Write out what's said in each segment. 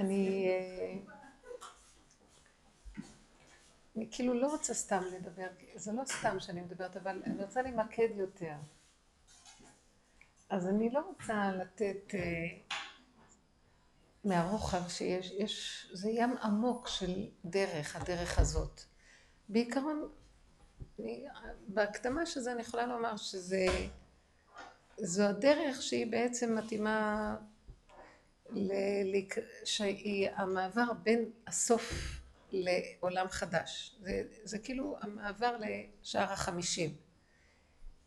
אני, אה, כאילו לא רוצה סתם לדבר, זה לא סתם שאני מדברת, אבל אני רוצה למקד יותר. אז אני לא רוצה לתת אה, מהרוחב שיש, יש, זה ים עמוק של דרך, הדרך הזאת. בעיקרון, אני, בהקדמה של זה אני יכולה לומר שזה, זו הדרך שהיא בעצם מתאימה, שהיא המעבר בין הסוף לעולם חדש. זה, כאילו המעבר לשער החמישים.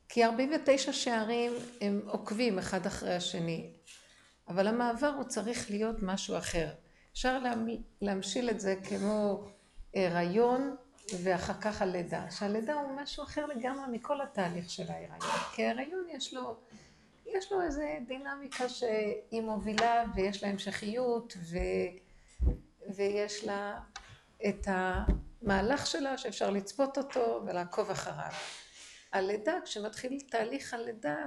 כי 49 שערים הם עוקבים אחד אחרי השני, אבל המעבר הוא צריך להיות משהו אחר. אפשר להמשיל את זה כמו הריון ואחר כך הלידה, שהלידה הוא משהו אחר לגמרי מכל התהליך של ההיריון, כי ההיריון יש לו, יש לו איזה דינמיקה שהיא מובילה ויש לה המשכיות ו, ויש לה את המהלך שלה שאפשר לצפות אותו ולעקוב אחריו. הלידה, כשמתחיל תהליך הלידה,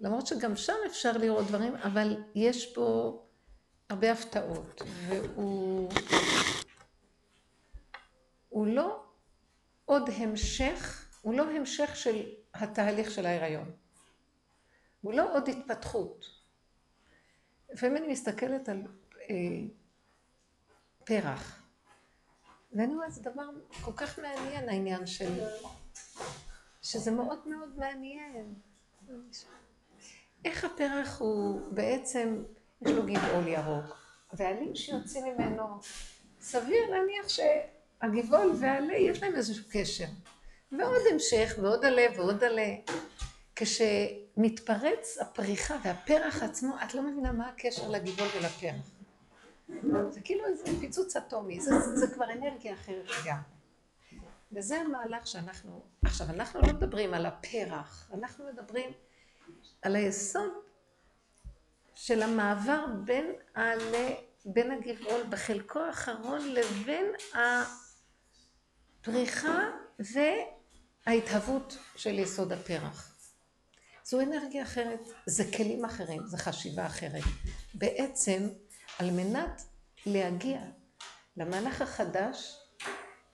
למרות שגם שם אפשר לראות דברים, אבל יש בו הרבה הפתעות, והוא הוא לא עוד המשך, הוא לא המשך של התהליך של ההיריון. הוא לא עוד התפתחות. לפעמים אני מסתכלת על אה, פרח, ואני רואה, זה דבר כל כך מעניין העניין של... שזה מאוד מאוד מעניין. איך הפרח הוא בעצם, יש לו גבעול ירוק, והעלים שיוצאים ממנו, סביר להניח שהגבעול והעלה יש להם איזשהו קשר. ועוד המשך, ועוד עלה, ועוד עלה. כשמתפרץ הפריחה והפרח עצמו, את לא מבינה מה הקשר לגבעול ולפרח. זה כאילו איזה פיצוץ אטומי, זה, זה כבר אנרגיה אחרת גם. וזה המהלך שאנחנו, עכשיו אנחנו לא מדברים על הפרח, אנחנו מדברים על היסוד של המעבר בין, העלה, בין הגבעול בחלקו האחרון לבין הפריחה וההתהוות של יסוד הפרח. זו אנרגיה אחרת, זה כלים אחרים, זה חשיבה אחרת. בעצם, על מנת להגיע למהלך החדש,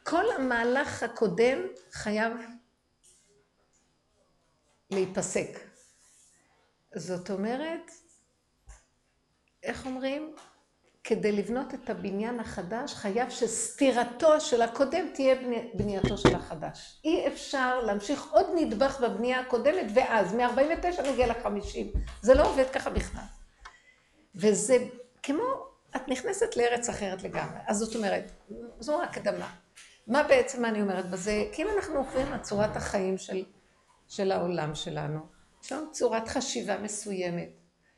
כל המהלך הקודם חייב להיפסק. זאת אומרת, איך אומרים? כדי לבנות את הבניין החדש, חייב שסתירתו של הקודם תהיה בנייתו של החדש. אי אפשר להמשיך עוד נדבך בבנייה הקודמת, ואז מ-49 נגיע ל-50. זה לא עובד ככה בכלל. וזה כמו, את נכנסת לארץ אחרת לגמרי. אז זאת אומרת, זו הקדמה. מה בעצם אני אומרת בזה? כאילו אנחנו עוברים על צורת החיים של, של העולם שלנו. יש לנו צורת חשיבה מסוימת,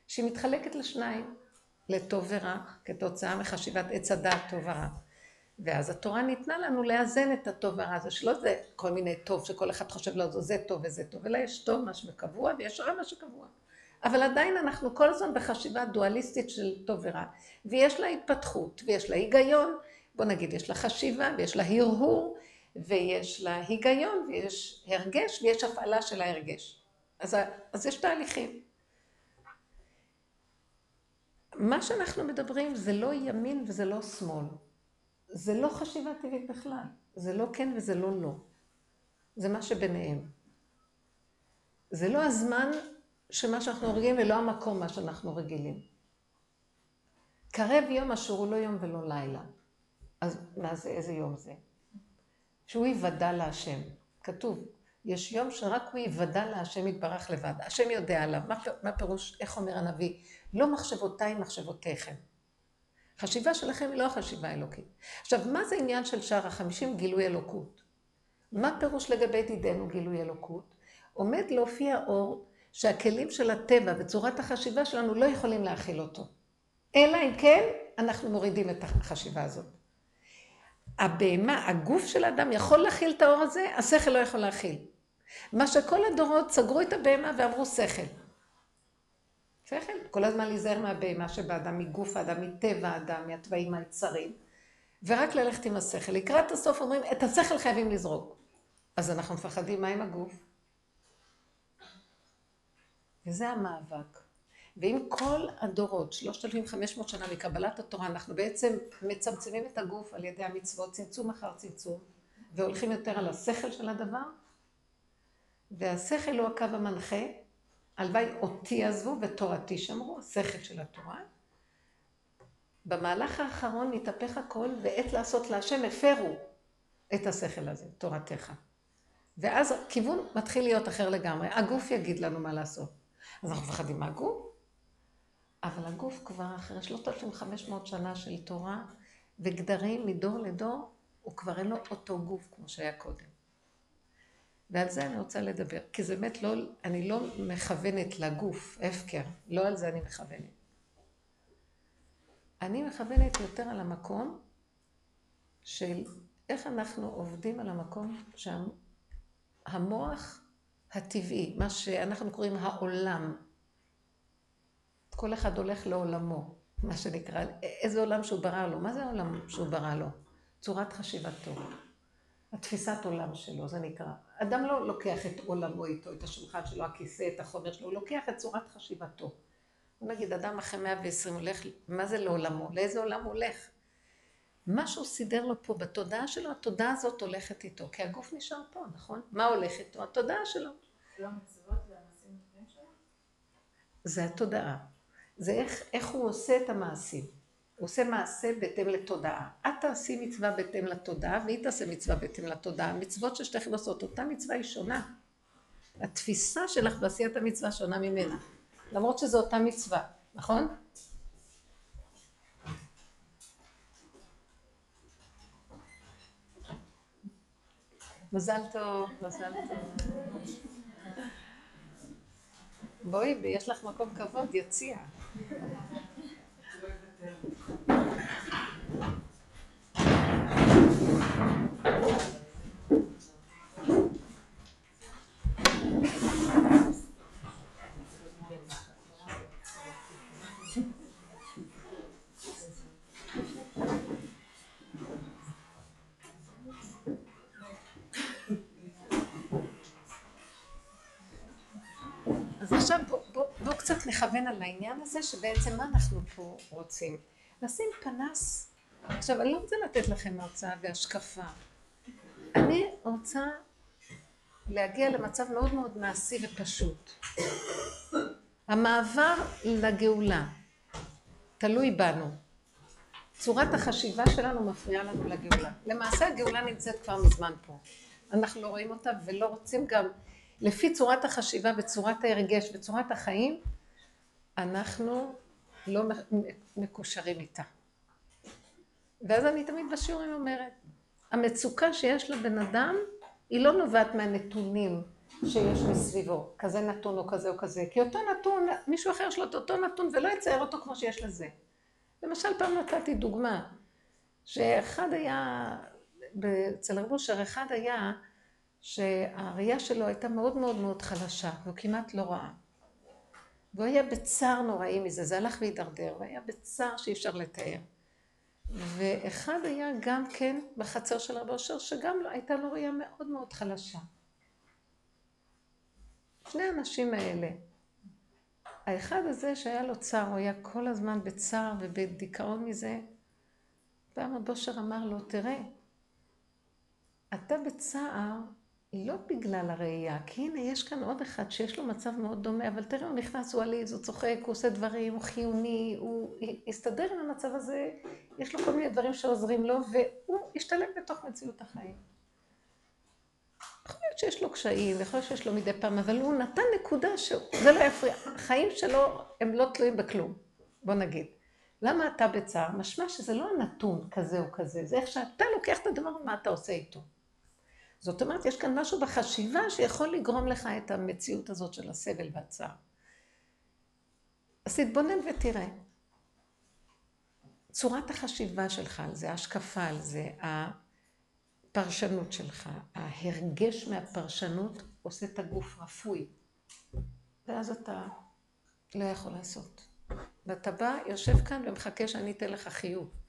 שהיא מתחלקת לשניים, לטוב ורע, כתוצאה מחשיבת עץ הדעת טוב ורע. ואז התורה ניתנה לנו לאזן את הטוב והרע הזה, שלא זה כל מיני טוב שכל אחד חושב לו זה טוב וזה טוב, אלא יש טוב מה שקבוע ויש רע מה שקבוע. אבל עדיין אנחנו כל הזמן בחשיבה דואליסטית של טוב ורע, ויש לה התפתחות, ויש לה היגיון, בוא נגיד, יש לה חשיבה, ויש לה הרהור, ויש לה היגיון, ויש הרגש, ויש הפעלה של ההרגש. אז, אז יש תהליכים. מה שאנחנו מדברים זה לא ימין וזה לא שמאל. זה לא חשיבה טבעית בכלל. זה לא כן וזה לא לא. זה מה שביניהם. זה לא הזמן שמה שאנחנו רגילים ולא המקום מה שאנחנו רגילים. קרב יום אשר הוא לא יום ולא לילה. אז מה זה, איזה יום זה? שהוא יוודע להשם. כתוב, יש יום שרק הוא יוודע להשם יתברך לבד. השם יודע עליו. מה, מה פירוש, איך אומר הנביא? לא מחשבותיי מחשבותיכם. חשיבה שלכם היא לא החשיבה האלוקית. עכשיו, מה זה עניין של שער החמישים? גילוי אלוקות. מה פירוש לגבי דידנו גילוי אלוקות? עומד להופיע אור שהכלים של הטבע וצורת החשיבה שלנו לא יכולים להכיל אותו. אלא אם כן, אנחנו מורידים את החשיבה הזאת. הבהמה, הגוף של האדם יכול להכיל את האור הזה, השכל לא יכול להכיל. מה שכל הדורות סגרו את הבהמה ואמרו שכל. שכל, כל הזמן להיזהר מהבהמה שבאדם, מגוף האדם, מטבע האדם, מהתוואים היצרים, ורק ללכת עם השכל. לקראת הסוף אומרים, את השכל חייבים לזרוק. אז אנחנו מפחדים, מה עם הגוף? וזה המאבק. ואם כל הדורות, 3,500 שנה מקבלת התורה, אנחנו בעצם מצמצמים את הגוף על ידי המצוות, צמצום אחר צמצום, והולכים יותר על השכל של הדבר, והשכל הוא הקו המנחה, הלוואי אותי עזבו ותורתי שמרו, השכל של התורה. במהלך האחרון מתהפך הכל, ועת לעשות להשם הפרו את השכל הזה, תורתך. ואז כיוון מתחיל להיות אחר לגמרי. הגוף יגיד לנו מה לעשות. אז אנחנו מפחדים מהגוף, אבל הגוף כבר אחרי 3,500 שנה של תורה וגדרים מדור לדור, הוא כבר אין לו אותו גוף כמו שהיה קודם. ועל זה אני רוצה לדבר, כי זה באמת לא, אני לא מכוונת לגוף, הפקר, לא על זה אני מכוונת. אני מכוונת יותר על המקום של איך אנחנו עובדים על המקום שהמוח הטבעי, מה שאנחנו קוראים העולם, כל אחד הולך לעולמו, מה שנקרא, איזה עולם שהוא ברא לו, מה זה העולם שהוא ברא לו? צורת חשיבתו. התפיסת עולם שלו, זה נקרא. אדם לא לוקח את עולמו איתו, את השולחן שלו, הכיסא, את החומר שלו, הוא לוקח את צורת חשיבתו. נגיד, אדם אחרי 120 הולך, מה זה לעולמו? לאיזה עולם הוא הולך? מה שהוא סידר לו פה בתודעה שלו, התודעה הזאת הולכת איתו, כי הגוף נשאר פה, נכון? מה הולך איתו? התודעה שלו. זה התודעה. זה איך, איך הוא עושה את המעשים. הוא עושה מעשה בהתאם לתודעה. את תעשי מצווה בהתאם לתודעה, והיא תעשה מצווה בהתאם לתודעה. המצוות ששתיכן עושות, אותה מצווה היא שונה. התפיסה שלך בעשיית המצווה שונה ממנה. למרות שזו אותה מצווה, נכון? מזל טוב, מזל טוב. בואי, יש לך מקום כבוד, יציע. קצת נכוון על העניין הזה, שבעצם מה אנחנו פה רוצים? לשים פנס. עכשיו, אני לא רוצה לתת לכם הרצאה והשקפה. אני רוצה להגיע למצב מאוד מאוד מעשי ופשוט. המעבר לגאולה תלוי בנו. צורת החשיבה שלנו מפריעה לנו לגאולה. למעשה הגאולה נמצאת כבר מזמן פה. אנחנו לא רואים אותה ולא רוצים גם, לפי צורת החשיבה וצורת ההרגש וצורת החיים, אנחנו לא מקושרים איתה. ואז אני תמיד בשיעורים אומרת, המצוקה שיש לבן אדם היא לא נובעת מהנתונים שיש מסביבו, כזה נתון או כזה או כזה, כי אותו נתון, מישהו אחר יש לו את אותו נתון ולא יצייר אותו כמו שיש לזה. למשל פעם נתתי דוגמה, שאחד היה, אצל רב אושר אחד היה שהראייה שלו הייתה מאוד מאוד מאוד חלשה, והוא כמעט לא ראה. והוא היה בצער נוראי מזה, זה הלך והידרדר, והיה בצער שאי אפשר לתאר. ואחד היה גם כן בחצר של רב אושר, שגם לא, הייתה לו ראייה מאוד מאוד חלשה. שני האנשים האלה, האחד הזה שהיה לו צער, הוא היה כל הזמן בצער ובדיכאון מזה, פעם רב אושר אמר לו, תראה, אתה בצער לא בגלל הראייה, כי הנה יש כאן עוד אחד שיש לו מצב מאוד דומה, אבל תראה, הוא נכנס, הוא עליז, הוא צוחק, הוא עושה דברים, הוא חיוני, הוא הסתדר עם המצב הזה, יש לו כל מיני דברים שעוזרים לו, והוא השתלב בתוך מציאות החיים. יכול להיות שיש לו קשיים, יכול להיות שיש לו מדי פעם, אבל הוא נתן נקודה שזה לא יפריע. החיים שלו הם לא תלויים בכלום, בוא נגיד. למה אתה בצער? משמע שזה לא הנתון כזה או כזה, זה איך שאתה לוקח את הדבר ומה אתה עושה איתו. זאת אומרת, יש כאן משהו בחשיבה שיכול לגרום לך את המציאות הזאת של הסבל והצער. אז תתבונן ותראה. צורת החשיבה שלך על זה, ההשקפה על זה, הפרשנות שלך, ההרגש מהפרשנות עושה את הגוף רפוי. ואז אתה לא יכול לעשות. ואתה בא, יושב כאן ומחכה שאני אתן לך חיוב.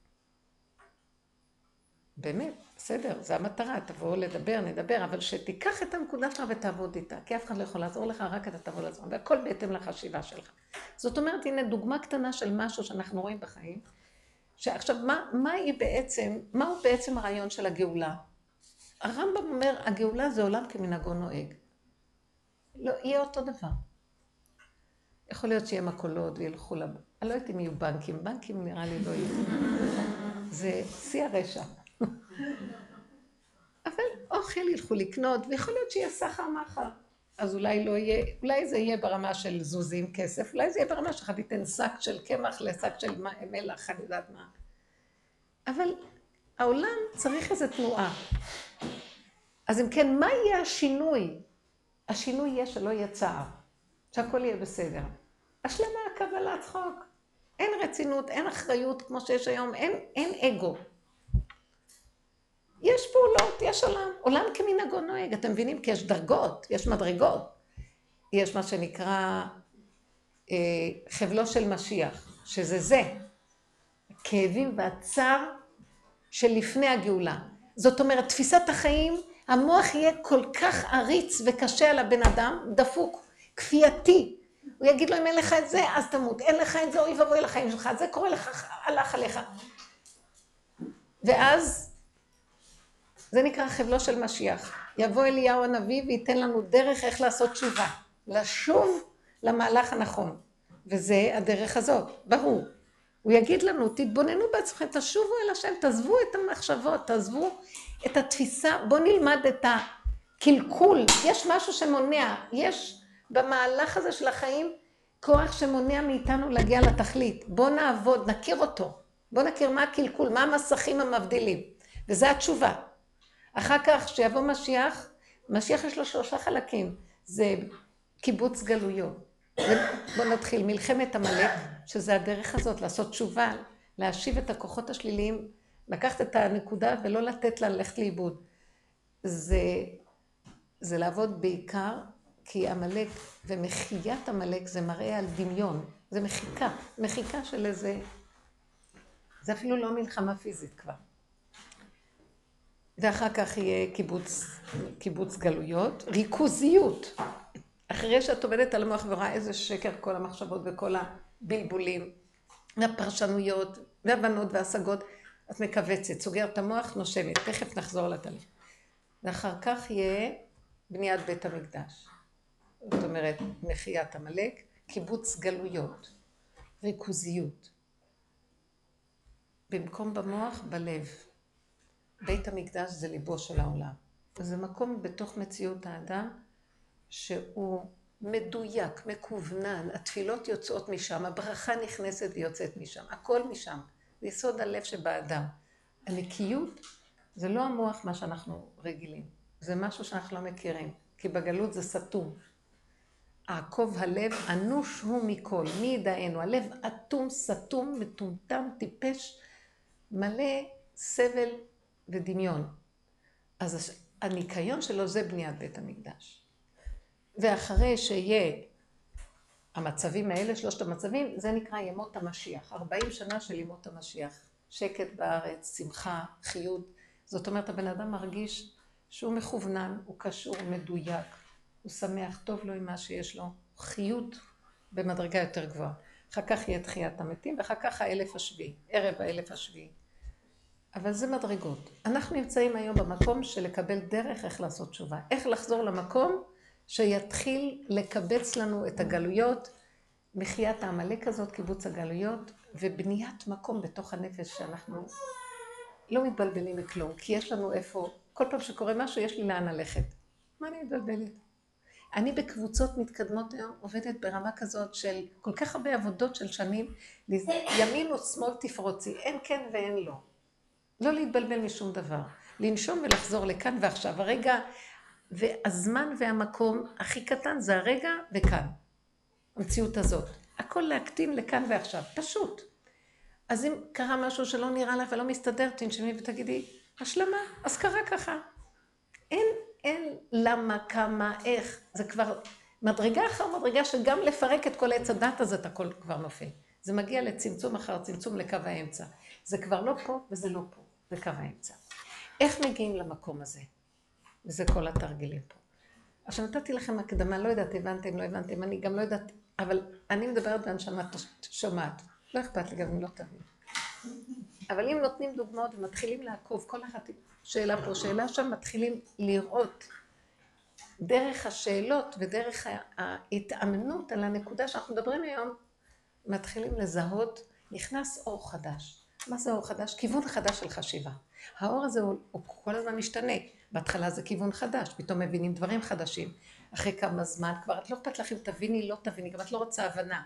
באמת, בסדר, זו המטרה, תבואו לדבר, נדבר, אבל שתיקח את הנקודה שלך ותעבוד איתה, כי אף אחד לא יכול לעזור לך, רק אתה תבוא לעזור, והכל בהתאם לחשיבה שלך. זאת אומרת, הנה דוגמה קטנה של משהו שאנחנו רואים בחיים, שעכשיו, מה, מה היא בעצם, מהו בעצם הרעיון של הגאולה? הרמב"ם אומר, הגאולה זה עולם כמנהגו נוהג. לא, יהיה אותו דבר. יכול להיות שיהיה מקולות וילכו לב... אני לא יודעת אם יהיו בנקים, בנקים נראה לי לא יהיו. זה שיא הרשע. אבל אוכל ילכו לקנות, ויכול להיות שיהיה סחר מחר. אז אולי לא יהיה, אולי זה יהיה ברמה של זוזים כסף, אולי זה יהיה ברמה שלך תיתן שק של קמח לשק של מלח, אני יודעת מה. אבל העולם צריך איזו תנועה. אז אם כן, מה יהיה השינוי? השינוי יהיה שלא יהיה צער, שהכל יהיה בסדר. השלמה, קבלת צחוק. אין רצינות, אין אחריות כמו שיש היום, אין, אין אגו. יש פעולות, יש עולם, עולם כמנהגו נוהג, אתם מבינים? כי יש דרגות, יש מדרגות. יש מה שנקרא אה, חבלו של משיח, שזה זה, הכאבים והצער של לפני הגאולה. זאת אומרת, תפיסת החיים, המוח יהיה כל כך עריץ וקשה על הבן אדם, דפוק, כפייתי. הוא יגיד לו, אם אין לך את זה, אז תמות. אין לך את זה, אוי ואבוי לחיים שלך. זה קורה לך, הלך עליך. ואז, זה נקרא חבלו של משיח. יבוא אליהו הנביא וייתן לנו דרך איך לעשות תשובה. לשוב למהלך הנכון. וזה הדרך הזאת, ברור. הוא יגיד לנו, תתבוננו בעצמכם, תשובו אל השם, תעזבו את המחשבות, תעזבו את התפיסה, בואו נלמד את הקלקול. יש משהו שמונע, יש במהלך הזה של החיים כוח שמונע מאיתנו להגיע לתכלית. בואו נעבוד, נכיר אותו. בואו נכיר מה הקלקול, מה המסכים המבדילים. וזו התשובה. אחר כך, כשיבוא משיח, משיח יש לו שלושה חלקים. זה קיבוץ גלויות. בואו נתחיל, מלחמת עמלק, שזה הדרך הזאת, לעשות תשובה, להשיב את הכוחות השליליים, לקחת את הנקודה ולא לתת לה ללכת לאיבוד. זה, זה לעבוד בעיקר כי עמלק ומחיית עמלק זה מראה על דמיון, זה מחיקה, מחיקה של איזה... זה אפילו לא מלחמה פיזית כבר. ואחר כך יהיה קיבוץ, קיבוץ גלויות, ריכוזיות. אחרי שאת עובדת על המוח ורואה איזה שקר כל המחשבות וכל הבלבולים והפרשנויות והבנות והשגות, את מכווצת, סוגרת את המוח, נושמת. תכף נחזור לתהליך. ואחר כך יהיה בניית בית המקדש. זאת אומרת, מחיית עמלק, קיבוץ גלויות, ריכוזיות. במקום במוח, בלב. בית המקדש זה ליבו של העולם. זה מקום בתוך מציאות האדם שהוא מדויק, מקוונן, התפילות יוצאות משם, הברכה נכנסת ויוצאת משם, הכל משם. זה יסוד הלב שבאדם. הנקיות זה לא המוח מה שאנחנו רגילים, זה משהו שאנחנו לא מכירים, כי בגלות זה סתום. עקוב הלב, אנוש הוא מכל, מי ידענו? הלב אטום, סתום, מטומטם, טיפש, מלא סבל ודמיון. אז הניקיון שלו זה בניית בית המקדש. ואחרי שיהיה המצבים האלה, שלושת המצבים, זה נקרא ימות המשיח. ארבעים שנה של ימות המשיח. שקט בארץ, שמחה, חיות. זאת אומרת, הבן אדם מרגיש שהוא מכוונן, הוא קשור, הוא מדויק. הוא שמח, טוב לו עם מה שיש לו, חיות במדרגה יותר גבוהה. אחר כך יהיה תחיית המתים, ואחר כך האלף השביעי, ערב האלף השביעי. אבל זה מדרגות. אנחנו נמצאים היום במקום של לקבל דרך איך לעשות תשובה. איך לחזור למקום שיתחיל לקבץ לנו את הגלויות, מחיית העמלק הזאת, קיבוץ הגלויות, ובניית מקום בתוך הנפש שאנחנו לא מתבלבלים מכלום, כי יש לנו איפה, כל פעם שקורה משהו יש לי לאן ללכת. מה אני מתבלבלת? אני בקבוצות מתקדמות היום עובדת ברמה כזאת של כל כך הרבה עבודות של שנים, ימין או שמאל תפרוצי, אין כן ואין לא. לא להתבלבל משום דבר. לנשום ולחזור לכאן ועכשיו. הרגע והזמן והמקום הכי קטן זה הרגע וכאן. המציאות הזאת. הכל להקטין לכאן ועכשיו. פשוט. אז אם קרה משהו שלא נראה לך ולא מסתדר, תנשמי ותגידי, השלמה, אז קרה ככה. אין אין למה, כמה, איך, זה כבר מדרגה אחר מדרגה שגם לפרק את כל עץ הדת הזה, את הכל כבר נופל. זה מגיע לצמצום אחר צמצום לקו האמצע. זה כבר לא פה וזה לא פה, זה קו האמצע. איך מגיעים למקום הזה? וזה כל התרגילים פה. עכשיו נתתי לכם הקדמה, לא יודעת, הבנתם, לא הבנתם, אני גם לא יודעת, אבל אני מדברת והנשמה שומעת. לא אכפת לי גם אם לא תבין. אבל אם נותנים דוגמאות ומתחילים לעקוב, כל אחת שאלה פה, שאלה שם, מתחילים לראות דרך השאלות ודרך ההתאמנות על הנקודה שאנחנו מדברים היום, מתחילים לזהות, נכנס אור חדש. מה זה אור חדש? כיוון חדש של חשיבה. האור הזה הוא, הוא כל הזמן משתנה. בהתחלה זה כיוון חדש, פתאום מבינים דברים חדשים. אחרי כמה זמן כבר, את לא אכפת לך אם תביני, לא תביני, גם את לא רוצה הבנה.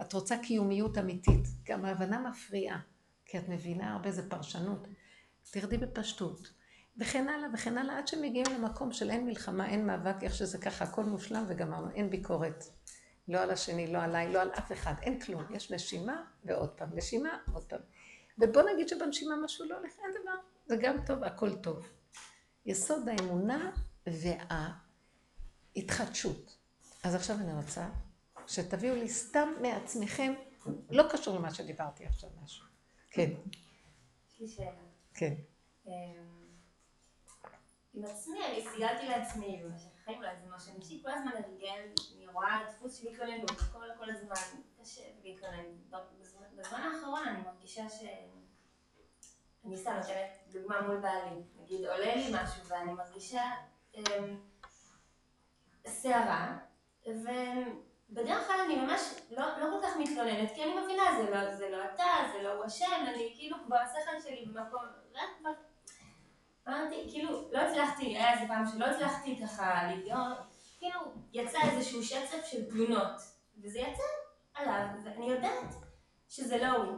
את רוצה קיומיות אמיתית. גם ההבנה מפריעה, כי את מבינה הרבה, זה פרשנות. תרדי בפשטות. וכן הלאה וכן הלאה, עד שמגיעים למקום של אין מלחמה, אין מאבק, איך שזה ככה, הכל מושלם וגמרנו, אין ביקורת. לא על השני, לא עליי, לא על אף אחד, אין כלום. יש נשימה ועוד פעם, נשימה, עוד פעם. ובוא נגיד שבנשימה משהו לא הולך, אין דבר, זה גם טוב, הכל טוב. יסוד האמונה וההתחדשות. אז עכשיו אני רוצה שתביאו לי סתם מעצמכם, לא קשור למה שדיברתי עכשיו משהו. כן. יש לי שאלה. כן. אמ, עם עצמי, אני סיגלתי לעצמי במשך החיים, אולי זה מה שנפשי, כל הזמן הרגל, אני רואה דפוס של התלוננות, כל, כל הזמן קשה להתלונן. בזמן האחרון אני מרגישה ש... אני סתם נותנת דוגמה מול בעלי, נגיד עולה לי משהו ואני מרגישה סערה, ובדרך כלל אני ממש לא, לא כל כך מתלוננת, כי אני מבינה, זה לא, זה לא אתה, זה לא הוא אשם, אני כאילו כבר השכל שלי במקום, רק כבר אמרתי, כאילו, לא הצלחתי, היה איזה פעם שלא הצלחתי ככה לגרום, כאילו, יצא איזשהו שצף של תלונות, וזה יצא עליו, ואני יודעת שזה לא הוא.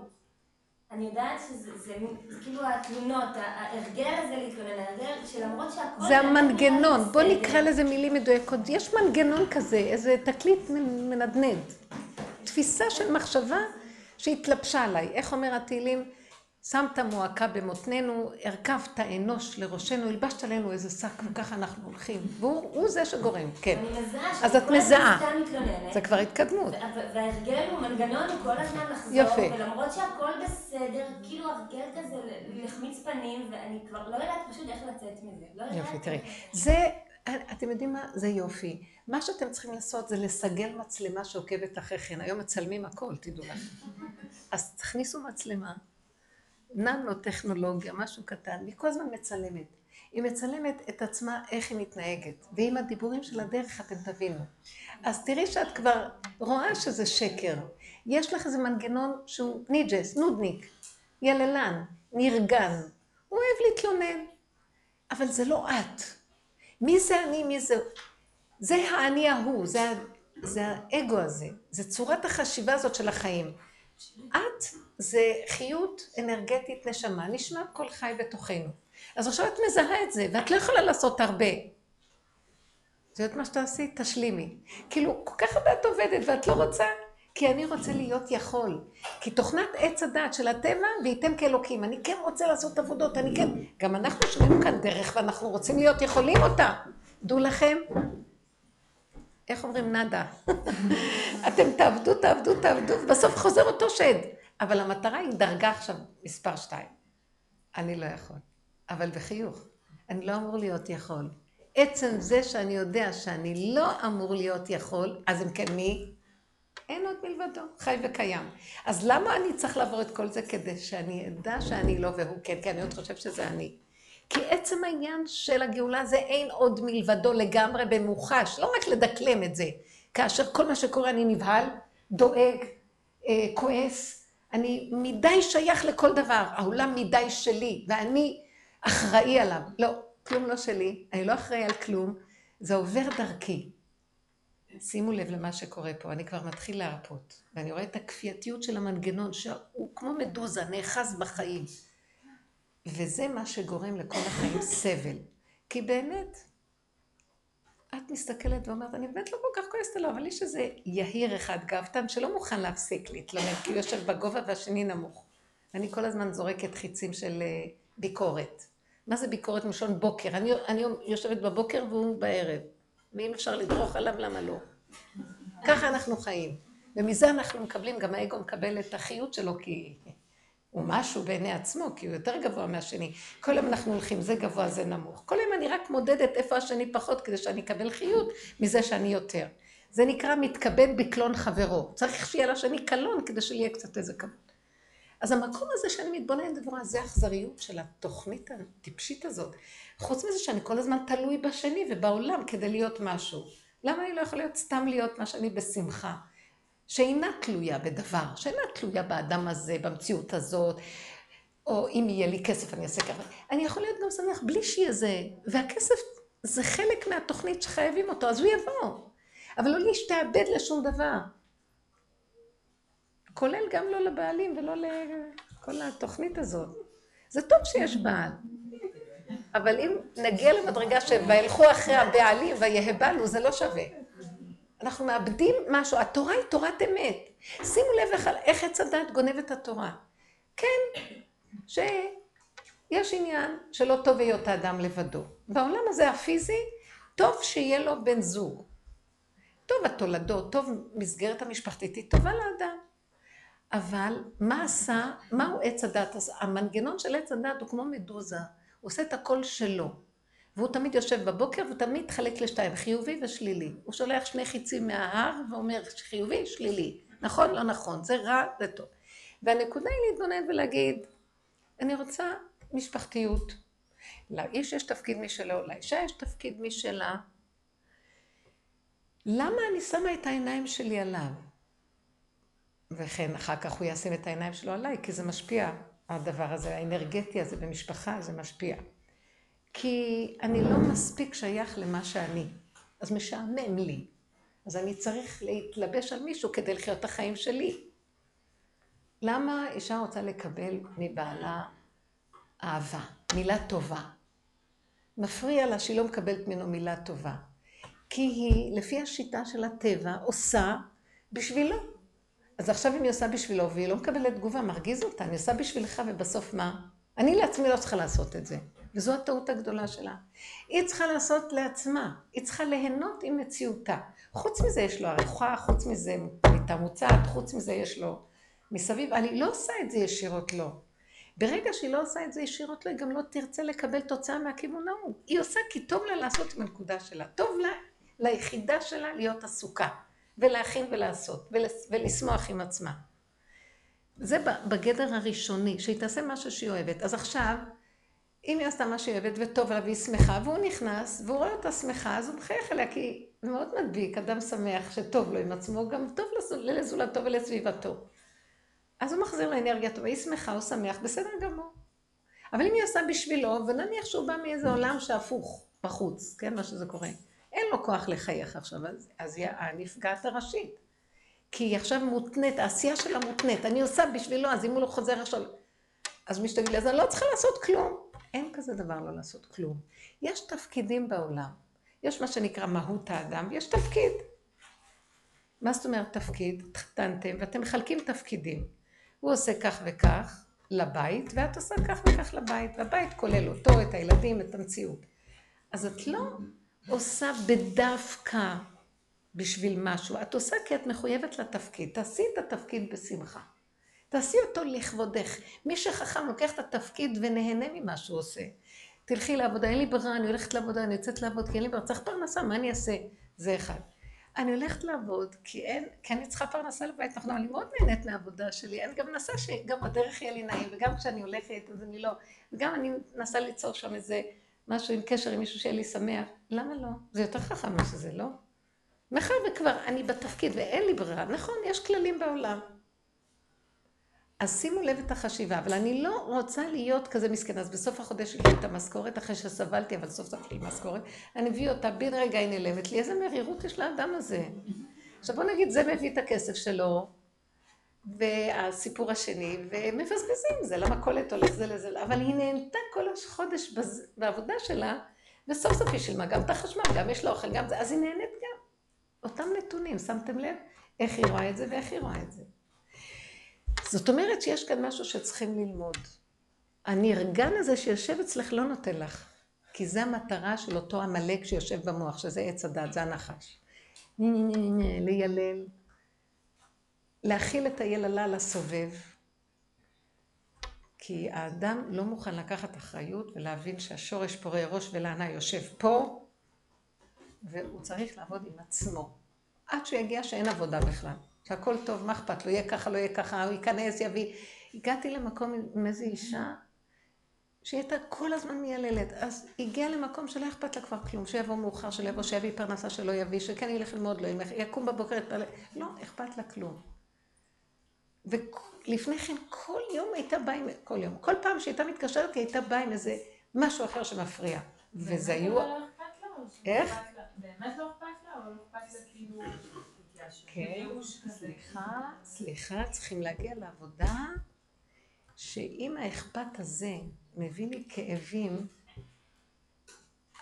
אני יודעת שזה זה, זה, כאילו התלונות, ההרגל הזה להתלונן, ההרגל שלמרות שהכל... זה המנגנון, בוא נקרא לזה מילים מדויקות. יש מנגנון כזה, איזה תקליט מנדנד. תפיסה של מחשבה שהתלבשה עליי. איך אומר התהילים? שמת מועקה במותנינו, הרכבת אנוש לראשנו, הלבשת עלינו איזה שק, וככה אנחנו הולכים. והוא זה שגורם, כן. אני מזהה אז את מזהה. זה כבר התקדמות. וההרגל הוא מנגנון הוא כל הזמן לחזור, יפה. ולמרות שהכל בסדר, כאילו הרגל כזה להחמיץ פנים, ואני כבר לא יודעת פשוט איך לצאת מזה. לא. יופי, תראי. זה, אתם יודעים מה? זה יופי. מה שאתם צריכים לעשות זה לסגל מצלמה שעוקבת אחריכם. היום מצלמים הכל, תדעו לכם. אז תכניסו מצלמה. ננו-טכנולוגיה, משהו קטן, והיא כל הזמן מצלמת. היא מצלמת את עצמה איך היא מתנהגת, ועם הדיבורים של הדרך אתם תבינו. אז תראי שאת כבר רואה שזה שקר. יש לך איזה מנגנון שהוא ניג'ס, נודניק, יללן, נרגן. הוא אוהב להתלונן, אבל זה לא את. מי זה אני, מי זה... זה האני ההוא, זה, זה האגו הזה, זה צורת החשיבה הזאת של החיים. את זה חיות אנרגטית נשמה, נשמת כל חי בתוכנו. אז עכשיו את מזהה את זה, ואת לא יכולה לעשות הרבה. זה יודעת מה שתעשי? תשלימי. כאילו, כל כך הרבה את עובדת ואת לא רוצה, כי אני רוצה להיות יכול. כי תוכנת עץ הדת של הטבע, וייתם כאלוקים. אני כן רוצה לעשות עבודות, אני כן... גם אנחנו שומעים כאן דרך ואנחנו רוצים להיות יכולים אותה. דעו לכם, איך אומרים נאדה? אתם תעבדו, תעבדו, תעבדו, ובסוף חוזר אותו שד. אבל המטרה היא דרגה עכשיו מספר שתיים. אני לא יכול. אבל בחיוך. אני לא אמור להיות יכול. עצם זה שאני יודע שאני לא אמור להיות יכול, אז אם כן מי? אין עוד מלבדו, חי וקיים. אז למה אני צריך לעבור את כל זה כדי שאני אדע שאני לא והוא כן, כי אני עוד חושב שזה אני. כי עצם העניין של הגאולה זה אין עוד מלבדו לגמרי במוחש, לא רק לדקלם את זה. כאשר כל מה שקורה אני נבהל, דואג, אה, כועס, אני מדי שייך לכל דבר, העולם מדי שלי, ואני אחראי עליו. לא, כלום לא שלי, אני לא אחראי על כלום, זה עובר דרכי. שימו לב למה שקורה פה, אני כבר מתחיל להרפות, ואני רואה את הכפייתיות של המנגנון, שהוא כמו מדוזה, נאחז בחיים. וזה מה שגורם לכל החיים סבל. כי באמת, את מסתכלת ואומרת, אני באמת לא כל כך כועסת עליו, אבל יש איזה יהיר אחד גאוותן שלא מוכן להפסיק להתלונן, כי הוא יושב בגובה והשני נמוך. אני כל הזמן זורקת חיצים של אה, ביקורת. מה זה ביקורת מלשון בוקר? אני, אני יושבת בבוקר והוא בערב. ואם אפשר לדרוך עליו, למה לא? ככה אנחנו חיים. ומזה אנחנו מקבלים, גם האגו מקבל את החיות שלו, כי הוא משהו בעיני עצמו, כי הוא יותר גבוה מהשני. כל יום אנחנו הולכים, זה גבוה, זה נמוך. כל יום אני רק מודדת איפה השני פחות, כדי שאני אקבל חיות מזה שאני יותר. זה נקרא מתכבד בקלון חברו. צריך שיהיה לשני קלון כדי שיהיה קצת איזה כבוד. אז המקום הזה שאני מתבוננת ורואה, זה האכזריות של התוכנית הטיפשית הזאת. חוץ מזה שאני כל הזמן תלוי בשני ובעולם כדי להיות משהו. למה אני לא יכולה להיות סתם להיות מה שאני בשמחה? שאינה תלויה בדבר, שאינה תלויה באדם הזה, במציאות הזאת, או אם יהיה לי כסף אני אעשה ככה. אני יכול להיות גם שמח בלי שיהיה זה, והכסף זה חלק מהתוכנית שחייבים אותו, אז הוא יבוא. אבל לא להשתעבד לשום דבר. כולל גם לא לבעלים ולא לכל התוכנית הזאת. זה טוב שיש בעל. אבל אם נגיע למדרגה ש"וילכו אחרי הבעלים ויהבלו", זה לא שווה. אנחנו מאבדים משהו, התורה היא תורת אמת. שימו לב איך עץ הדת גונב את התורה. כן, שיש עניין שלא טוב היות האדם לבדו. בעולם הזה הפיזי, טוב שיהיה לו בן זוג. טוב התולדות, טוב מסגרת המשפחתית, היא טובה לאדם. אבל מה עשה, מהו עץ הדת? המנגנון של עץ הדת הוא כמו מדוזה, הוא עושה את הכל שלו. והוא תמיד יושב בבוקר ותמיד מתחלק לשתיים, חיובי ושלילי. הוא שולח שני חיצים מההר ואומר חיובי, שלילי. נכון, לא נכון, זה רע, זה טוב. והנקודה היא להתבונן ולהגיד, אני רוצה משפחתיות. לאיש יש תפקיד משלו, לאישה יש תפקיד משלה. למה אני שמה את העיניים שלי עליו? וכן, אחר כך הוא ישים את העיניים שלו עליי, כי זה משפיע, הדבר הזה, האנרגטי הזה במשפחה, זה משפיע. כי אני לא מספיק שייך למה שאני, אז משעמם לי. אז אני צריך להתלבש על מישהו כדי לחיות את החיים שלי. למה אישה רוצה לקבל מבעלה אהבה, מילה טובה? מפריע לה שהיא לא מקבלת ממנו מילה טובה. כי היא, לפי השיטה של הטבע, עושה בשבילו. אז עכשיו אם היא עושה בשבילו והיא לא מקבלת תגובה, מרגיז אותה, אני עושה בשבילך ובסוף מה? אני לעצמי לא צריכה לעשות את זה. וזו הטעות הגדולה שלה. היא צריכה לעשות לעצמה, היא צריכה ליהנות עם מציאותה. חוץ מזה יש לו ארוחה, חוץ מזה מיטה מוצעת, חוץ מזה יש לו מסביב, אני לא עושה את זה ישירות לא. ברגע שהיא לא עושה את זה ישירות לא, היא גם לא תרצה לקבל תוצאה מהכיוון ההוא. היא עושה כי טוב לה לעשות עם הנקודה שלה. טוב לה, ליחידה שלה להיות עסוקה, ולהכין ולעשות, ולשמוח עם עצמה. זה בגדר הראשוני, שהיא תעשה משהו שהיא אוהבת. אז עכשיו, אם היא עשתה מה שהיא אוהבת וטוב לה והיא שמחה, והוא נכנס, והוא רואה אותה שמחה, אז הוא מחייך אליה, כי מאוד מדביק, אדם שמח שטוב לו עם עצמו, גם טוב לזולתו ולסביבתו. אז הוא מחזיר לאנרגיה טובה, היא שמחה, הוא שמח, בסדר גמור. אבל אם היא עושה בשבילו, ונניח שהוא בא מאיזה עולם שהפוך, בחוץ, כן, מה שזה קורה, אין לו כוח לחייך עכשיו, אז, אז היא הנפגעת הראשית. כי היא עכשיו מותנית, העשייה שלה מותנית, אני עושה בשבילו, אז אם הוא לא חוזר עכשיו, אז משתגע לי, אז אני לא צריכה לעשות כלום. אין כזה דבר לא לעשות כלום. יש תפקידים בעולם. יש מה שנקרא מהות האדם, ויש תפקיד. מה זאת אומרת תפקיד? התחתנתם ואתם מחלקים תפקידים. הוא עושה כך וכך לבית, ואת עושה כך וכך לבית, והבית כולל אותו, את הילדים, את המציאות. אז את לא עושה בדווקא בשביל משהו, את עושה כי את מחויבת לתפקיד. תעשי את התפקיד בשמחה. תעשי אותו לכבודך. מי שחכם לוקח את התפקיד ונהנה ממה שהוא עושה. תלכי לעבודה, אין לי ברירה, אני הולכת לעבודה, אני יוצאת לעבוד, כי אין לי ברירה, צריך פרנסה, מה אני אעשה? זה אחד. אני הולכת לעבוד, כי אין, כי אני צריכה פרנסה לבית, נכון, אני מאוד נהנית מהעבודה שלי, אני גם מנסה שגם בדרך יהיה לי נעים, וגם כשאני הולכת, אז אני לא, וגם אני מנסה ליצור שם איזה משהו עם קשר עם מישהו שיהיה לי שמח, למה לא? זה יותר חכם משזה, לא? מאחר וכבר אני בתפקיד ואין לי ברירה, נכון, יש כללים בעולם. אז שימו לב את החשיבה, אבל אני לא רוצה להיות כזה מסכן, אז בסוף החודש יש לי את המשכורת, אחרי שסבלתי, אבל סוף סוף לי משכורת, אני מביא אותה, בן רגע היא נעלמת לי, איזה מרירות יש לאדם הזה. עכשיו בוא נגיד, זה מביא את הכסף שלו, והסיפור השני, ומבזבזים, זה למכולת הולך זה לזה, אבל היא נהנתה כל החודש בעבודה שלה, וסוף סוף היא שילמה גם את החשמל, גם יש לה אוכל, גם זה, אז היא נהנית גם. אותם נתונים, שמתם לב? איך היא רואה את זה ואיך היא רואה את זה. זאת אומרת שיש כאן משהו שצריכים ללמוד. הנרגן הזה שיושב אצלך לא נותן לך, כי זה המטרה של אותו עמלק שיושב במוח, שזה עץ הדת, זה הנחש. ליילל, להכיל את היללה לסובב, כי האדם לא מוכן לקחת אחריות ולהבין שהשורש פורה ראש ולענה יושב פה, והוא צריך לעבוד עם עצמו. עד שהוא יגיע שאין עבודה בכלל. שהכל טוב, מה אכפת לו, יהיה ככה, לא יהיה ככה, הוא ייכנס, יביא. הגעתי למקום עם איזו אישה שהיא הייתה כל הזמן מייללת. אז הגיעה למקום שלא אכפת לה כבר כלום, שיבוא מאוחר, שלא יבוא, שיביא פרנסה שלא יביא, שכן ילך ללמוד, לא ילך, יקום בבוקר, יתפלל. לא, אכפת לה כלום. ולפני כן כל יום הייתה באה עם, כל יום, כל פעם שהייתה מתקשרת היא הייתה באה עם איזה משהו אחר שמפריע. וזה היו... לא אכפת לה, איך? באמת לא אכפת לה, או לא אכפת לה כאילו... כן? סליחה, סליחה, צריכים להגיע לעבודה שאם האכפת הזה מביא לי כאבים,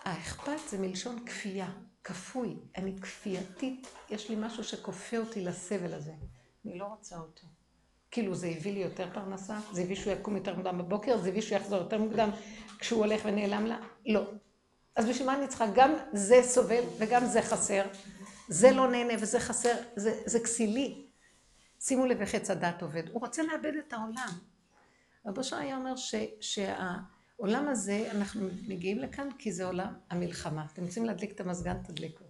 האכפת זה מלשון כפייה, כפוי. אני כפייתית, יש לי משהו שכופה אותי לסבל הזה. אני לא רוצה אותו. כאילו זה הביא לי יותר פרנסה, זה הביא שהוא יקום יותר מוקדם בבוקר, זה הביא שהוא יחזור יותר מוקדם כשהוא הולך ונעלם לה? לא. אז בשביל מה אני צריכה? גם זה סובל וגם זה חסר. זה לא נהנה וזה חסר, זה, זה כסילי. שימו לב איך עץ הדת עובד. הוא רוצה לאבד את העולם. רבו שר היה אומר ש, שהעולם הזה, אנחנו מגיעים לכאן כי זה עולם המלחמה. אתם רוצים להדליק את המזגן, תדליקו.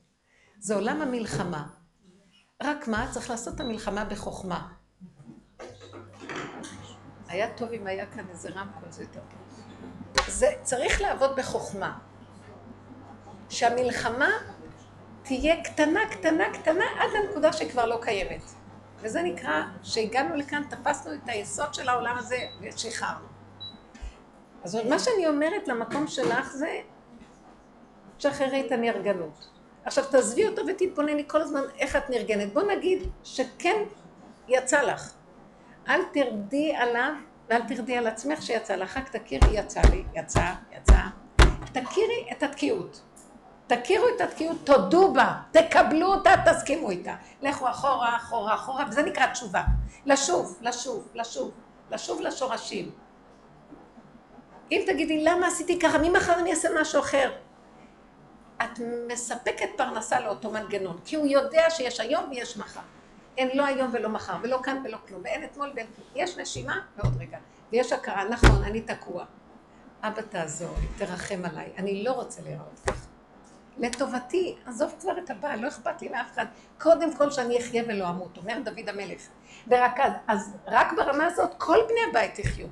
זה עולם המלחמה. רק מה? צריך לעשות את המלחמה בחוכמה. היה טוב אם היה כאן איזה רמקול, זה יותר טוב. זה צריך לעבוד בחוכמה. שהמלחמה תהיה קטנה, קטנה, קטנה, עד לנקודה שכבר לא קיימת. וזה נקרא שהגענו לכאן, תפסנו את היסוד של העולם הזה ושחררנו. אז מה שאני אומרת למקום שלך זה, שחררי את הנרגנות. עכשיו תעזבי אותו ותתבונני כל הזמן איך את נרגנת. בוא נגיד שכן יצא לך. אל תרדי עליו ואל תרדי על עצמך שיצא לך, רק תכירי, יצא לי, יצא, יצא. תכירי את התקיעות. תכירו את התקיעות, תודו בה, תקבלו אותה, תסכימו איתה. לכו אחורה, אחורה, אחורה, וזה נקרא תשובה. לשוב, לשוב, לשוב, לשוב לשורשים. אם תגידי, למה עשיתי ככה, ממחר אני אעשה משהו אחר? את מספקת פרנסה לאותו מנגנון, כי הוא יודע שיש היום ויש מחר. אין לא היום ולא מחר, ולא כאן ולא כלום, ואין אתמול ואין כלום. יש נשימה ועוד רגע, ויש הכרה, נכון, אני תקוע. אבא תעזור תרחם עליי, אני לא רוצה להיראות ככה. לטובתי, עזוב כבר את הבעל, לא אכפת לי מאף אחד. קודם כל שאני אחיה ולא אמות, אומר דוד המלך. ורק אז, אז רק ברמה הזאת כל בני הבית יחיו.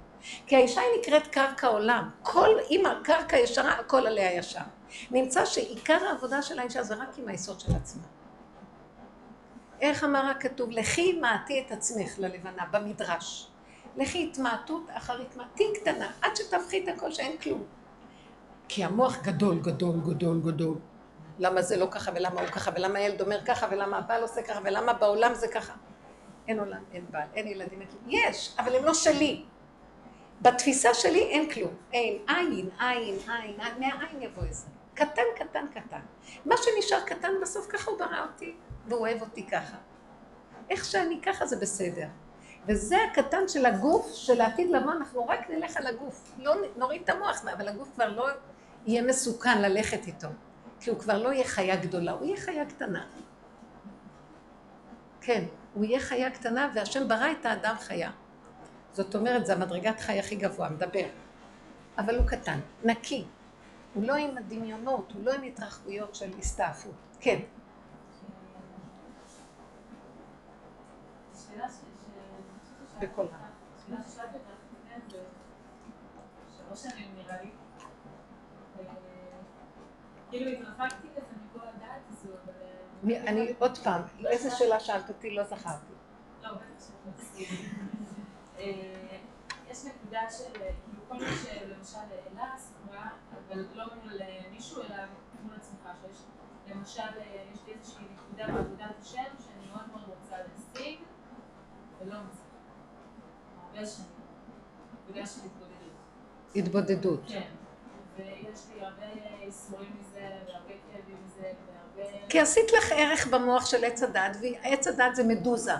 כי האישה היא נקראת קרקע עולם. כל אימא, קרקע ישרה, הכל עליה ישר. נמצא שעיקר העבודה של האישה זה רק עם היסוד של עצמה. איך אמר הכתוב? לכי מעטי את עצמך ללבנה, במדרש. לכי התמעטות אחר התמעטי קטנה, עד שתפחי את הכל שאין כלום. כי המוח גדול, גדול, גדול, גדול. למה זה לא ככה, ולמה הוא ככה, ולמה הילד אומר ככה, ולמה הבעל עושה ככה, ולמה בעולם זה ככה. אין עולם, אין בעל, אין ילדים, אין כלום. יש, אבל הם לא שלי. בתפיסה שלי אין כלום. אין, עין, עין, עין, עין, מהעין יבוא איזה. קטן, קטן, קטן. מה שנשאר קטן בסוף, ככה הוא ברא אותי, והוא אוהב אותי ככה. איך שאני ככה זה בסדר. וזה הקטן של הגוף, של העתיד לבוא, אנחנו רק נלך על הגוף. לא נוריד את המוח, אבל הגוף כבר לא יהיה מסוכן ללכת איתו. כי הוא כבר לא יהיה חיה גדולה, הוא יהיה חיה קטנה. כן, הוא יהיה חיה קטנה, והשם ברא את האדם חיה. זאת אומרת, זה המדרגת חי הכי גבוה, מדבר. אבל הוא קטן, נקי. הוא לא עם הדמיונות, הוא לא עם התרחבויות של הסתעפות. כן. בכל רם. כאילו התרחקתי כזה מכל הדעת הזו, אבל... אה, אני, עוד פעם, איזה שאלה שאלת אותי? לא זכרתי. לא, בטח שאת לא תסכימי. אה, יש נקודה של, אה, כאילו כל מי שלמשל העלה סיפרה, אבל לא מול מישהו, אלא מול עצמך, שיש למשל, יש לי איזושהי נקודה בעבודת השם שאני מאוד מאוד רוצה להשיג, ולא מצליחה. הרבה שנים. נקודה של התבודדות. התבודדות. כן. ויש לי הרבה ייסורים מזה, והרבה כאבים מזה, והרבה... כי עשית לך ערך במוח של עץ הדת, ועץ הדת זה מדוזה.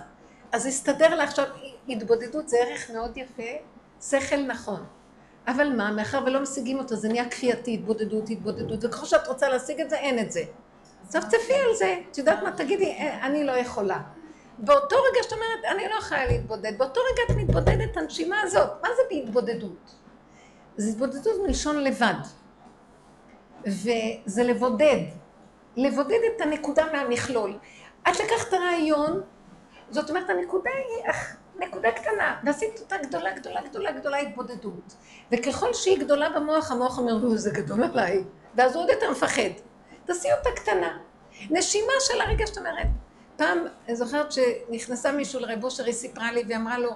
אז הסתדר לה עכשיו, התבודדות זה ערך מאוד יפה, שכל נכון. אבל מה, מאחר ולא משיגים אותו, זה נהיה כפייתי, התבודדות, התבודדות, וככל שאת רוצה להשיג את זה, אין את זה. צפצפי על זה, את יודעת מה, תגידי, "אה, אני לא יכולה. באותו רגע שאת אומרת, אני לא יכולה להתבודד, באותו רגע את מתבודדת הנשימה הזאת. מה זה בהתבודדות? זה התבודדות מלשון לבד. וזה לבודד. לבודד את הנקודה מהמכלול. את לקחת רעיון, זאת אומרת, הנקודה היא נקודה קטנה, ועשית אותה גדולה, גדולה, גדולה, גדולה התבודדות. וככל שהיא גדולה במוח, המוח אומר, זה גדול עליי, ואז הוא עוד יותר מפחד. תעשי אותה קטנה. נשימה של הרגע שאת אומרת. פעם, אני זוכרת שנכנסה מישהו לרב אושר, היא סיפרה לי והיא אמרה לו,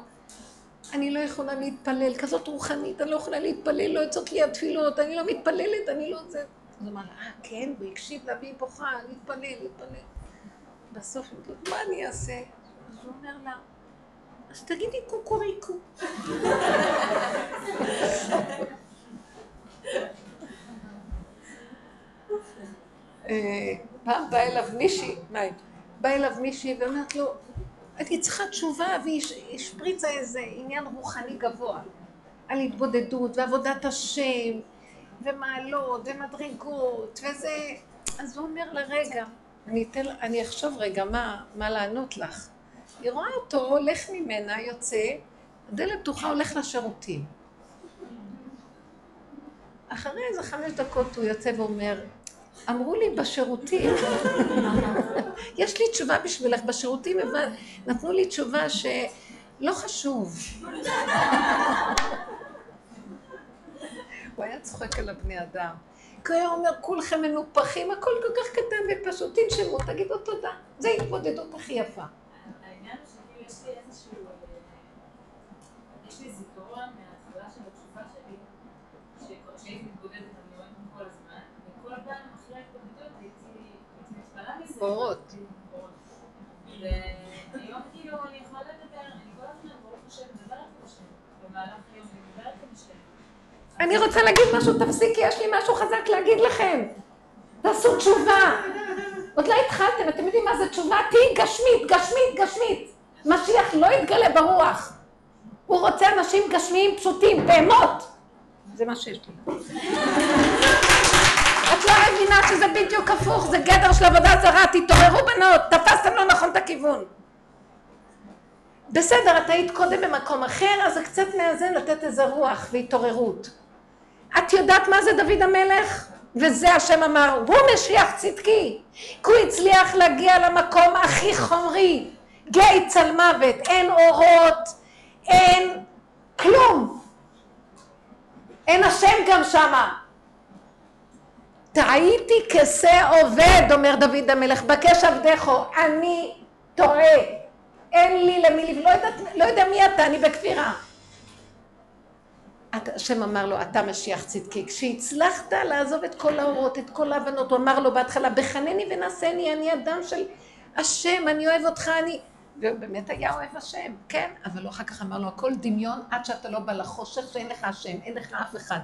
אני לא יכולה להתפלל, כזאת רוחנית, אני לא יכולה להתפלל, לא יוצאות לי התפילות, אני לא מתפללת, אני לא זה. אז הוא אמר אה, כן, והוא הקשיב לה והיא בוכה, להתפלל, להתפלל. בסוף היא אומרת, מה אני אעשה? אז הוא אומר לה, אז תגידי קוקוריקו. אה, פעם באה אליו מישהי, באה אליו מישהי ואומרת לו, הייתי צריכה תשובה והיא השפריצה איזה עניין רוחני גבוה על התבודדות ועבודת השם ומעלות ומדרגות וזה, אז הוא אומר לה רגע, אני, אתן, אני אחשוב רגע מה, מה לענות לך. היא רואה אותו הולך ממנה, יוצא, הדלת פתוחה, הולך לשירותים. אחרי איזה חמש דקות הוא יוצא ואומר, אמרו לי בשירותים, יש לי תשובה בשבילך, בשירותים נתנו לי תשובה שלא חשוב. הוא היה צוחק על הבני אדם. כי הוא היה אומר, כולכם מנופחים, הכל כל כך קטן ופשוט, תנשמו, תגידו תודה. זו ההתמודדות הכי יפה. העניין הוא שכאילו יש לי איזשהו, אה, יש לי זיכרון מההתחלה של התשובה שלי, שהייתי מתבודדת אורות. והיום אני רוצה להגיד משהו, תפסיקי, יש לי משהו חזק להגיד לכם. תעשו תשובה. עוד לא התחלתם, אתם יודעים מה זה תשובה? תהיי גשמית, גשמית, גשמית. משיח לא יתגלה ברוח. הוא רוצה אנשים גשמיים פשוטים, בהמות. זה מה שיש לי. את לא מבינה שזה בדיוק הפוך, זה גדר של עבודה זרה, תתעוררו בנות, תפסתם לא נכון את הכיוון. בסדר, את היית קודם במקום אחר, אז זה קצת מאזן לתת איזה רוח והתעוררות. את יודעת מה זה דוד המלך? וזה השם אמר, הוא משיח צדקי, כי הוא הצליח להגיע למקום הכי חומרי, גיא צל מוות, אין אורות, אין כלום. אין השם גם שמה. טעיתי כשה עובד, אומר דוד המלך, בקש עבדךו, אני טועה, אין לי למי. לא, יודעת, לא יודע מי אתה, אני בכפירה. השם אמר לו, אתה משיח צדקי. כשהצלחת לעזוב את כל האורות, את כל ההבנות, הוא אמר לו בהתחלה, בחנני ונשני, אני אדם של השם, אני אוהב אותך, אני... והוא באמת היה אוהב השם, כן, אבל הוא אחר כך אמר לו, הכל דמיון עד שאתה לא בא לחושך שאין לך השם, אין לך אף אחד.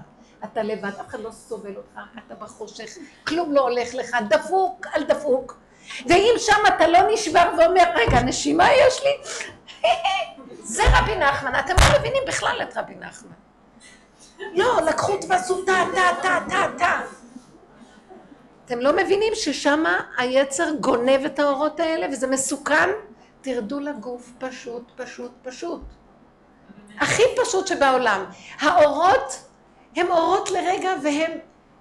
אתה לבד, אף אחד לא סובל אותך, אתה בחושך, כלום לא הולך לך, דפוק על דפוק. ואם שם אתה לא נשבר ואומר, רגע, נשימה יש לי? זה רבי נחמן, אתם לא מבינים בכלל את רבי נחמן. לא, לקחו ועשו טה, טה, טה, טה, טה. אתם לא מבינים ששם היצר גונב את האורות האלה וזה מסוכן? תרדו לגוף פשוט, פשוט, פשוט. הכי פשוט שבעולם. האורות הם אורות לרגע והם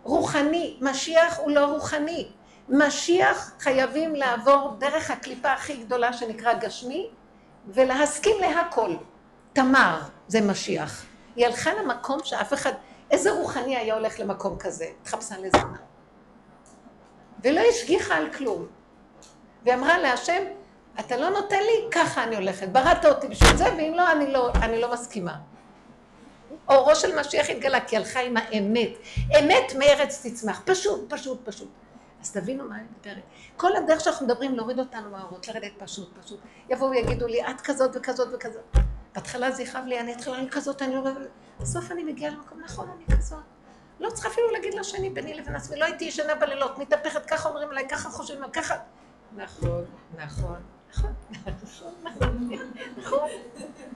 רוחני. משיח הוא לא רוחני. משיח חייבים לעבור דרך הקליפה הכי גדולה שנקרא גשמי ולהסכים להכל. תמר זה משיח. היא הלכה למקום שאף אחד, איזה רוחני היה הולך למקום כזה? התחפשה לזונה. ולא השגיחה על כלום. והיא אמרה להשם, אתה לא נותן לי, ככה אני הולכת. בראת אותי בשביל זה, ואם לא, אני לא, אני לא מסכימה. אורו של משיח התגלה, כי הלכה עם האמת. אמת מארץ תצמח. פשוט, פשוט, פשוט. אז תבינו מה אני מדברת. כל הדרך שאנחנו מדברים, להוריד אותנו מהאורות, לרדת פשוט, פשוט. יבואו ויגידו לי, את כזאת וכזאת וכזאת. בהתחלה זה יכאב לי, אני אתחילה, אני כזאת, אני לא... בסוף אני מגיעה למקום, נכון, אני כזאת. לא צריכה אפילו להגיד לשני ביני לבין עצמי, לא הייתי ישנה בלילות, מתהפכת, ככה אומרים עליי, ככה חושבים, ככה... נכון, נכון, נכון, נכון, נכון,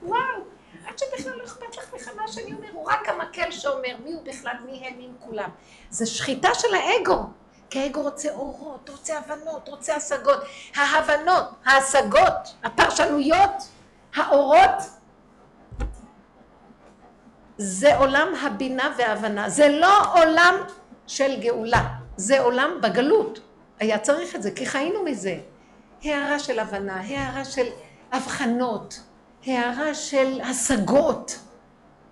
וואו. עד שבכלל לא אכפת לך בכלל מה שאני אומר, הוא רק המקל שאומר מי הוא בכלל, מי הם, מי כולם. זה שחיטה של האגו. כי האגו רוצה אורות, רוצה הבנות, רוצה השגות. ההבנות, ההשגות, הפרשנויות, האורות, זה עולם הבינה וההבנה. זה לא עולם של גאולה, זה עולם בגלות. היה צריך את זה, כי חיינו מזה. הערה של הבנה, הערה של הבחנות, הערה של השגות.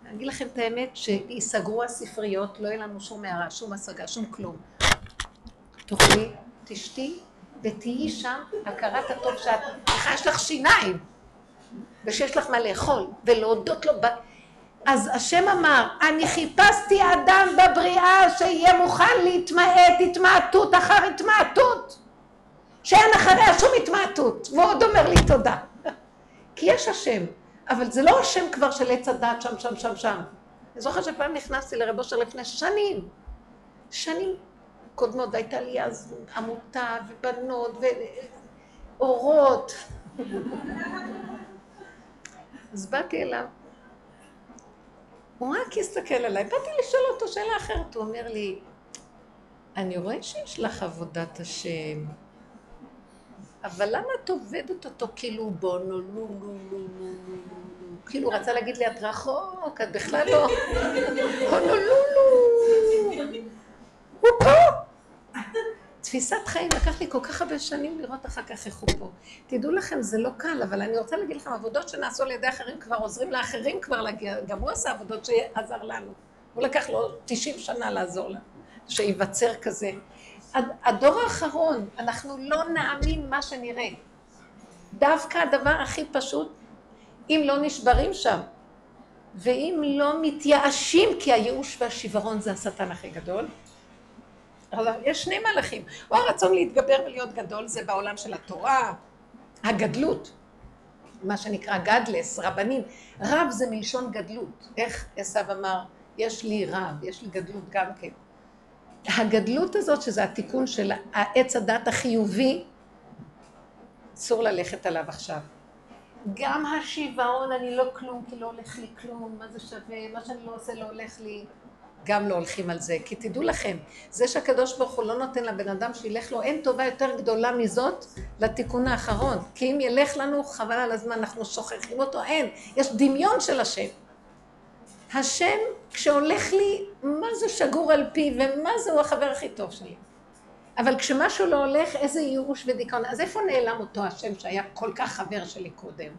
אני אגיד לכם את האמת, שיסגרו הספריות, לא יהיה לנו שום הערה, שום השגה, שום כלום. תאכלי, תשתי, ותהיי שם הכרת הטוב שאת, איך יש לך שיניים, ושיש לך מה לאכול, ולהודות לו. אז השם אמר, אני חיפשתי אדם בבריאה שיהיה מוכן להתמעט התמעטות אחר התמעטות. שאין אחריה שום התמעטות. והוא עוד אומר לי תודה. כי יש השם, אבל זה לא השם כבר של עץ הדת שם, שם, שם, שם. אני זוכרת שפעם נכנסתי לרב אושר לפני שנים, שנים קודמות, והייתה לי אז עמותה ובנות ואורות. אז באתי אליו, הוא רק הסתכל עליי, באתי לשאול אותו שאלה אחרת, הוא אומר לי, אני רואה שיש לך עבודת השם, אבל למה את עובדת אותו כאילו בונו, לו, לו, לו, לו, כאילו הוא רצה להגיד לי, את רחוק, את בכלל לא... הונולולו. הוא פה. תפיסת חיים, לקח לי כל כך הרבה שנים לראות אחר כך איך הוא פה. תדעו לכם, זה לא קל, אבל אני רוצה להגיד לכם, עבודות שנעשו על ידי אחרים כבר עוזרים לאחרים כבר להגיע, גם הוא עשה עבודות שעזר לנו. הוא לקח לו 90 שנה לעזור לנו, שייווצר כזה. הדור האחרון, אנחנו לא נאמין מה שנראה. דווקא הדבר הכי פשוט, אם לא נשברים שם, ואם לא מתייאשים, כי הייאוש והשיוורון זה השטן הכי גדול, יש שני מהלכים. או הרצון להתגבר ולהיות גדול, זה בעולם של התורה, הגדלות, מה שנקרא גדלס, רבנים. רב זה מלשון גדלות. איך עשו אמר, יש לי רב, יש לי גדלות גם כן. הגדלות הזאת, שזה התיקון של העץ הדת החיובי, אסור ללכת עליו עכשיו. גם השיוועון, אני לא כלום, כי לא הולך לי כלום, מה זה שווה, מה שאני לא עושה לא הולך לי. גם לא הולכים על זה. כי תדעו לכם, זה שהקדוש ברוך הוא לא נותן לבן אדם שילך לו, אין טובה יותר גדולה מזאת לתיקון האחרון. כי אם ילך לנו, חבל על הזמן, אנחנו שוכחים אותו, אין. יש דמיון של השם. השם, כשהולך לי, מה זה שגור על פי, ומה זה הוא החבר הכי טוב שלי. אבל כשמשהו לא הולך, איזה ייאוש ודיכאון. אז איפה נעלם אותו השם שהיה כל כך חבר שלי קודם?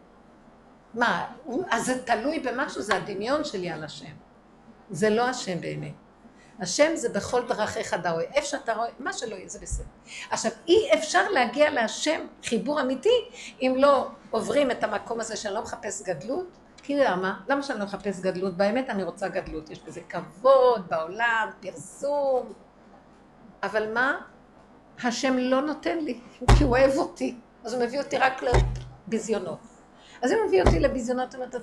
מה, אז זה תלוי במשהו, זה הדמיון שלי על השם. זה לא השם באמת. השם זה בכל דרכיך דאוי. איפה שאתה רואה, מה שלא יהיה, זה בסדר. עכשיו, אי אפשר להגיע להשם חיבור אמיתי, אם לא עוברים את המקום הזה שאני לא מחפש גדלות. כי למה? למה שאני לא מחפש גדלות? באמת אני רוצה גדלות. יש בזה כבוד בעולם, פרסום. אבל מה? השם לא נותן לי, כי הוא אוהב אותי. אז הוא מביא אותי רק לביזיונות. אז אם מביא אותי לביזיונות, אומרת,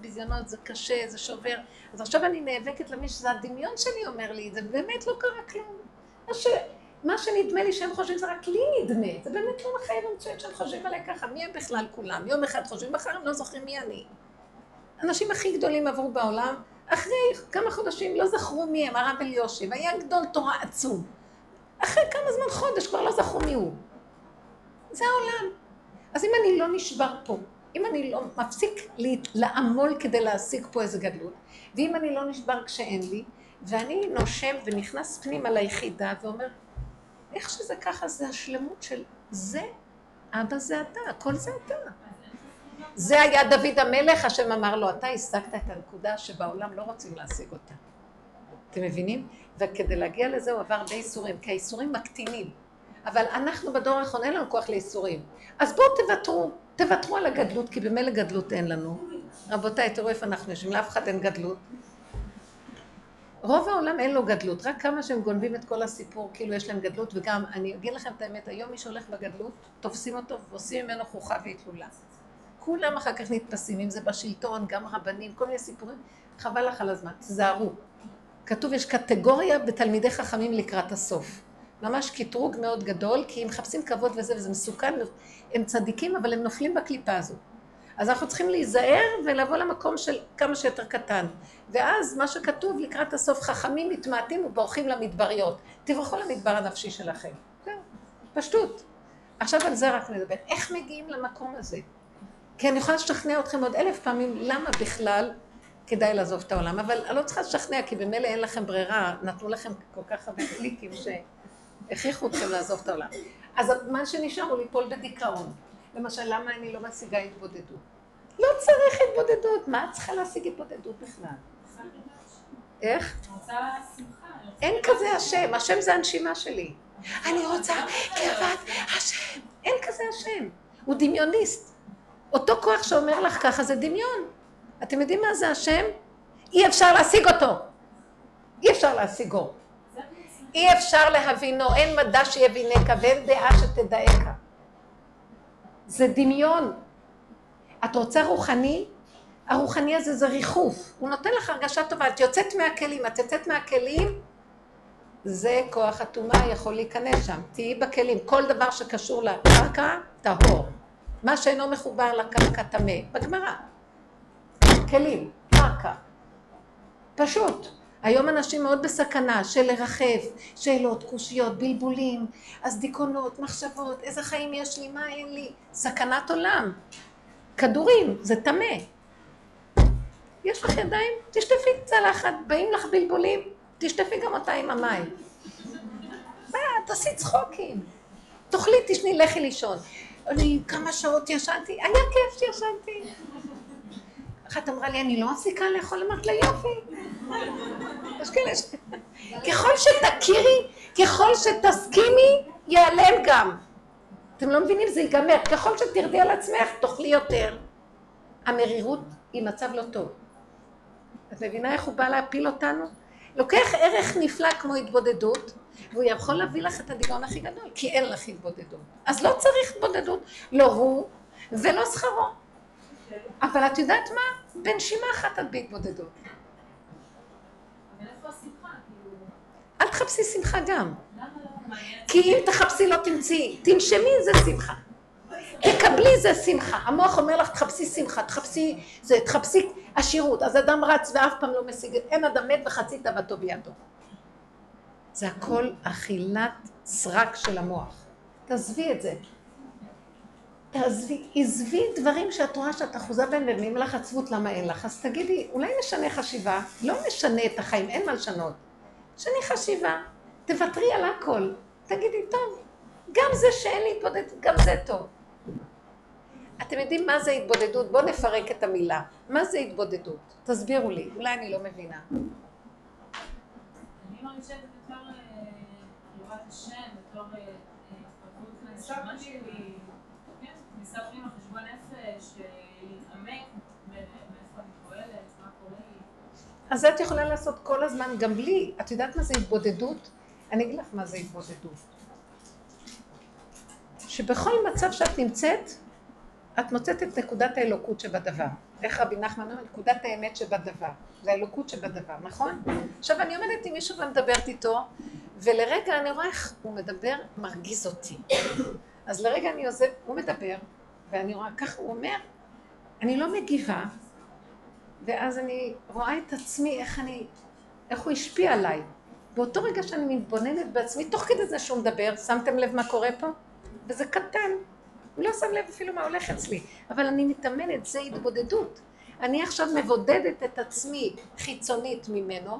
ביזיונות זה קשה, זה שובר. אז עכשיו אני נאבקת למי שזה הדמיון שלי אומר לי, זה באמת לא קרה כלום. מה, ש... מה שנדמה לי שהם חושבים זה רק לי נדמה, זה באמת לא מחייב המציאות שהם חושבים עליי ככה, מי הם בכלל כולם? יום אחד חושבים, מחר הם לא זוכרים מי אני. האנשים הכי גדולים עברו בעולם, אחרי כמה חודשים לא זכרו מי הם, הרב אליושי, והיה גדול תורה עצום. אחרי כמה זמן, חודש, כבר לא זכרו מי הוא. זה העולם. אז אם אני לא נשבר פה, אם אני לא מפסיק לעמול כדי להשיג פה איזה גדלות, ואם אני לא נשבר כשאין לי, ואני נושם ונכנס פנימה ליחידה ואומר, איך שזה ככה, זה השלמות של זה, אבא זה אתה, הכל זה אתה. זה היה דוד המלך, השם אמר לו, אתה השגת את הנקודה שבעולם לא רוצים להשיג אותה. אתם מבינים? וכדי להגיע לזה הוא עבר הרבה איסורים, כי האיסורים מקטינים. אבל אנחנו בדור האחרון אין לנו כוח לאיסורים. אז בואו תוותרו, תוותרו על הגדלות, כי במילא גדלות אין לנו. רבותיי, תראו איפה אנחנו יושבים, לאף אחד אין גדלות. רוב העולם אין לו גדלות, רק כמה שהם גונבים את כל הסיפור, כאילו יש להם גדלות, וגם, אני אגיד לכם את האמת, היום מי שהולך בגדלות, תופסים אותו ועושים ממנו חוכה והתלולה. כולם אחר כך נתפסים, אם זה בשלטון, גם רבנים, כל מיני סיפורים, חבל לך על הזמן, תזהרו. כתוב, יש קטגוריה בתלמידי חכמים לקראת הסוף. ממש קטרוג מאוד גדול, כי הם מחפשים כבוד וזה, וזה מסוכן, הם צדיקים, אבל הם נופלים בקליפה הזו. אז אנחנו צריכים להיזהר ולבוא למקום של כמה שיותר קטן. ואז מה שכתוב לקראת הסוף, חכמים מתמעטים ובורחים למדבריות. תברחו למדבר הנפשי שלכם. זהו, פשטות. עכשיו על זה רק נדבר. איך מגיעים למקום הזה? כי אני יכולה לשכנע אתכם עוד אלף פעמים למה בכלל כדאי לעזוב את העולם. אבל אני לא צריכה לשכנע, כי במילא אין לכם ברירה, נתנו לכם כל כך הרבה קליקים שהכריחו אתכם לעזוב את העולם. אז מה שנשאר הוא ליפול בדיכאון. למשל, למה אני לא משיגה התבודדות? לא צריך התבודדות, מה את צריכה להשיג התבודדות בכלל? איך? אין כזה השם, השם זה הנשימה שלי. אני רוצה קרבת השם. אין כזה השם. הוא דמיוניסט. אותו כוח שאומר לך ככה זה דמיון. אתם יודעים מה זה השם? אי אפשר להשיג אותו. אי אפשר להשיגו. אי אפשר להבינו, אין מדע שיבינך ואין דעה שתדאיך. זה דמיון. את רוצה רוחני? הרוחני הזה זה ריחוף. הוא נותן לך הרגשה טובה. את יוצאת מהכלים. את יוצאת מהכלים, זה כוח הטומאה יכול להיכנס שם. תהיי בכלים. כל דבר שקשור לקרקע, טהור. מה שאינו מחובר לקרקע טמא. בגמרא. כלים, קרקע. פשוט. היום אנשים מאוד בסכנה של לרחב, שאלות, קושיות, בלבולים, אז דיכאונות, מחשבות, איזה חיים יש לי, מה אין לי, סכנת עולם. כדורים, זה טמא. יש לך ידיים? תשטפי צלחת, באים לך בלבולים, תשטפי גם אותה עם המים. מה, תעשי צחוקים. תאכלי, תשני, לכי לישון. אני כמה שעות ישנתי, היה כיף שישנתי. אחת אמרה לי, אני לא מפסיקה לאכול, אמרת לה, יופי. יש כאלה ש... ככל שתכירי, ככל שתסכימי, ייעלם גם. אתם לא מבינים, זה ייגמר. ככל שתרדי על עצמך, תאכלי יותר. המרירות היא מצב לא טוב. את מבינה איך הוא בא להפיל אותנו? לוקח ערך נפלא כמו התבודדות, והוא יכול להביא לך את הדיגון הכי גדול, כי אין לך התבודדות. אז לא צריך התבודדות, לא הוא ולא שכרו. אבל את יודעת מה? בנשימה אחת את בהתבודדות. אל תחפשי שמחה גם. כי אם תחפשי לא תמצאי. תנשמי זה שמחה. תקבלי זה שמחה. המוח אומר לך תחפשי שמחה, תחפשי זה, תחפשי עשירות. אז אדם רץ ואף פעם לא משיג, אין אדם מת וחצי תאוותו בידו. זה הכל אכילת סרק של המוח. תעזבי את זה. תעזבי, עזבי דברים שאת רואה שאת אחוזה בהם ומביאים לך עצבות למה אין לך. אז תגידי, אולי נשנה חשיבה? לא נשנה את החיים, אין מה לשנות. שני חשיבה, תוותרי על הכל. תגידי, טוב, גם זה שאין לי התבודדות, גם זה טוב. אתם יודעים מה זה התבודדות? בואו נפרק את המילה. מה זה התבודדות? תסבירו לי, אולי אני לא מבינה. אני מרגישה את זה בתור קרבת השם, בתור התפרקות מהנשמה שלי, לי. אז את יכולה לעשות כל הזמן גם בלי. את יודעת מה זה התבודדות? אני אגיד לך מה זה התבודדות. שבכל מצב שאת נמצאת, את מוצאת את נקודת האלוקות שבדבר. איך רבי נחמן אומר? נקודת האמת שבדבר. זה האלוקות שבדבר, נכון? עכשיו אני עומדת עם מישהו ומדברת איתו, ולרגע אני רואה איך הוא מדבר, מרגיז אותי. אז לרגע אני עוזב, הוא מדבר, ואני רואה, ככה הוא אומר, אני לא מגיבה, ואז אני רואה את עצמי, איך אני, איך הוא השפיע עליי. באותו רגע שאני מתבוננת בעצמי, תוך כדי זה שהוא מדבר, שמתם לב מה קורה פה? וזה קטן. הוא לא שם לב אפילו מה הולך אצלי. אבל אני מתאמנת, זה התבודדות. אני עכשיו מבודדת את עצמי חיצונית ממנו,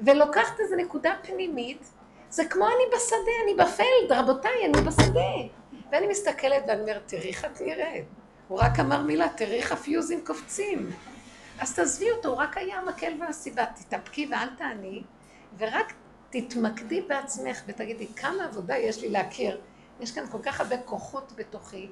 ולוקחת איזו נקודה פנימית, זה כמו אני בשדה, אני בפלד, רבותיי, אני בשדה. ואני מסתכלת ואני אומרת, תראי איך את נראית. הוא רק אמר מילה, תראי איך הפיוזים קופצים. אז תעזבי אותו, הוא רק היה המקל והסיבה. תתאפקי ואל תעני, ורק תתמקדי בעצמך ותגידי, כמה עבודה יש לי להכיר. יש כאן כל כך הרבה כוחות בתוכי,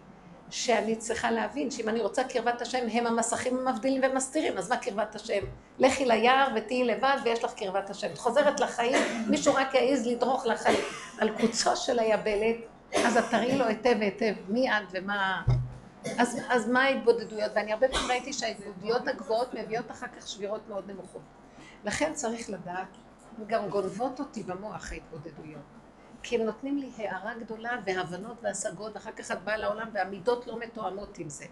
שאני צריכה להבין שאם אני רוצה קרבת השם, הם המסכים המבדילים ומסתירים, אז מה קרבת השם? לכי ליער ותהיי לבד ויש לך קרבת השם. את חוזרת לחיים, מישהו רק יעז לדרוך על, על קוצו של היבלת, אז את תראי לו היטב היטב מי את ומה... אז, אז מה ההתבודדויות? ואני הרבה פעמים ראיתי שההתבודדויות הגבוהות מביאות אחר כך שבירות מאוד נמוכות. לכן צריך לדעת, וגם גונבות אותי במוח ההתבודדויות. כי הם נותנים לי הערה גדולה והבנות והשגות, אחר כך את באה לעולם והמידות לא מתואמות עם זה.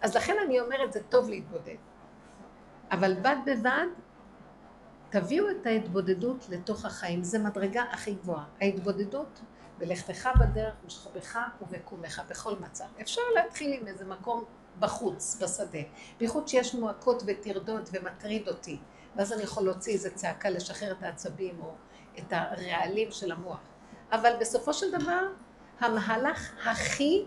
אז לכן אני אומרת, זה טוב להתבודד. אבל בד בבד, תביאו את ההתבודדות לתוך החיים, זה מדרגה הכי גבוהה. ההתבודדות בלכתך בדרך, בשכבך ובקומך, בכל מצב. אפשר להתחיל עם איזה מקום בחוץ, בשדה. בייחוד שיש מועקות וטרדות ומטריד אותי. ואז אני יכול להוציא איזה צעקה, לשחרר את העצבים או את הרעלים של המוח. אבל בסופו של דבר, המהלך הכי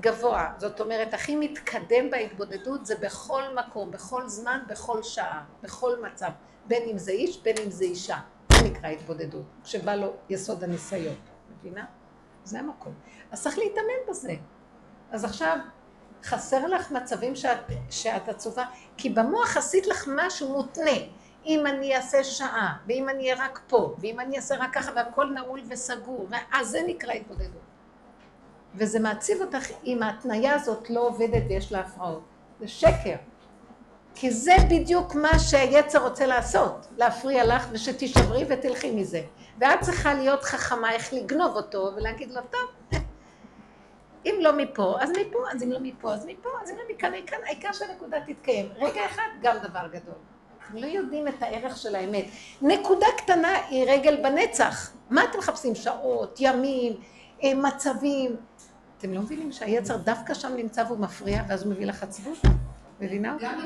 גבוה, זאת אומרת, הכי מתקדם בהתבודדות, זה בכל מקום, בכל זמן, בכל שעה, בכל מצב. בין אם זה איש, בין אם זה אישה. זה נקרא התבודדות, כשבא לו יסוד הניסיון. מבינה? זה המקום. אז צריך להתאמן בזה. אז עכשיו, חסר לך מצבים שאת, שאת עצובה, כי במוח עשית לך משהו מותנה. אם אני אעשה שעה, ואם אני אהיה רק פה, ואם אני אעשה רק ככה, והכל נעול וסגור, אז זה נקרא התבודדות. וזה מעציב אותך אם ההתניה הזאת לא עובדת ויש לה הפרעות. זה שקר. כי זה בדיוק מה שהיצר רוצה לעשות, להפריע לך ושתישברי ותלכי מזה. ואת צריכה להיות חכמה איך לגנוב אותו ולהגיד לו, טוב, אם לא מפה, אז מפה, אז אם לא מפה, אז מפה, אז אם לא מכאן, מכאן, העיקר שהנקודה תתקיים. רגע אחד, גם דבר גדול. אתם לא יודעים את הערך של האמת. נקודה קטנה היא רגל בנצח. מה אתם מחפשים? שעות, ימים, אה, מצבים. אתם לא מבינים שהיצר דווקא שם נמצא והוא מפריע, ואז הוא מביא לך עצבות? מבינה? גם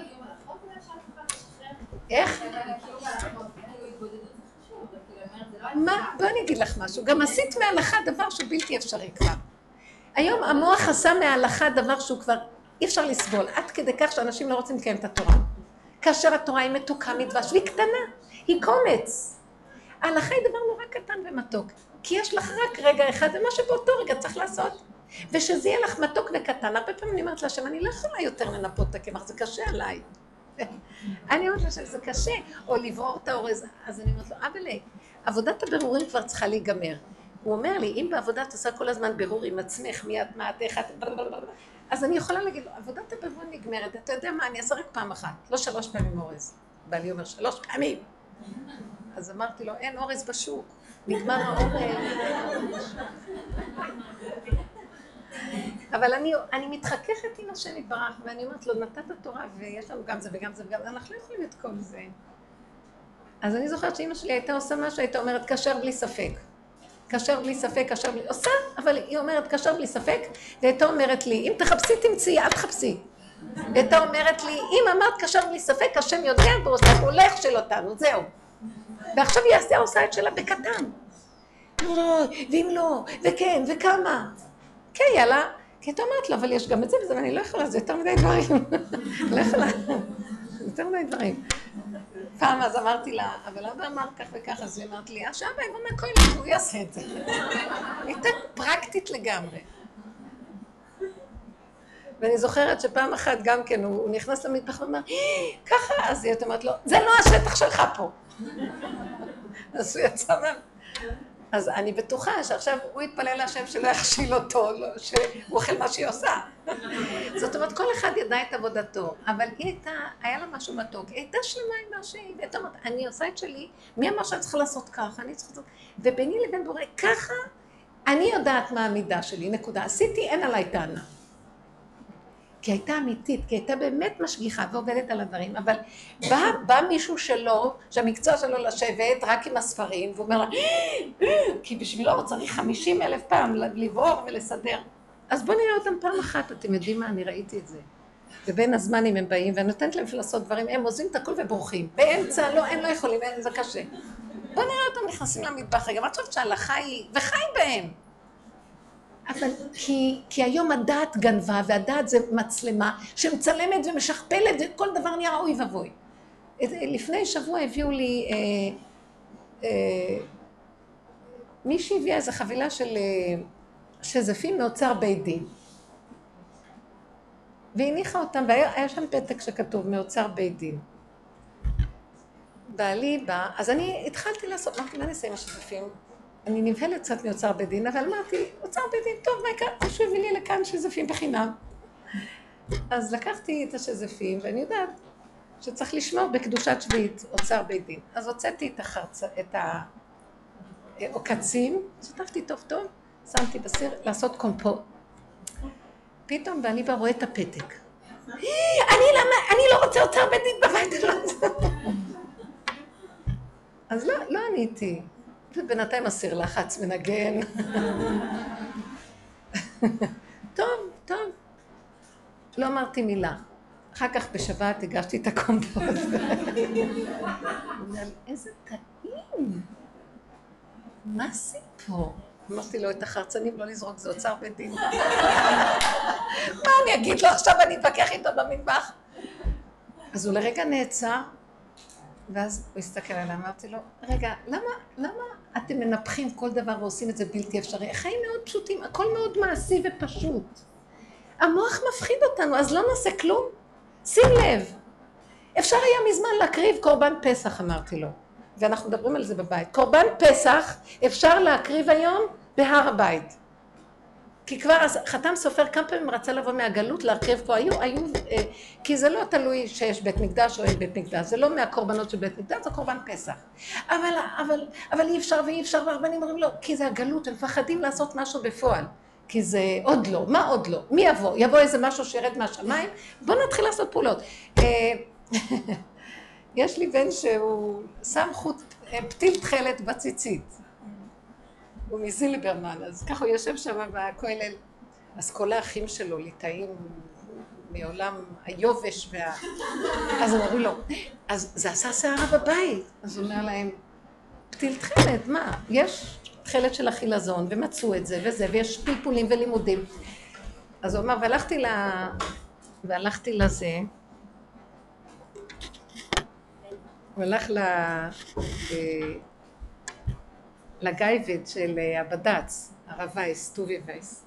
לא מה? בואי אני אגיד לך משהו. גם עשית מהלכה דבר שהוא בלתי אפשרי כבר. היום המוח עשה מההלכה דבר שהוא כבר אי אפשר לסבול, עד כדי כך שאנשים לא רוצים לקיים את התורה. כאשר התורה היא מתוקה מדבש, והיא קטנה, היא קומץ. ההלכה היא דבר נורא קטן ומתוק, כי יש לך רק רגע אחד, ומה שבאותו רגע צריך לעשות. ושזה יהיה לך מתוק וקטן. הרבה פעמים אני אומרת להשם, אני לא יכולה יותר לנפות את הקמח, זה קשה עליי. אני אומרת להשם, זה קשה, או לברור את האורז. אז אני אומרת לו, אבל עבודת הבירורים כבר צריכה להיגמר. הוא אומר לי, אם בעבודה את עושה כל הזמן בירור עם עצמך, מי את, מה את, איך את, אז אני יכולה להגיד לו, עבודת הבירור נגמרת, אתה יודע מה, אני אעשה רק פעם אחת, לא שלוש פעמים אורז. בעלי אומר, שלוש פעמים. אז אמרתי לו, אין אורז בשוק, נגמר האורז. אבל אני, אני מתחככת עם השם יתברך, ואני אומרת לו, נתת תורה, ויש לנו גם זה וגם זה וגם זה, אנחנו לא יכולים את כל זה. אז אני זוכרת שאימא שלי הייתה עושה משהו, הייתה אומרת, כשר בלי ספק. כשר בלי ספק, כשר בלי... עושה, אבל היא אומרת, כשר בלי ספק, והייתה אומרת לי, אם תחפשי, תמצאי, אל תחפשי. הייתה אומרת לי, אם אמרת כשר בלי ספק, השם יודע ועושה, הוא לא יכשיל אותנו, זהו. ועכשיו היא עושה, עושה את שלה בקטן. לא, ואם לא, וכן, וכמה. כן, יאללה. כי אתה אומרת לו, אבל יש גם את זה וזה, ואני לא יכולה, זה יותר מדי דברים. לא יכולה, יותר מדי דברים. פעם אז אמרתי לה, אבל אבא אמר כך וכך, אז היא אמרת לי, אז שאבא יבוא מהכולל, הוא יעשה את זה. הייתה פרקטית לגמרי. ואני זוכרת שפעם אחת גם כן, הוא, הוא נכנס למטבח ואומר, ככה, אז היא אומרת לו, זה לא השטח שלך פה. אז הוא יצא מה... אז אני בטוחה שעכשיו הוא יתפלל להשם שלא יכשיל אותו, לא, שהוא אוכל מה שהיא עושה. זאת אומרת, כל אחד ידע את עבודתו, אבל היא הייתה, היה לה משהו מתוק, היא הייתה שלמה עם מה שהיא, והייתה אומרת, אני עושה את שלי, מי אמר שאני צריכה לעשות ככה, אני צריכה לעשות... וביני לבין בורא, ככה, אני יודעת מה המידה שלי, נקודה. עשיתי, אין עליי טענה. כי הייתה אמיתית, כי הייתה באמת משגיחה ועובדת על הדברים, אבל בא, בא מישהו שלו, שהמקצוע שלו לשבת רק עם הספרים, והוא אומר לה, כי בשבילו הוא צריך חמישים אלף פעם לברור ולסדר. אז בואו נראה אותם פעם אחת, אתם יודעים מה, אני ראיתי את זה. ובין הזמנים הם באים, ואני נותנת להם לעשות דברים, הם עוזבים את הכול ובורחים. באמצע, לא, הם לא יכולים, אין, זה קשה. בואו נראה אותם נכנסים למטבח רגע, מה את חושבת שההלכה היא, וחיים בהם. אבל כי, כי היום הדעת גנבה, והדעת זה מצלמה שמצלמת ומשכפלת, וכל דבר נהיה אוי ואבוי. לפני שבוע הביאו לי, אה, אה, מישהי הביאה איזו חבילה של אה, שזפים מאוצר בית דין. והניחה אותם, והיה שם פתק שכתוב מאוצר בית דין. בעלי בא, אז אני התחלתי לעשות, אמרתי, מה אני אעשה עם השזפים? אני נבהלת קצת מאוצר בית דין, אבל אמרתי, אוצר בית דין, טוב, מה יקרה? הביא לי לכאן שזפים בחינם. אז לקחתי את השזפים, ואני יודעת שצריך לשמור בקדושת שביעית, אוצר בית דין. אז הוצאתי את החרצ... את העוקצים, שטפתי טוב טוב, שמתי בסיר לעשות קומפו. פתאום בעלי בא רואה את הפתק. אני למה, אני לא רוצה יותר בית דין בבית. אז לא, לא עניתי. בינתיים הסיר לחץ מנגן. טוב, טוב. לא אמרתי מילה. אחר כך בשבת הגשתי את הקומפוסט. איזה טעים. מה פה? אמרתי לו, את החרצנים לא לזרוק, זה אוצר בית דין. מה אני אגיד לו עכשיו, אני אתווכח איתו במטבח? אז הוא לרגע נעצר, ואז הוא הסתכל עליי, אמרתי לו, רגע, למה, למה אתם מנפחים כל דבר ועושים את זה בלתי אפשרי? החיים מאוד פשוטים, הכל מאוד מעשי ופשוט. המוח מפחיד אותנו, אז לא נעשה כלום. שים לב, אפשר היה מזמן להקריב קורבן פסח, אמרתי לו. ואנחנו מדברים על זה בבית. קורבן פסח אפשר להקריב היום בהר הבית. כי כבר חתם סופר כמה פעמים רצה לבוא מהגלות להרכב פה, היו, היו, אה, כי זה לא תלוי שיש בית מקדש או אין בית מקדש, זה לא מהקורבנות של בית מקדש, זה קורבן פסח. אבל, אבל, אבל אי אפשר ואי אפשר, והרבנים אומרים לא, כי זה הגלות, הם מפחדים לעשות משהו בפועל. כי זה עוד לא, מה עוד לא? מי יבוא? יבוא איזה משהו שירד מהשמיים? בואו נתחיל לעשות פעולות. אה, יש לי בן שהוא שם חוט, אה, פתיל תכלת בציצית. הוא מזילברמן, אז ככה הוא יושב שם בכולל. אז כל האחים שלו ליטאים מעולם היובש וה... אז הם אמרו לו, אז זה עשה סערה בבית. אז הוא אומר להם, פתיל תכלת, מה? יש תכלת של החילזון, ומצאו את זה וזה, ויש פלפולים ולימודים. אז הוא אמר, והלכתי ל... והלכתי לזה, הוא הלך ל... לגאב"ד של אה, הבד"ץ, הרב וייס, טובי וייס,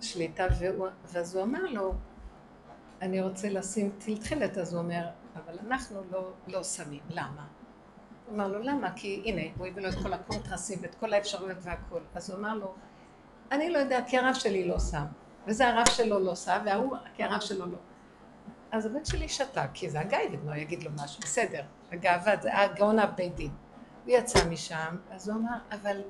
שליט"א, ואז הוא אמר לו, אני רוצה לשים תכלת, אז הוא אומר, אבל אנחנו לא, לא שמים, למה? הוא אמר לו, למה? כי הנה, הוא הביא לו את כל הקונטרסים ואת כל האפשרויות והכל. אז הוא אמר לו, אני לא יודע, כי הרב שלי לא שם, וזה הרב שלו לא שם, וההוא, כי הרב שלו לא. אז הבן שלי שתק, כי זה הגאב"ד, לא יגיד לו משהו, בסדר, הגאווה, זה הגאון הבית דין. הוא יצא משם, אז הוא אמר, אבל,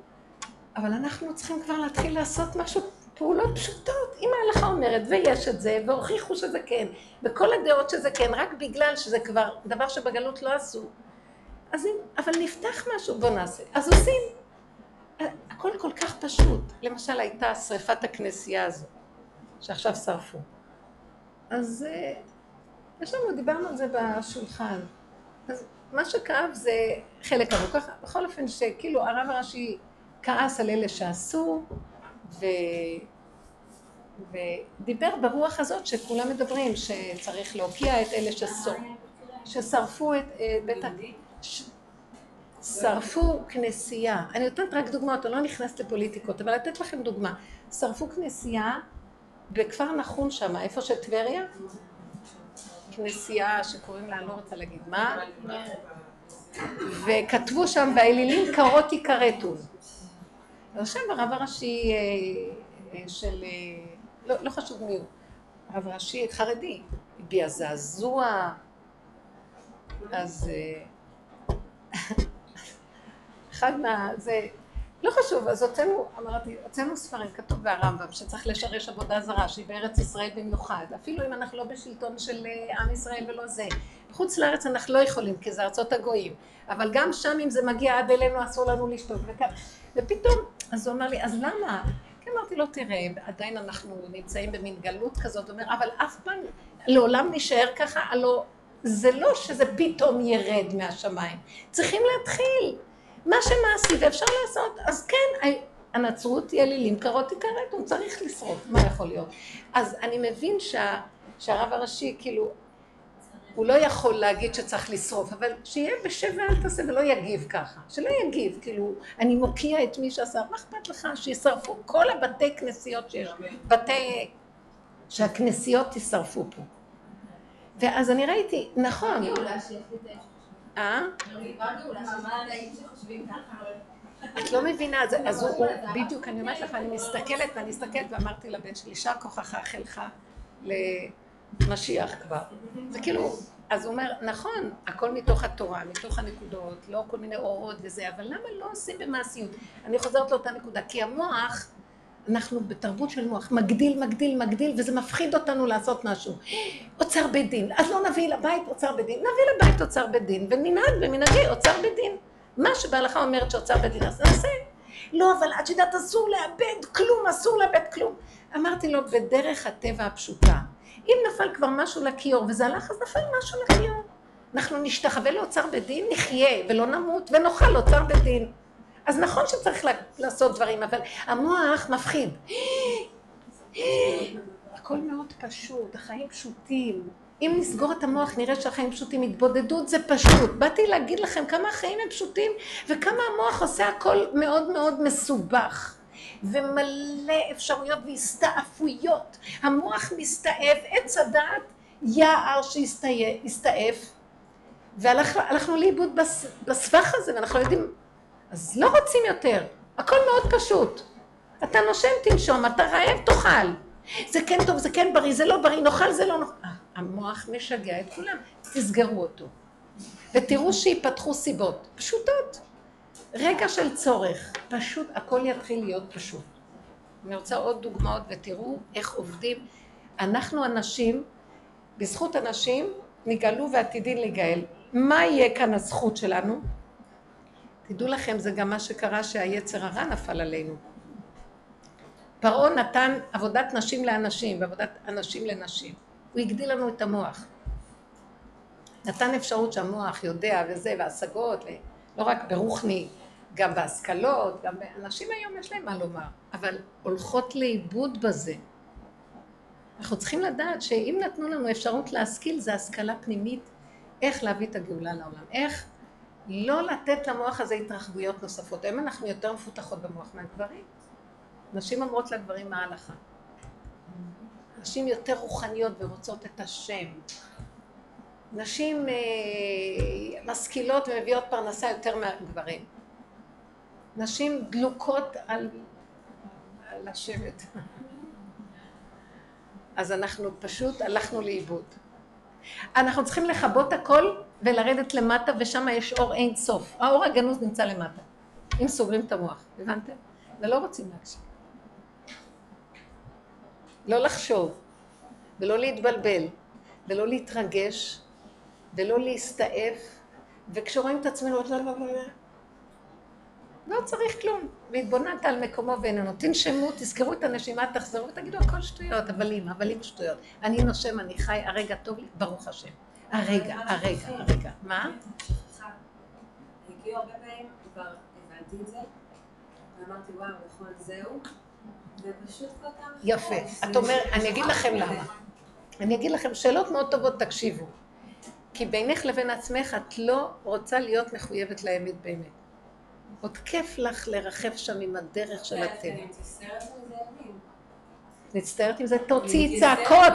אבל אנחנו צריכים כבר להתחיל לעשות משהו, פעולות פשוטות. אם ההלכה אומרת, ויש את זה, והוכיחו שזה כן, וכל הדעות שזה כן, רק בגלל שזה כבר דבר שבגלות לא עשו. אז אם, אבל נפתח משהו, בוא נעשה. אז עושים. הכל כל כך פשוט. למשל הייתה שריפת הכנסייה הזו, שעכשיו שרפו. אז אה, יש לנו, דיברנו על זה בשולחן. אז מה שכאב זה חלק ארוך. ככה, בכל אופן שכאילו הרב הראשי כעס על אלה שעשו, ו... ודיבר ברוח הזאת שכולם מדברים, שצריך להוקיע את אלה ששור... ששרפו את אה, בית ה... ש... שרפו כנסייה, אני נותנת רק דוגמאות, אני לא נכנסת לפוליטיקות, אבל לתת לכם דוגמה. שרפו כנסייה בכפר נחום שם, איפה שטבריה? כנסייה שקוראים לה, אני לא רוצה להגיד מה, וכתבו שם, והאלילים קרות יכרתון. עכשיו הרב הראשי אה, אה, של, אה, לא, לא חשוב מי הוא, הרב הראשי חרדי, הביע זעזוע, אז אחד מה... זה... לא חשוב, אז הוצאנו, אמרתי, הוצאנו ספרים, כתוב ברמב"ם, שצריך לשרש עבודה זרה, שהיא בארץ ישראל במיוחד, אפילו אם אנחנו לא בשלטון של אה, עם ישראל ולא זה. בחוץ לארץ אנחנו לא יכולים, כי זה ארצות הגויים, אבל גם שם אם זה מגיע עד אלינו אסור לנו לשתות, וכ... ופתאום, אז הוא אמר לי, אז למה? כי אמרתי לו, תראה, עדיין אנחנו נמצאים במין גלות כזאת, הוא אומר, אבל אף פעם, לעולם נשאר ככה, הלוא זה לא שזה פתאום ירד מהשמיים, צריכים להתחיל. מה שמעשי ואפשר לעשות, אז כן, הנצרות היא אלילים קרות תיכרת, הוא צריך לשרוף, מה יכול להיות? אז אני מבין שה, שהרב הראשי, כאילו, הוא לא יכול להגיד שצריך לשרוף, אבל שיהיה בשב ואל תעשה ולא יגיב ככה, שלא יגיב, כאילו, אני מוקיע את מי שעשה, מה אכפת לך שישרפו כל הבתי כנסיות שיש, בתי, שהכנסיות תשרפו פה. ואז אני ראיתי, נכון. אה? את לא מבינה, אז הוא, בדיוק, אני אומרת לך, אני מסתכלת ואני מסתכלת ואמרתי לבן שלי, יישר כוחך, חלך למשיח כבר. זה כאילו, אז הוא אומר, נכון, הכל מתוך התורה, מתוך הנקודות, לא כל מיני אורות וזה, אבל למה לא עושים במעשיות? אני חוזרת לאותה נקודה, כי המוח, אנחנו בתרבות של מוח, מגדיל, מגדיל, מגדיל, וזה מפחיד אותנו לעשות משהו. אוצר בית דין, אז לא נביא לבית אוצר בית דין, נביא לבית אוצר בית דין, וננהג במנהגי אוצר בית דין. מה שבהלכה אומרת שאוצר בית דין, אז נעשה. לא, אבל את יודעת, אסור לאבד כלום, אסור לאבד כלום. אמרתי לו, בדרך הטבע הפשוטה, אם נפל כבר משהו לכיור וזה הלך, אז נפל משהו לכיור. אנחנו נשתחווה לאוצר בית דין, נחיה ולא נמות ונאכל אוצר בית דין. אז נכון שצריך לעשות דברים, אבל המוח מפחיד. הכל מאוד פשוט, החיים פשוטים. אם נסגור את המוח נראה שהחיים פשוטים, התבודדות זה פשוט. באתי להגיד לכם כמה החיים הם פשוטים וכמה המוח עושה הכל מאוד מאוד מסובך. ומלא אפשרויות והסתעפויות. המוח מסתעף, עץ הדעת, יער שהסתעף, והלכנו לאיבוד בסבך הזה, ואנחנו לא יודעים, אז לא רוצים יותר. הכל מאוד פשוט. אתה נושם, תנשום, אתה רעב, תאכל. זה כן טוב, זה כן בריא, זה לא בריא, נאכל, זה לא נאכל. המוח משגע את כולם, תסגרו אותו. ותראו שיפתחו סיבות, פשוטות. רגע של צורך, פשוט הכל יתחיל להיות פשוט. אני רוצה עוד דוגמאות ותראו איך עובדים. אנחנו אנשים, בזכות אנשים נגאלו ועתידים להיגאל. מה יהיה כאן הזכות שלנו? תדעו לכם, זה גם מה שקרה שהיצר הרע נפל עלינו. פרעה נתן עבודת נשים לאנשים ועבודת אנשים לנשים. הוא הגדיל לנו את המוח. נתן אפשרות שהמוח יודע וזה, והשגות, לא רק ברוחני, גם בהשכלות, גם אנשים היום יש להם מה לומר, אבל הולכות לאיבוד בזה. אנחנו צריכים לדעת שאם נתנו לנו אפשרות להשכיל, זה השכלה פנימית, איך להביא את הגאולה לעולם. איך לא לתת למוח הזה התרחבויות נוספות. היום אנחנו יותר מפותחות במוח מהגברים. נשים אומרות לגברים מה ההלכה. נשים יותר רוחניות ורוצות את השם. נשים אה, משכילות ומביאות פרנסה יותר מהגברים. נשים דלוקות על, על השבט. אז אנחנו פשוט הלכנו לאיבוד. אנחנו צריכים לכבות הכל ולרדת למטה ושם יש אור אין סוף. האור הגנוז נמצא למטה. אם סוגרים את המוח, הבנתם? ולא רוצים להקשיב. לא לחשוב, ולא להתבלבל, ולא להתרגש, ולא להסתעף, וכשרואים את עצמנו, לא, לא, לא, לא, לא צריך כלום. והתבוננת על מקומו ואיננו. תנשמו, תזכרו את הנשימה, תחזרו ותגידו הכל שטויות, אבל אם, אבל אם שטויות. אני נושם, אני חי, הרגע טוב לי, ברוך השם. הרגע, הרגע, הרגע. מה? הרבה פעמים כבר הבנתי את זה, ואמרתי וואו, נכון, זהו. יפה. את אומרת, אני אגיד לכם למה. אני אגיד לכם שאלות מאוד טובות, תקשיבו. כי בינך לבין עצמך את לא רוצה להיות מחויבת לאמת באמת. עוד כיף לך לרחב שם עם הדרך של הטבע. מצטערת עם זה, תוציאי צעקות,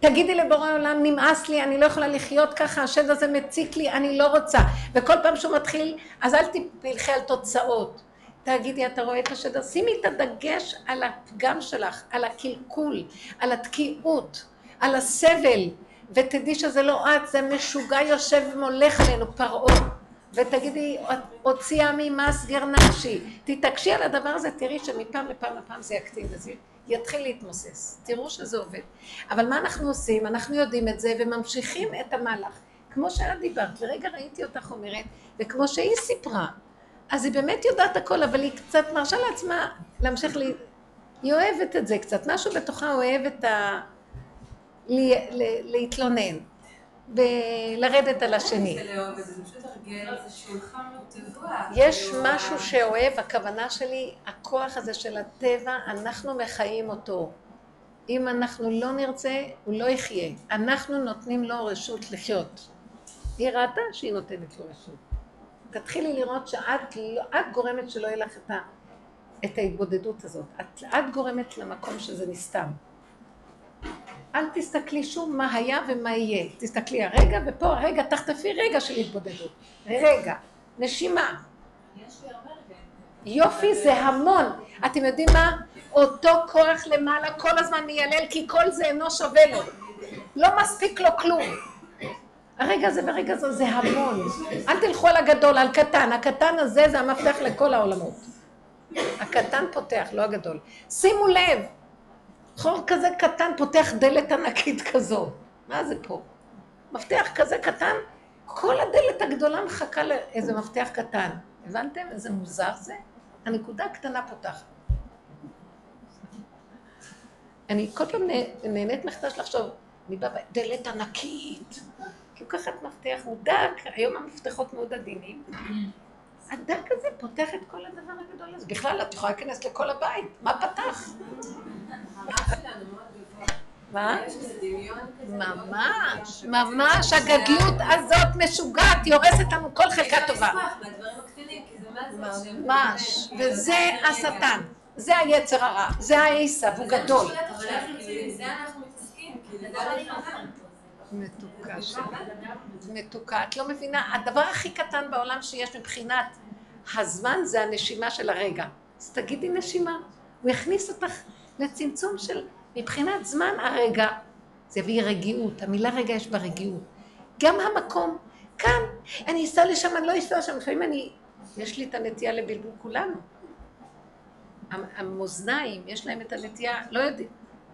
תגידי לבורא עולם, נמאס לי, אני לא יכולה לחיות ככה, השד הזה מציק לי, אני לא רוצה. וכל פעם שהוא מתחיל, אז אל תלכי על תוצאות. תגידי, אתה רואה את השד, שימי את הדגש על הפגם שלך, על הקלקול, על התקיעות, על הסבל, ותדעי שזה לא את, זה משוגע יושב ומולך עלינו, פרעה. ותגידי, הוציאה ממסגר נפשי. תתעקשי על הדבר הזה, תראי שמפעם לפעם לפעם זה יקטין וזה יתחיל להתמוסס. תראו שזה עובד. אבל מה אנחנו עושים? אנחנו יודעים את זה וממשיכים את המהלך. כמו שאת דיברת, ורגע ראיתי אותך אומרת, וכמו שהיא סיפרה, אז היא באמת יודעת הכל, אבל היא קצת מרשה לעצמה להמשיך ל... היא אוהבת את זה קצת, משהו בתוכה אוהב את ה... להתלונן. ולרדת על השני. יש משהו שאוהב, הכוונה שלי, הכוח הזה של הטבע, אנחנו מחיים אותו. אם אנחנו לא נרצה, הוא לא יחיה. אנחנו נותנים לו רשות לחיות. היא ראתה שהיא נותנת לו רשות. תתחילי לראות שאת לא, את גורמת שלא יהיה לך את, ה, את ההתבודדות הזאת. את, את גורמת למקום שזה נסתם. אל תסתכלי שוב מה היה ומה יהיה. תסתכלי הרגע, ופה הרגע, תחטפי רגע של התבודדות. רגע, נשימה. יופי זה המון. אתם יודעים מה? אותו כוח למעלה כל הזמן מיילל, כי כל זה אינו שווה לו. לא מספיק לו כלום. הרגע הזה והרגע הזה זה המון. אל תלכו על הגדול, על קטן. הקטן הזה זה המפתח לכל העולמות. הקטן פותח, לא הגדול. שימו לב, חור כזה קטן פותח דלת ענקית כזו. מה זה פה? מפתח כזה קטן, כל הדלת הגדולה מחכה לאיזה מפתח קטן. הבנתם איזה מוזר זה? הנקודה הקטנה פותחת. אני כל פעם נהנית מחדש לחשוב, אני באה דלת ענקית, לוקחת מפתח, הוא דק, היום המפתחות מאוד עדינים. הדק הזה פותח את כל הדבר הגדול הזה. בכלל, את יכולה להיכנס לכל הבית, מה פתח? מה? ממש, ממש, הגדלות הזאת משוגעת, היא הורסת לנו כל חלקה טובה. ממש, וזה השטן, זה היצר הרע, זה העיסה, והוא גדול. מתוקה שלי. מתוקה. את לא מבינה, הדבר הכי קטן בעולם שיש מבחינת הזמן זה הנשימה של הרגע. אז תגידי נשימה. הוא יכניס אותך לצמצום של, מבחינת זמן הרגע. זה יביא רגיעות. המילה רגע יש בה רגיעות. גם המקום, כאן, אני אסע לשם, אני לא אסע לשם. לפעמים אני, יש לי את הנטייה לבלבול כולנו. המאזניים, יש להם את הנטייה, לא יודעים.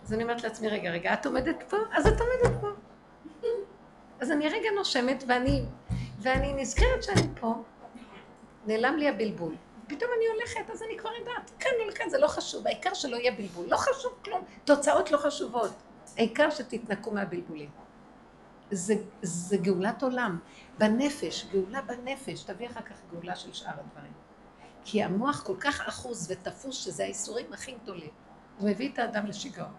אז אני אומרת לעצמי, רגע, רגע, את עומדת פה? אז את עומדת פה. אז אני רגע נושמת ואני, ואני נזכרת שאני פה, נעלם לי הבלבול. פתאום אני הולכת, אז אני כבר יודעת, כאן או לכאן, זה לא חשוב, העיקר שלא יהיה בלבול, לא חשוב כלום, תוצאות לא חשובות, העיקר שתתנקו מהבלבולים. זה, זה גאולת עולם, בנפש, גאולה בנפש, תביא אחר כך גאולה של שאר הדברים. כי המוח כל כך אחוז ותפוס שזה האיסורים הכי גדולים, הוא מביא את האדם לשיגעון.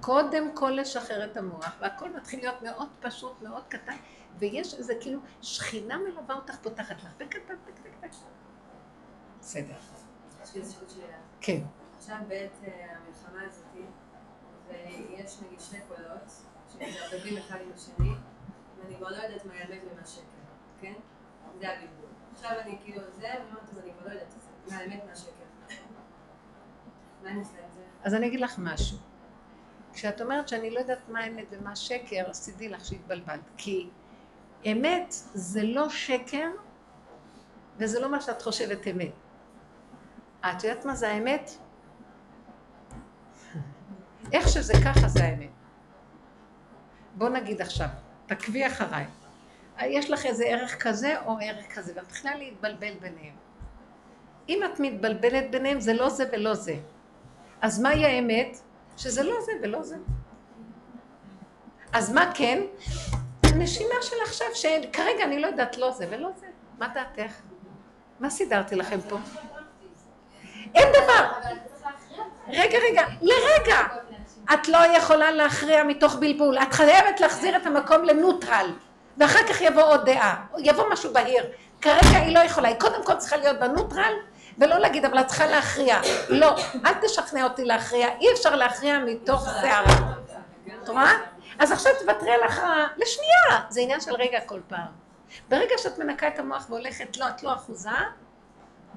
קודם כל לשחרר את המוח, והכל מתחיל להיות מאוד פשוט, מאוד קטן, ויש איזה כאילו שכינה מלווה אותך, פותחת לך, בקטן, בקטן. בסדר. יש לי איזושהי שאלה. כן. עכשיו בעת אה, המלחמה הזאת, ויש נגיד שני קולות, שמתערבבים אחד עם השני, ואני כבר לא יודעת מה האמת ומה שקר, כן? זה הבלבול. עכשיו אני כאילו זה, ואני אומרת, אני כבר לא יודעת מה האמת מה שקר. מה אני עושה עם זה? אז אני אגיד לך משהו. כשאת אומרת שאני לא יודעת מה אמת ומה שקר, אז תדעי לך שהתבלבלת. כי אמת זה לא שקר, וזה לא מה שאת חושבת אמת. את יודעת מה זה האמת? איך שזה ככה זה האמת. בוא נגיד עכשיו, תקבי אחריי. יש לך איזה ערך כזה או ערך כזה, ואת מתחילה להתבלבל ביניהם. אם את מתבלבלת ביניהם, זה לא זה ולא זה. אז מהי האמת? שזה לא זה ולא זה. אז מה כן? הנשימה של עכשיו, שכרגע אני לא יודעת לא זה ולא זה. מה דעתך? מה סידרתי לכם פה? אין דבר. רגע, רגע, לרגע. את לא יכולה להכריע מתוך בלבול. את חייבת להחזיר את המקום לנוטרל. ואחר כך יבוא עוד דעה. יבוא משהו בהיר. כרגע היא לא יכולה. היא קודם כל צריכה להיות בנוטרל, ולא להגיד, אבל את צריכה להכריע. לא, אל תשכנע אותי להכריע, אי אפשר להכריע מתוך שערה. את רואה? אז עכשיו תוותרי על הכרעה, לשנייה, זה עניין של רגע כל פעם. ברגע שאת מנקה את המוח והולכת, לא, את לא אחוזה,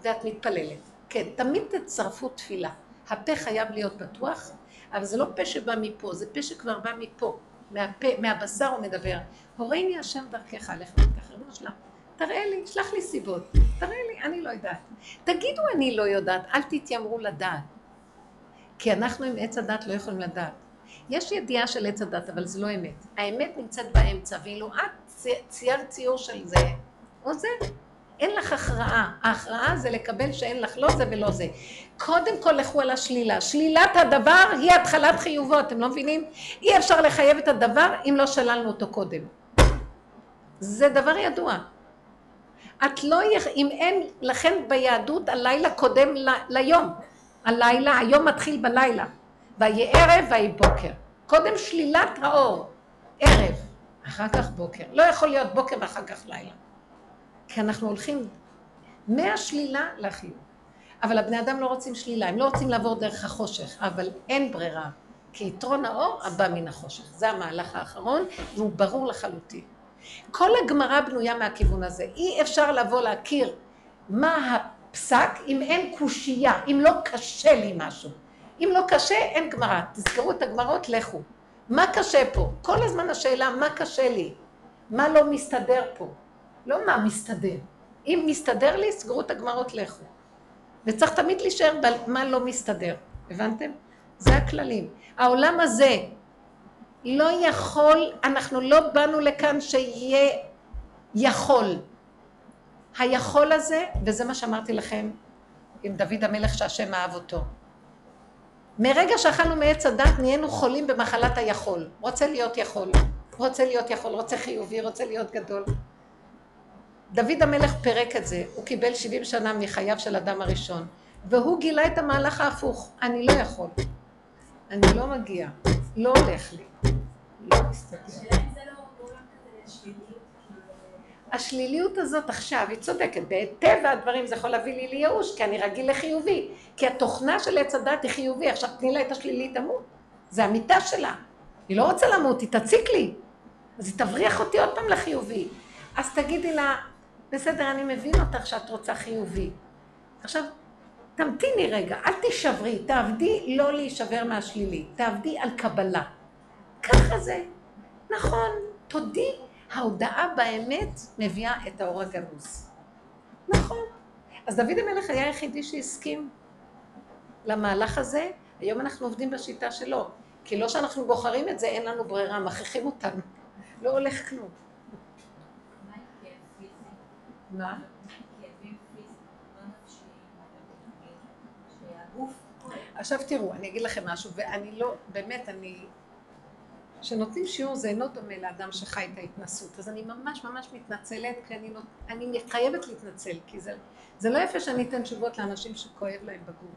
ואת מתפללת. כן, תמיד תצרפו תפילה. הפה חייב להיות פתוח, אבל זה לא פה שבא מפה, זה פה שכבר בא מפה. מהפה, מהבשר הוא מדבר. הורני השם דרכך, לך ותכף, ריבונו שלם. תראה לי, שלח לי סיבות, תראה לי, אני לא יודעת. תגידו אני לא יודעת, אל תתיימרו לדעת. כי אנחנו עם עץ הדת לא יכולים לדעת. יש ידיעה של עץ הדת, אבל זה לא אמת. האמת נמצאת באמצע, ואילו את ציירת ציור של זה, או זה. אין לך הכרעה. ההכרעה זה לקבל שאין לך לא זה ולא זה. קודם כל לכו על השלילה. שלילת הדבר היא התחלת חיובו, אתם לא מבינים? אי אפשר לחייב את הדבר אם לא שללנו אותו קודם. זה דבר ידוע. את לא, יכ... אם אין, לכן ביהדות הלילה קודם ל... ליום. הלילה, היום מתחיל בלילה. ויהי ערב ויהי בוקר. קודם שלילת האור, ערב, אחר כך בוקר. לא יכול להיות בוקר ואחר כך לילה. כי אנחנו הולכים מהשלילה לחיוב. אבל הבני אדם לא רוצים שלילה, הם לא רוצים לעבור דרך החושך, אבל אין ברירה. כי יתרון האור הבא מן החושך. זה המהלך האחרון, והוא ברור לחלוטין. כל הגמרא בנויה מהכיוון הזה. אי אפשר לבוא להכיר מה הפסק אם אין קושייה, אם לא קשה לי משהו. אם לא קשה, אין גמרא. תזכרו את הגמרות, לכו. מה קשה פה? כל הזמן השאלה, מה קשה לי? מה לא מסתדר פה? לא מה מסתדר. אם מסתדר לי, סגרו את הגמרות, לכו. וצריך תמיד להישאר במה לא מסתדר. הבנתם? זה הכללים. העולם הזה לא יכול, אנחנו לא באנו לכאן שיהיה יכול. היכול הזה, וזה מה שאמרתי לכם עם דוד המלך שהשם אהב אותו. מרגע שאכלנו מעץ הדת נהיינו חולים במחלת היכול. רוצה להיות יכול, רוצה להיות יכול, רוצה חיובי, רוצה להיות גדול. דוד המלך פירק את זה, הוא קיבל 70 שנה מחייו של אדם הראשון, והוא גילה את המהלך ההפוך, אני לא יכול, אני לא מגיע, לא הולך לי, לא מסתכל. לא כאילו, השליליות הזאת עכשיו, היא צודקת, בטבע הדברים זה יכול להביא לי לייאוש, כי אני רגיל לחיובי, כי התוכנה של עץ הדת היא חיובי, עכשיו תני לה את השלילי, תמות, זה המיטה שלה, היא לא רוצה למות, היא תציק לי, אז היא תבריח אותי עוד פעם לחיובי, אז תגידי לה, בסדר, אני מבין אותך שאת רוצה חיובי, עכשיו, תמתיני רגע, אל תישברי, תעבדי לא להישבר מהשלילי, תעבדי על קבלה, ככה זה, נכון, תודי ההודעה באמת מביאה את האור הגנוז. נכון. אז דוד המלך היה היחידי שהסכים למהלך הזה, היום אנחנו עובדים בשיטה שלו. כי לא שאנחנו בוחרים את זה, אין לנו ברירה, מכריחים אותנו. לא הולך כלום. מה? עכשיו תראו, אני אגיד לכם משהו, ואני לא, באמת, אני... כשנותנים שיעור זה אינו דומה לאדם שחי את ההתנסות, אז אני ממש ממש מתנצלת, כי אני, נות... אני חייבת להתנצל, כי זה, זה לא יפה שאני אתן תשובות לאנשים שכואב להם בגוף.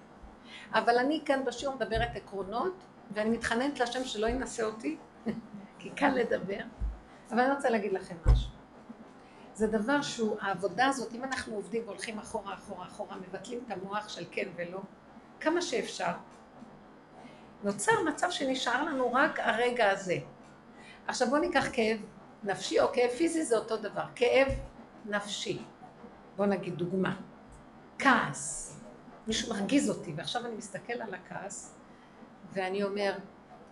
אבל אני כאן בשיעור מדברת עקרונות, ואני מתחננת להשם שלא ינסה אותי, כי קל לדבר, אבל אני רוצה להגיד לכם משהו. זה דבר שהוא, העבודה הזאת, אם אנחנו עובדים והולכים אחורה, אחורה, אחורה, מבטלים את המוח של כן ולא, כמה שאפשר, נוצר מצב שנשאר לנו רק הרגע הזה. עכשיו בואו ניקח כאב נפשי או כאב פיזי זה אותו דבר, כאב נפשי. בואו נגיד דוגמה, כעס, מישהו מרגיז אותי ועכשיו אני מסתכל על הכעס ואני אומר,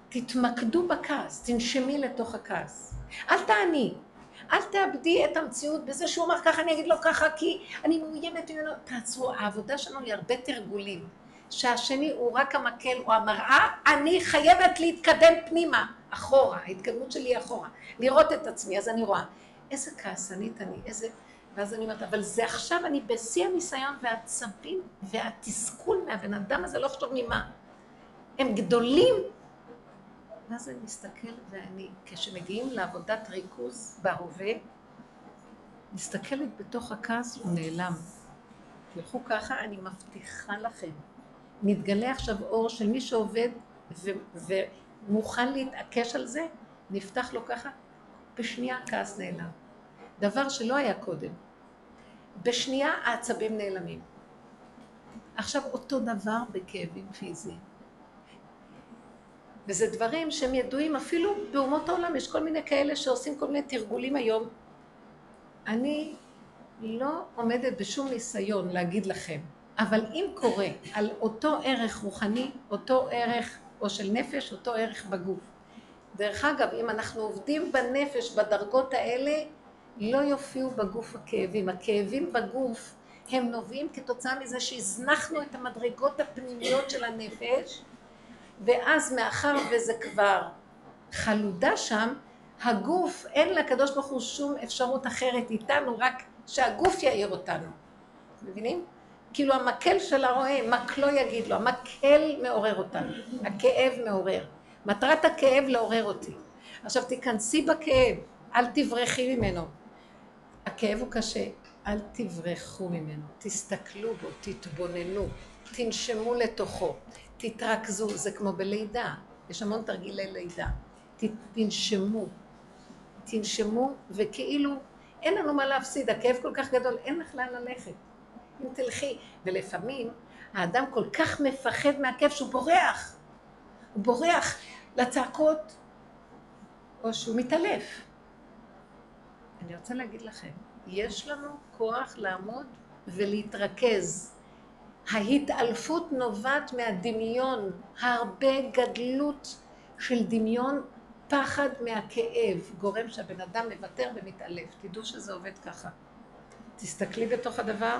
תתמקדו בכעס, תנשמי לתוך הכעס, אל תעני, אל תאבדי את המציאות בזה שהוא אמר ככה, אני אגיד לו ככה כי אני מאוימת ממנו, תעצרו, העבודה שלנו היא הרבה תרגולים. שהשני הוא רק המקל או המראה, אני חייבת להתקדם פנימה, אחורה, ההתקדמות שלי היא אחורה, לראות את עצמי, אז אני רואה, איזה כעסנית אני, איזה... ואז אני אומרת, אבל זה עכשיו אני בשיא הניסיון והעצבים והתסכול מהבן אדם הזה, לא חשוב ממה. הם גדולים. ואז אני מסתכלת ואני, כשמגיעים לעבודת ריכוז בהווה, מסתכלת בתוך הכעס, הוא נעלם. תלכו ככה, אני מבטיחה לכם. מתגלה עכשיו אור של מי שעובד ו- ומוכן להתעקש על זה, נפתח לו ככה, בשנייה הכעס נעלם. דבר שלא היה קודם. בשנייה העצבים נעלמים. עכשיו אותו דבר בכאבים פיזיים. וזה דברים שהם ידועים אפילו באומות העולם, יש כל מיני כאלה שעושים כל מיני תרגולים היום. אני לא עומדת בשום ניסיון להגיד לכם, אבל אם קורה על אותו ערך רוחני, אותו ערך או של נפש, אותו ערך בגוף. דרך אגב, אם אנחנו עובדים בנפש בדרגות האלה, לא יופיעו בגוף הכאבים. הכאבים בגוף הם נובעים כתוצאה מזה שהזנחנו את המדרגות הפנימיות של הנפש, ואז מאחר וזה כבר חלודה שם, הגוף, אין לקדוש ברוך הוא שום אפשרות אחרת איתנו, רק שהגוף יאיר אותנו. מבינים? כאילו המקל של הרועה, מקלו יגיד לו, המקל מעורר אותנו, הכאב מעורר. מטרת הכאב לעורר אותי. עכשיו תיכנסי בכאב, אל תברחי ממנו. הכאב הוא קשה, אל תברחו ממנו, תסתכלו בו, תתבוננו, תנשמו לתוכו, תתרכזו, זה כמו בלידה, יש המון תרגילי לידה. תנשמו, תנשמו, וכאילו אין לנו מה להפסיד, הכאב כל כך גדול, אין לך לאן ללכת. אם תלכי, ולפעמים האדם כל כך מפחד מהכאב שהוא בורח, הוא בורח לצעקות, או שהוא מתעלף. אני רוצה להגיד לכם, יש לנו כוח לעמוד ולהתרכז. ההתעלפות נובעת מהדמיון, הרבה גדלות של דמיון, פחד מהכאב, גורם שהבן אדם מוותר ומתעלף. תדעו שזה עובד ככה. תסתכלי בתוך הדבר,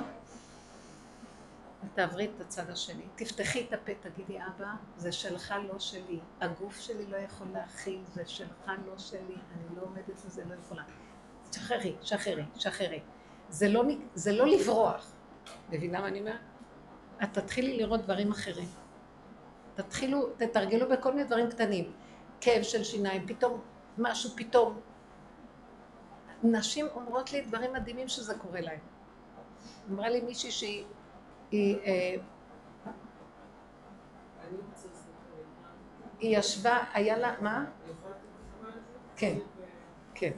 תעברי את הצד השני. תפתחי את הפה, תגידי, אבא, זה שלך, לא שלי. הגוף שלי לא יכול להכיל, זה שלך, לא שלי. אני לא עומדת לזה, לא יכולה. שחררי, שחררי, שחררי. זה לא, זה לא לברוח. מבינה מה אני אומרת? את תתחילי לראות דברים אחרים. תתחילו, תתרגלו בכל מיני דברים קטנים. כאב של שיניים, פתאום משהו, פתאום. נשים אומרות לי דברים מדהימים שזה קורה להן. אמרה לי מישהי שהיא... היא, אה, היא ישבה, היה לה, מה? כן, כן.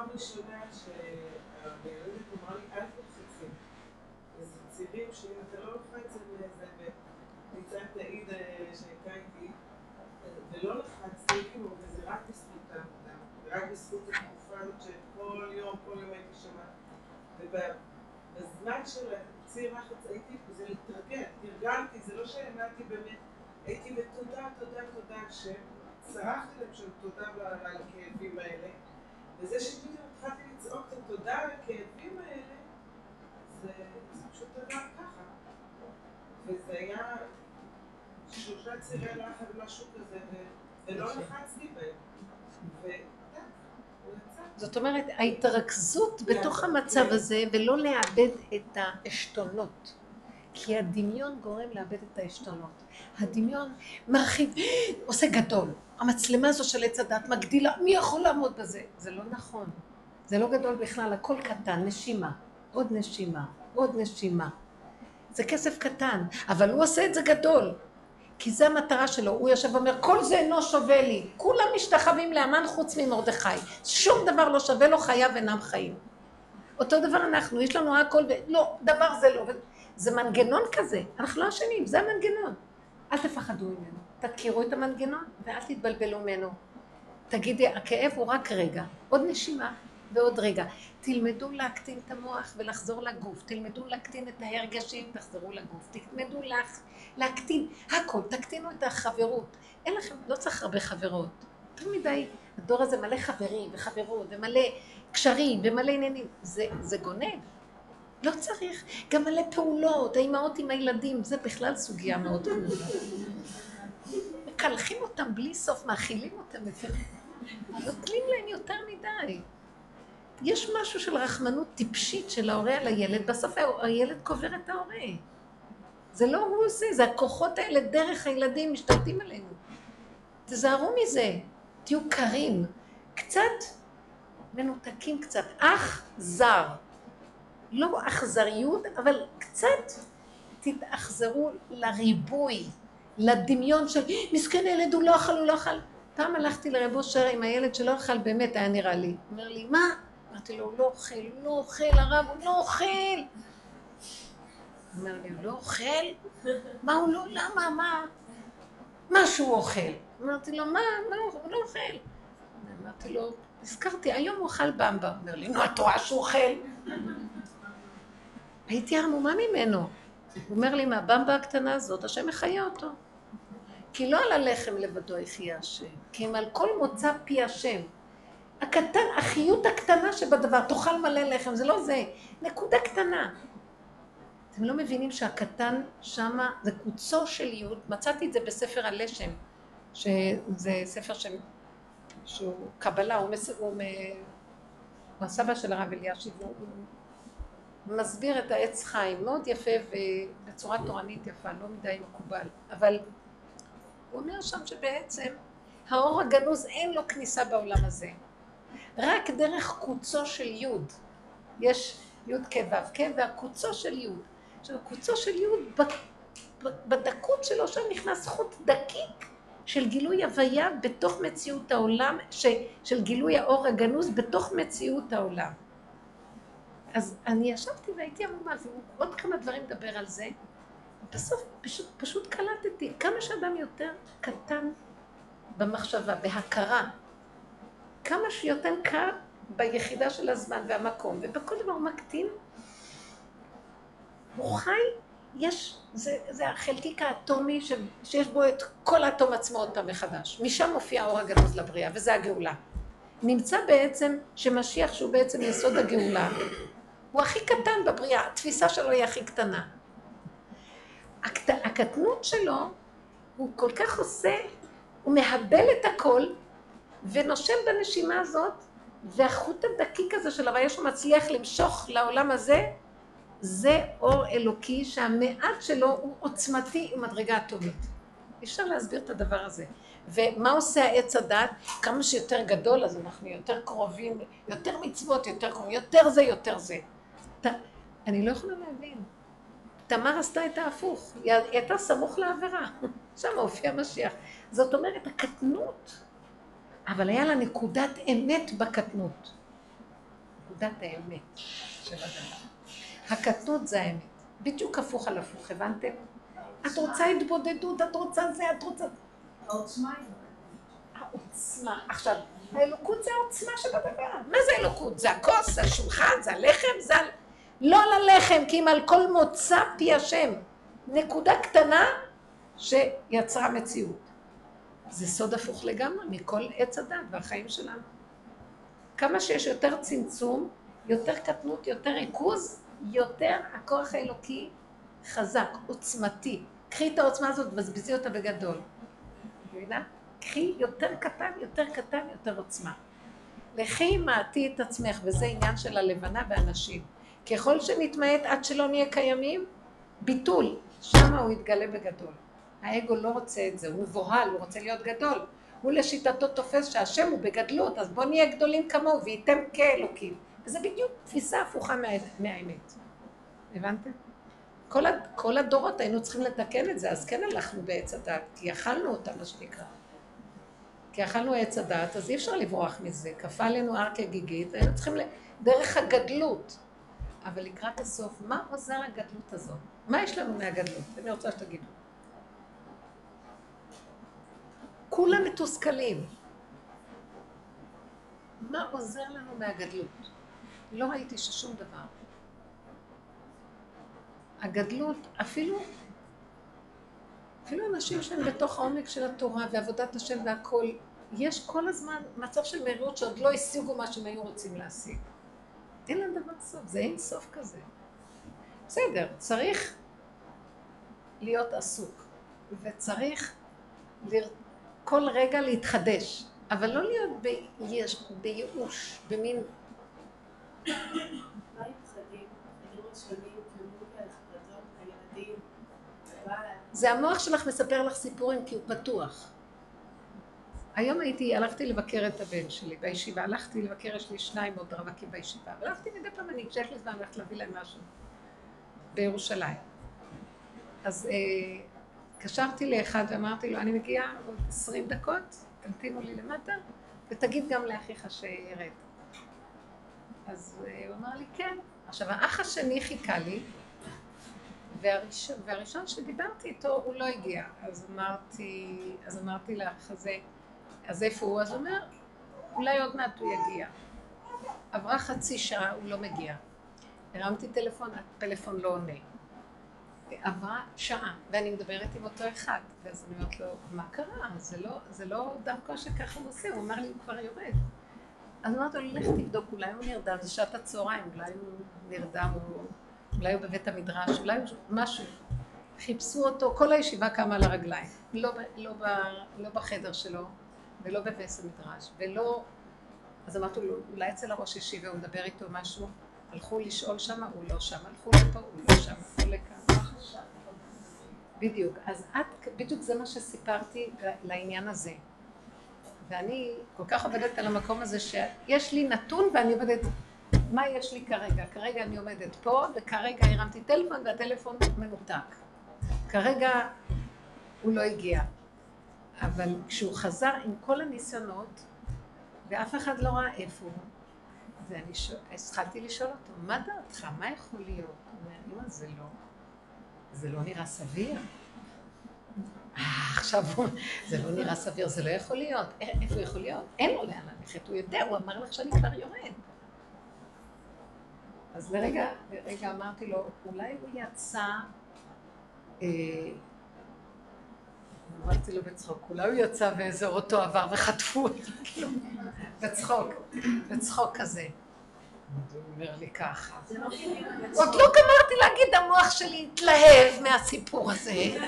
פעם ראשונה שהמיילדת אמרה לי, אל תלחצי. איזה צירים שאם אתה לא לוחץ זה וניצבת עיד שהייתה איתי, ולא לחצתי, כאילו, וזה רק בזכות העבודה, ורק בזכות התקופה הזאת שכל יום, כל יום הייתי שמה. ובזמן של הציר לחץ הייתי, זה להתרגל, תרגלתי, זה לא שהאמנתי באמת, הייתי בתודה, תודה, תודה, שצרחתי להם שם תודה על הכאבים האלה. וזה שפתאום התחלתי לצעוק את התודה על הכאבים האלה, זה, זה פשוט עבר ככה. וזה היה שלושה צירי לחץ, משהו כזה, ולא לחצתי בהם. זאת אומרת, ההתרכזות בתוך המצב הזה, ולא לאבד את העשתונות. כי הדמיון גורם לאבד את העשתונות. הדמיון מרחיב, עושה גדול. המצלמה הזו של עץ הדת מגדילה, מי יכול לעמוד בזה? זה לא נכון. זה לא גדול בכלל, הכל קטן, נשימה. עוד נשימה, עוד נשימה. זה כסף קטן, אבל הוא עושה את זה גדול. כי זה המטרה שלו, הוא יושב ואומר, כל זה אינו שווה לי. כולם משתחווים לאמן חוץ ממרדכי. שום דבר לא שווה לו, חייו אינם חיים. אותו דבר אנחנו, יש לנו הכל, ו... לא, דבר זה לא. זה מנגנון כזה, אנחנו לא אשמים, זה המנגנון. אל תפחדו ממנו, תכירו את המנגנון ואל תתבלבלו ממנו. תגידי, הכאב הוא רק רגע, עוד נשימה ועוד רגע. תלמדו להקטין את המוח ולחזור לגוף, תלמדו להקטין את ההרגשים, תחזרו לגוף, תלמדו לך, להקטין הכל, תקטינו את החברות. אין לכם, לא צריך הרבה חברות. יותר מדי, הדור הזה מלא חברים וחברות ומלא קשרים ומלא עניינים. זה, זה גונב. לא צריך. גם מלא פעולות, האימהות עם הילדים, זה בכלל סוגיה מאוד כאובה. מקלחים אותם בלי סוף, מאכילים אותם, נותנים להם יותר מדי. יש משהו של רחמנות טיפשית של ההורה על הילד, בסוף הילד קובר את ההורה. זה לא הוא עושה, זה הכוחות האלה דרך הילדים משתלטים עלינו. תזהרו מזה, תהיו קרים, קצת מנותקים קצת, אח זר. לא אכזריות, אבל קצת תתאכזרו לריבוי, לדמיון של מסכן הילד, הוא לא אכל, הוא לא אכל. פעם הלכתי לרב אושר עם הילד שלא אכל, באמת היה נראה לי. אומר לי, מה? אמרתי לו, הוא לא אוכל, הוא לא אוכל, הרב, הוא לא אוכל. אומר לי, הוא לא אוכל? מה הוא לא, למה, מה? מה שהוא אוכל. אמרתי לו, מה, מה, הוא לא אוכל. אמרתי לו, הזכרתי, היום הוא אכל במבה. אומר לי, נו, את רואה שהוא אוכל? הייתי עמומה ממנו. הוא אומר לי, מהבמבה הקטנה הזאת, השם מחיה אותו. כי לא על הלחם לבדו יחיה השם, כי אם על כל מוצא פי השם. הקטן, החיות הקטנה שבדבר, תאכל מלא לחם, זה לא זה, נקודה קטנה. אתם לא מבינים שהקטן שמה, זה קוצו של יוד, מצאתי את זה בספר הלשם, שזה ספר ש... שהוא קבלה, הוא, מס... הוא, מ... הוא הסבא של הרב אלישיב, הוא מסביר את העץ חיים, מאוד יפה ובצורה תורנית יפה, לא מדי מקובל, אבל הוא אומר שם שבעצם האור הגנוז אין לו כניסה בעולם הזה, רק דרך קוצו של יוד, יש יוד כו' כ' והקוצו של יוד, עכשיו הקוצו של יוד בדקות שלו שם נכנס חוט דקיק של גילוי הוויה בתוך מציאות העולם, ש, של גילוי האור הגנוז בתוך מציאות העולם. אז אני ישבתי והייתי עמומה, ועוד כמה דברים לדבר על זה. בסוף פשוט, פשוט קלטתי, כמה שאדם יותר קטן במחשבה, בהכרה, כמה שיותר קר ביחידה של הזמן והמקום, ובכל דבר הוא מקטין, הוא חי יש, זה, זה החלקיק האטומי ש, שיש בו את כל האטום עצמו עוד פעם מחדש. משם מופיע האור הגנוז לבריאה, וזה הגאולה. נמצא בעצם שמשיח שהוא בעצם יסוד הגאולה, הוא הכי קטן בבריאה, התפיסה שלו היא הכי קטנה. הקט... הקטנות שלו, הוא כל כך עושה, הוא מהבל את הכל, ונושם בנשימה הזאת, והחוט הדקיק הזה של הוויה שהוא מצליח למשוך לעולם הזה, זה אור אלוקי שהמעט שלו הוא עוצמתי עם מדרגה אטומית. אי אפשר להסביר את הדבר הזה. ומה עושה העץ הדת? כמה שיותר גדול, אז אנחנו יותר קרובים, יותר מצוות, יותר קרובים, יותר זה, יותר זה. ת... אני לא יכולה להבין. תמר עשתה את ההפוך, היא הייתה סמוך לעבירה, שם הופיע משיח. זאת אומרת, הקטנות, אבל היה לה נקודת אמת בקטנות. נקודת האמת של הדבר. הקטנות זה האמת. בדיוק הפוך על הפוך, הבנתם? את רוצה התבודדות, את רוצה זה, את רוצה... העוצמה היא... העוצמה. עכשיו, האלוקות זה העוצמה שבדבר. מה זה אלוקות? זה הכוס, זה השולחן, זה הלחם, זה. לא על הלחם, כי אם על כל מוצא פי השם. נקודה קטנה שיצרה מציאות. זה סוד הפוך לגמרי מכל עץ הדת והחיים שלנו. כמה שיש יותר צמצום, יותר קטנות, יותר ריכוז, יותר הכוח האלוקי חזק, עוצמתי. קחי את העוצמה הזאת, תבזבזי אותה בגדול. מבינה? קחי יותר קטן, יותר קטן, יותר עוצמה. לכי מעטי את עצמך, וזה עניין של הלבנה והנשים. ככל שנתמעט עד שלא נהיה קיימים, ביטול, שמה הוא יתגלה בגדול. האגו לא רוצה את זה, הוא מבוהל, הוא רוצה להיות גדול. הוא לשיטתו תופס שהשם הוא בגדלות, אז בוא נהיה גדולים כמוהו וייתם כאלוקים. וזה בדיוק תפיסה הפוכה מה, מהאמת. הבנתם? כל, הד, כל הדורות היינו צריכים לתקן את זה, אז כן הלכנו בעץ הדת, כי אכלנו אותה, מה שנקרא. כי אכלנו עץ הדת, אז אי אפשר לברוח מזה. כפה עלינו הר כגיגית, היינו צריכים ל... דרך הגדלות. אבל לקראת הסוף, מה עוזר הגדלות הזאת? מה יש לנו מהגדלות? אני רוצה שתגידו. כולם מתוסכלים. מה עוזר לנו מהגדלות? לא ראיתי ששום דבר. הגדלות, אפילו, אפילו אנשים שהם בתוך העומק של התורה ועבודת השם והכל, יש כל הזמן מצב של מרירות שעוד לא השיגו מה שהם היו רוצים להשיג. אין להם דבר סוף, זה אין סוף כזה. בסדר, צריך להיות עסוק, וצריך לר... כל רגע להתחדש, אבל לא להיות בייאוש, במין... זה המוח שלך מספר לך סיפורים כי הוא פתוח. היום הייתי, הלכתי לבקר את הבן שלי בישיבה, הלכתי לבקר, יש לי שניים עוד רווקים בישיבה, והלכתי מדי פעם, אני כשיש לי זמן, הולכת להביא להם משהו בירושלים. אז אה, קשרתי לאחד ואמרתי לו, אני מגיעה עוד עשרים דקות, תמתינו לי למטה, ותגיד גם לאחיך שירד. אז אה, הוא אמר לי, כן. עכשיו, האח השני חיכה לי, והראשון, והראשון שדיברתי איתו, הוא לא הגיע. אז אמרתי, אז אמרתי לאח הזה, אז איפה הוא? אז הוא אומר, אולי עוד מעט הוא יגיע. עברה חצי שעה, הוא לא מגיע. הרמתי טלפון, הטלפון לא עונה. עברה שעה, ואני מדברת עם אותו אחד, ואז אני אומרת לו, מה קרה? זה לא, זה לא דרכו שככה הוא עושה, הוא אמר לי, הוא כבר יורד. אז אמרתי לו, לך תבדוק, אולי הוא נרדם, זה שעת הצהריים, אולי הוא נרדם, או אולי הוא בבית המדרש, אולי הוא משהו. חיפשו אותו, כל הישיבה קמה על הרגליים, לא, לא, לא בחדר שלו, ולא בבית המדרש, ולא... אז אמרתי לו, אולי אצל הראש ישיבה הוא מדבר איתו משהו, הלכו לשאול שמה, הוא לא שם, הלכו לפה, הוא לא שם, הלכו לכאן. בדיוק, אז את, בדיוק זה מה שסיפרתי לעניין הזה. ואני כל כך עובדת על המקום הזה שיש לי נתון ואני עובדת, מה יש לי כרגע? כרגע אני עומדת פה וכרגע הרמתי טלפון והטלפון מנותק. כרגע הוא לא הגיע. אבל כשהוא חזר עם כל הניסיונות ואף אחד לא ראה איפה הוא, ואני התחלתי לשאול אותו, מה דעתך? מה יכול להיות? הוא אומר, אמא, זה לא, זה לא נראה סביר. עכשיו זה לא נראה סביר, זה לא יכול להיות. איפה הוא יכול להיות? אין לו לאן ללכת, הוא יודע, הוא אמר לך שאני כבר יורד. אז לרגע, לרגע אמרתי לו, אולי הוא יצא אה, אמרתי לו בצחוק, אולי הוא יצא ואיזה אוטו עבר וחטפו אותו, כאילו, בצחוק, בצחוק כזה. הוא אומר לי ככה. עוד לא גמרתי להגיד, המוח שלי התלהב מהסיפור הזה.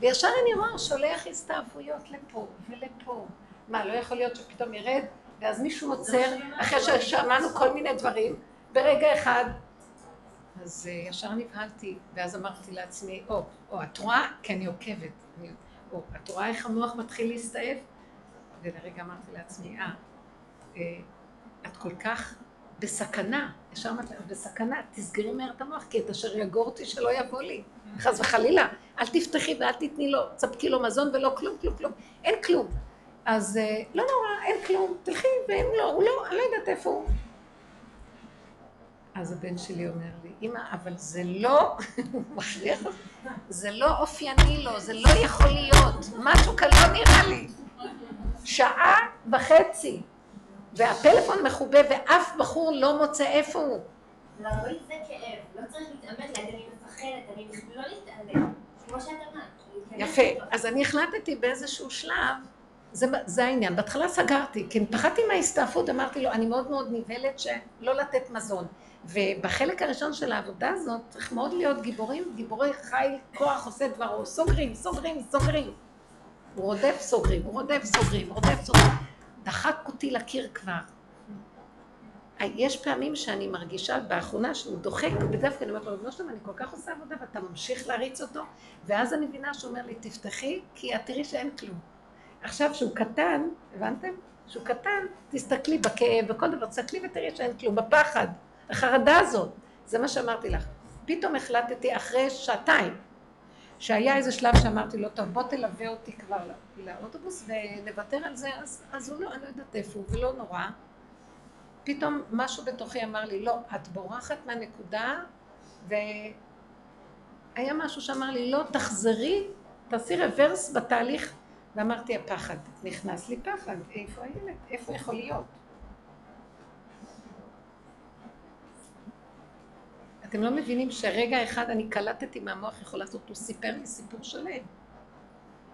וישר אני רואה, שולח הסתעפויות לפה ולפה. מה, לא יכול להיות שפתאום ירד, ואז מישהו עוצר, אחרי ששמענו כל מיני דברים, ברגע אחד. אז uh, ישר נבהלתי, ואז אמרתי לעצמי, או, או, את רואה? כי אני עוקבת. אני, או, את רואה איך המוח מתחיל להסתעף? ולרגע אמרתי לעצמי, אה, אה, את כל כך בסכנה, ישר אמרתי, את בסכנה, תסגרי מהר את המוח, כי את אשר יגור אותי שלא יבוא לי. חס וחלילה, אל תפתחי ואל תתני לו, תספקי לו מזון ולא כלום, כלום, כלום. אין כלום. אז אה, לא נורא, אין כלום, תלכי, ואם לא, הוא לא, אני לא יודעת איפה הוא. אז הבן שלי אומר לי, אמא, אבל זה לא, הוא מכריח זה לא אופייני לו, זה לא יכול להיות, משהו כאן לא נראה לי. שעה וחצי, והפלאפון מכובה ואף בחור לא מוצא איפה הוא. לא, לא זה כאב, לא צריך להתאמץ, אני מפחדת, אני לא להתעלם, כמו שאת אמרת. יפה, אז אני החלטתי באיזשהו שלב, זה, זה העניין, בהתחלה סגרתי, כי פחדתי מההסתעפות, אמרתי לו, אני מאוד מאוד נבהלת שלא לתת מזון. ובחלק הראשון של העבודה הזאת צריך מאוד להיות גיבורים, גיבורי חיל, כוח עושה דברו, סוגרים, סוגרים, סוגרים. הוא רודף סוגרים, הוא רודף סוגרים, הוא רודף סוגרים. דחק אותי לקיר כבר. יש פעמים שאני מרגישה באחרונה שהוא דוחק, ודווקא אני אומרת לו, לא שלום, אני כל כך עושה עבודה ואתה ממשיך להריץ אותו, ואז אני מבינה שהוא אומר לי, תפתחי, כי את תראי שאין כלום. עכשיו שהוא קטן, הבנתם? שהוא קטן, תסתכלי בכאב, בכל דבר, תסתכלי ותראי שאין כלום, בפחד. החרדה הזאת, זה מה שאמרתי לך. פתאום החלטתי אחרי שעתיים, שהיה איזה שלב שאמרתי לו, טוב, בוא תלווה אותי כבר לאוטובוס ונוותר על זה, אז, אז הוא לא, אני לא יודעת איפה הוא, ולא נורא. פתאום משהו בתוכי אמר לי, לא, את בורחת מהנקודה, והיה משהו שאמר לי, לא, תחזרי, תעשי רוורס בתהליך, ואמרתי, הפחד, נכנס לי פחד, איפה הילד, איפה יכול להיות? אתם לא מבינים שרגע אחד אני קלטתי מהמוח יכול לעשות, הוא סיפר לי סיפור שלם.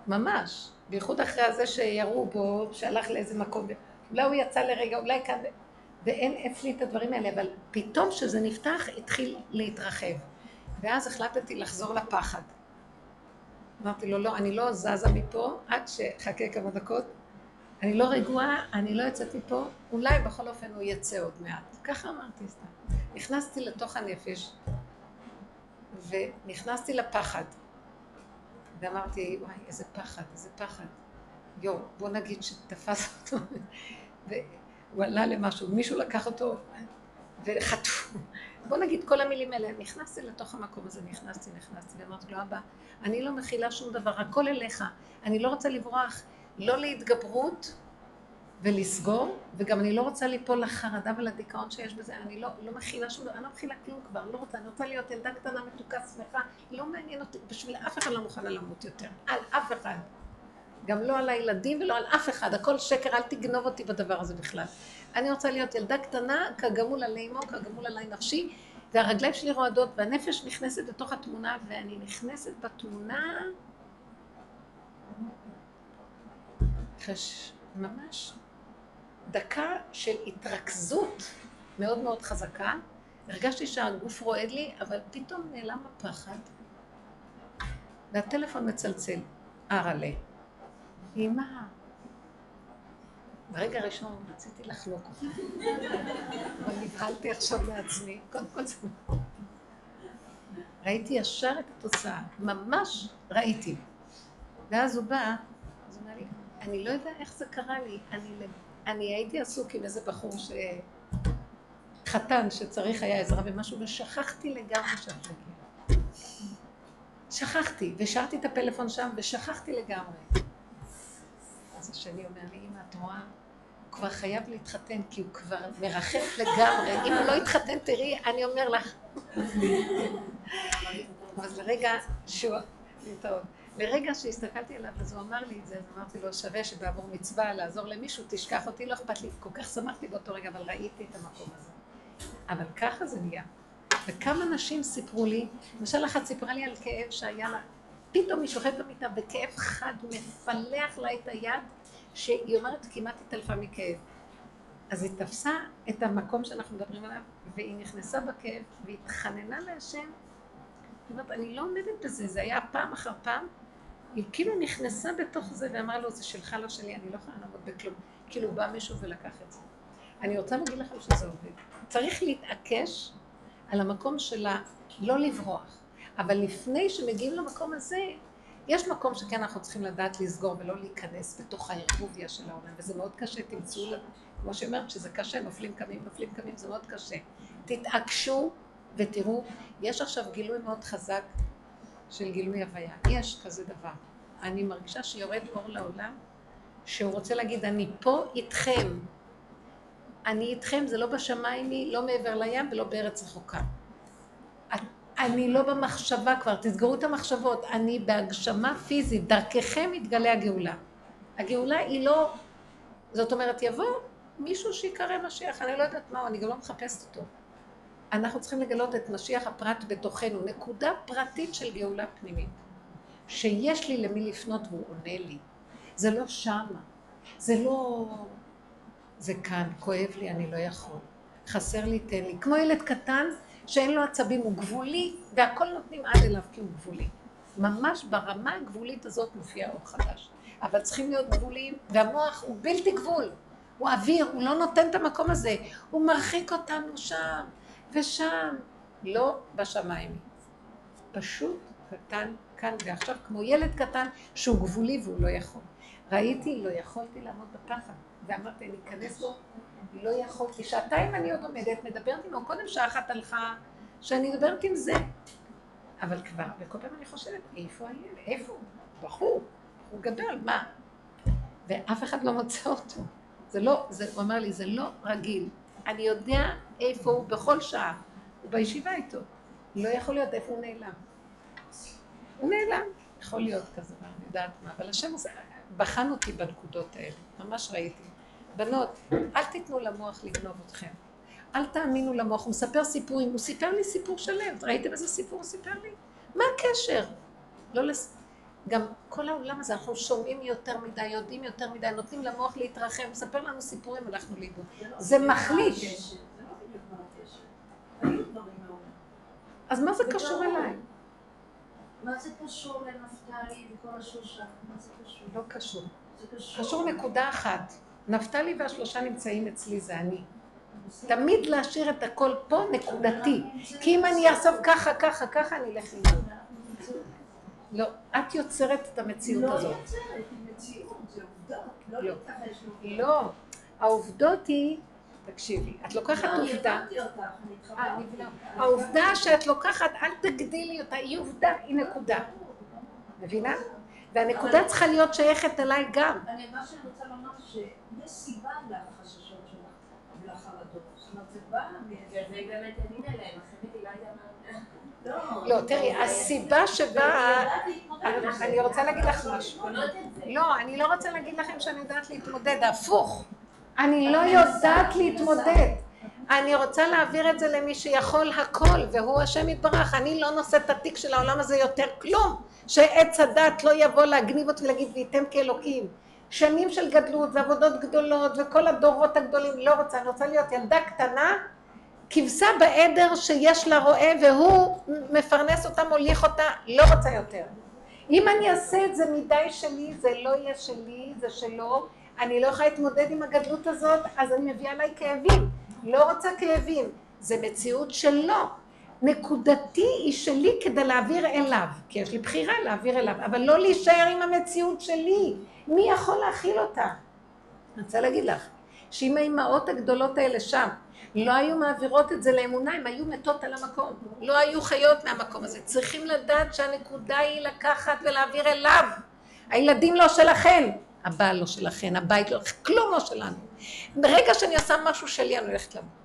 ממש. בייחוד אחרי הזה שירו בו, שהלך לאיזה מקום, אולי הוא יצא לרגע, אולי כאן, ואין אצלי את הדברים האלה, אבל פתאום כשזה נפתח, התחיל להתרחב. ואז החלטתי לחזור לפחד. אמרתי לו, לא, אני לא זזה מפה עד שחכה כמה דקות. אני לא רגועה, אני לא יוצאת מפה, אולי בכל אופן הוא יצא עוד מעט. ככה אמרתי סתם. נכנסתי לתוך הנפש, ונכנסתי לפחד. ואמרתי, וואי, איזה פחד, איזה פחד. יו, בוא נגיד שתפס אותו, והוא עלה למשהו, מישהו לקח אותו וחטפו. בוא נגיד כל המילים האלה. נכנסתי לתוך המקום הזה, נכנסתי, נכנסתי, ואמרתי לו, אבא, אני לא מכילה שום דבר, הכל אליך. אני לא רוצה לברוח, לא להתגברות, ולסגור, וגם אני לא רוצה ליפול לחרדה ולדיכאון שיש בזה, אני לא, לא מכילה שום דבר, אני לא מכילה כלום כבר, לא רוצה, אני רוצה להיות ילדה קטנה, מתוקה, שמחה, לא מעניין אותי, בשביל אף אחד לא מוכנה למות יותר, על אף אחד. גם לא על הילדים ולא על אף אחד, הכל שקר, אל תגנוב אותי בדבר הזה בכלל. אני רוצה להיות ילדה קטנה, כגמול עלי אמו, כגמול עלי נפשי, והרגליים שלי רועדות, והנפש נכנסת לתוך התמונה, ואני נכנסת בתמונה... חש... ממש דקה של התרכזות מאוד מאוד חזקה. הרגשתי שהגוף רועד לי, אבל פתאום נעלם הפחד, והטלפון מצלצל. ארלה. אמא. ברגע הראשון רציתי לחלוק אותה, אבל נבהלתי עכשיו מעצמי. קודם כל זה... ראיתי ישר את התוצאה, ממש ראיתי. ואז הוא בא, אז הוא אומר לי, אני לא יודע איך זה קרה לי, אני אני הייתי עסוק עם איזה בחור ש... חתן שצריך היה עזרה במשהו, ושכחתי לגמרי שאת מגיעה. שכחתי, והשארתי את הפלאפון שם, ושכחתי לגמרי. אז השני אומר לי, אמא, את רואה? הוא כבר חייב להתחתן, כי הוא כבר מרחף לגמרי. אם הוא לא יתחתן, תראי, אני אומר לך. אז לרגע שהוא... לרגע שהסתכלתי עליו, אז הוא אמר לי את זה, אז אמרתי לו, שווה שבעבור מצווה לעזור למישהו, תשכח אותי, לא אכפת לי. כל כך שמחתי באותו רגע, אבל ראיתי את המקום הזה. אבל ככה זה נהיה. וכמה נשים סיפרו לי, למשל אחת סיפרה לי על כאב שהיה לה, פתאום היא שוכבת במיטה בכאב חד מפלח לה את היד, שהיא אומרת כמעט התעלפה מכאב. אז היא תפסה את המקום שאנחנו מדברים עליו, והיא נכנסה בכאב, והתחננה להשם. אומרת, אני לא עומדת בזה, זה היה פעם אחר פעם. היא כאילו נכנסה בתוך זה ואמרה לו, זה שלך, לא שלי, אני לא יכולה לעמוד בכלום. כאילו בא מישהו ולקח את זה. אני רוצה להגיד לכם שזה עובד. צריך להתעקש על המקום שלה, לא לברוח. אבל לפני שמגיעים למקום הזה, יש מקום שכן אנחנו צריכים לדעת לסגור ולא להיכנס בתוך הערבוביה של העולם, וזה מאוד קשה, תמצאו, כמו שהיא אומרת, שזה קשה, נופלים קמים, נופלים קמים, זה מאוד קשה. תתעקשו ותראו, יש עכשיו גילוי מאוד חזק של גילוי הוויה. יש כזה דבר. אני מרגישה שיורד אור לעולם, שהוא רוצה להגיד, אני פה איתכם. אני איתכם, זה לא בשמיים, לא מעבר לים ולא בארץ רחוקה. אני לא במחשבה כבר, תסגרו את המחשבות, אני בהגשמה פיזית, דרככם יתגלה הגאולה. הגאולה היא לא, זאת אומרת, יבוא מישהו שיקרא משיח, אני לא יודעת מהו, אני גם לא מחפשת אותו. אנחנו צריכים לגלות את משיח הפרט בתוכנו, נקודה פרטית של גאולה פנימית. שיש לי למי לפנות והוא עונה לי. זה לא שמה, זה לא... זה כאן, כואב לי, אני לא יכול. חסר לי, תן לי. כמו ילד קטן שאין לו עצבים, הוא גבולי, והכל נותנים עד אליו כי הוא גבולי. ממש ברמה הגבולית הזאת מופיע אור חדש. אבל צריכים להיות גבוליים, והמוח הוא בלתי גבול. הוא אוויר, הוא לא נותן את המקום הזה. הוא מרחיק אותנו שם ושם. לא בשמיים. פשוט קטן כאן ועכשיו, כמו ילד קטן שהוא גבולי והוא לא יכול. ראיתי, לא יכולתי לעמוד בפחד. ואמרתי, אני אכנס בו, לא יכולתי. שעתיים אני עוד עומדת, מדברת עמו, קודם שעה אחת הלכה, שאני מדברת עם זה. אבל כבר, וכל פעם אני חושבת, איפה הילד? איפה הוא? בחור, הוא גדול, מה? ואף אחד לא מוצא אותו. זה לא, זה, הוא אמר לי, זה לא רגיל. אני יודע איפה הוא בכל שעה. הוא בישיבה איתו. לא יכול להיות איפה הוא נעלם. הוא נעלם. יכול להיות כזה, אני יודעת מה. אבל השם בחן אותי בנקודות האלה. ממש ראיתי. בנות, אל תיתנו למוח לגנוב אתכם. אל תאמינו למוח, הוא מספר סיפורים, הוא סיפר לי סיפור שלם, ראיתם איזה סיפור הוא סיפר לי? מה הקשר? לא לס... גם כל העולם הזה, אנחנו שומעים יותר מדי, יודעים יותר מדי, נותנים למוח להתרחב, מספר לנו סיפורים, הלכנו לאיבוד. זה מחליש. אז מה זה קשור אליי? מה זה קשור לנפתלי וכל השלושה? מה זה קשור? לא קשור. קשור. נקודה אחת. נפתלי והשלושה נמצאים אצלי, זה אני. תמיד להשאיר את הכל פה נקודתי. כי אם אני אעשוב ככה, ככה, ככה, אני אלך ללמוד. לא, את יוצרת את המציאות לא הזאת. יוצרת, היא מציאות, זה עובדות. לא לא. לא, העובדות היא, תקשיבי, את לוקחת לא, אני עובדה, אה. העובדה שאת לוקחת, אל תגדילי אותה, היא עובדה, היא נקודה. מבינה? והנקודה צריכה להיות שייכת אליי גם. אני, מה שאני רוצה לומר, שיש סיבה לחששות שלך ולחרדות. זאת אומרת, זה בא בגלל זה היא באמת האמינה להם, אחרת היא לא מאמינה. לא, לא, תראי, הסיבה שבאה... אני- רוצה להגיד לך משהו. זה. לא, אני לא רוצה להגיד לכם שאני יודעת להתמודד, הפוך. אני לא יודעת להתמודד. אני רוצה להעביר את זה למי שיכול הכל, והוא השם יתברך. אני לא נושאת את התיק של העולם הזה יותר כלום. שעץ הדת לא יבוא להגניב אותי ולהגיד וייתם כאלוקים. שנים של גדלות ועבודות גדולות וכל הדורות הגדולים, לא רוצה, אני רוצה להיות ילדה קטנה, כבשה בעדר שיש לה רועה והוא מפרנס אותה, מוליך אותה, לא רוצה יותר. אם אני אעשה את זה מדי שלי, זה לא יהיה שלי, זה שלו, אני לא יכולה להתמודד עם הגדלות הזאת, אז אני מביאה עליי כאבים. לא רוצה כאבים, זה מציאות שלו. נקודתי היא שלי כדי להעביר אליו, כי יש לי בחירה להעביר אליו, אבל לא להישאר עם המציאות שלי. מי יכול להכיל אותה? אני רוצה להגיד לך, שאם האימהות הגדולות האלה שם לא היו מעבירות את זה לאמונה, הן היו מתות על המקום. לא היו חיות מהמקום הזה. צריכים לדעת שהנקודה היא לקחת ולהעביר אליו. הילדים לא שלכם, הבעל לא שלכם, הבית לא, כלום לא שלנו. ברגע שאני עושה משהו שלי, אני הולכת למות.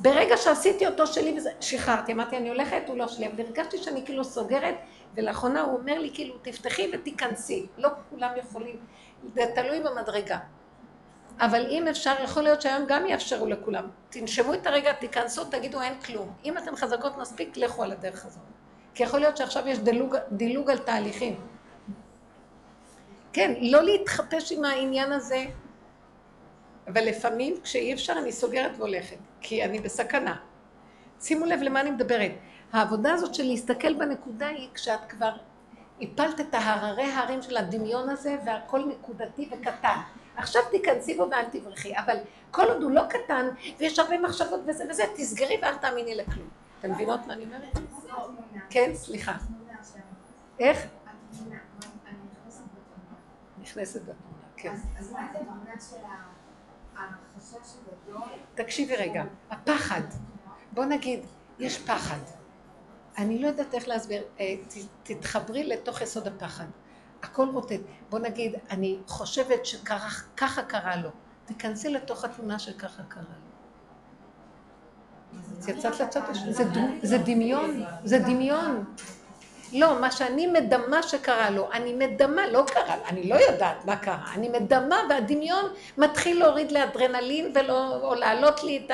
ברגע שעשיתי אותו שלי, שחררתי, אמרתי, אני הולכת, הוא לא שלי, אבל הרגשתי שאני כאילו סוגרת, ולאחרונה הוא אומר לי, כאילו, תפתחי ותיכנסי. לא כולם יכולים, זה תלוי במדרגה. אבל אם אפשר, יכול להיות שהיום גם יאפשרו לכולם. תנשמו את הרגע, תיכנסו, תגידו אין כלום. אם אתן חזקות מספיק, לכו על הדרך הזאת. כי יכול להיות שעכשיו יש דילוג, דילוג על תהליכים. כן, לא להתחפש עם העניין הזה, אבל לפעמים כשאי אפשר אני סוגרת והולכת, כי אני בסכנה. שימו לב למה אני מדברת. העבודה הזאת של להסתכל בנקודה היא כשאת כבר הפלת את ההררי ההרים של הדמיון הזה והכל נקודתי וקטן. עכשיו תיכנסי בו ואל תברחי, אבל כל עוד הוא לא קטן ויש הרבה מחשבות וזה וזה, תסגרי ואל תאמיני לכלום. אתן מבינות מה אני אומרת? כן, סליחה. איך? נכנסת בתמונה, כן. אז מה זה התמונה של החשש הגדול? תקשיבי רגע, הפחד. בוא נגיד, יש פחד. אני לא יודעת איך להסביר, אה, תתחברי לתוך יסוד הפחד. הכל רוטט. בוא נגיד, אני חושבת שככה קרה לו. תיכנסי לתוך התמונה שככה קרה לו. אז יצאת לצד השני, זה דו- זה דמיון, זה דמיון. לא, מה שאני מדמה שקרה לו, אני מדמה, לא קרה, אני לא יודעת מה קרה, אני מדמה והדמיון מתחיל להוריד לי אדרנלין ולא, או להעלות לי את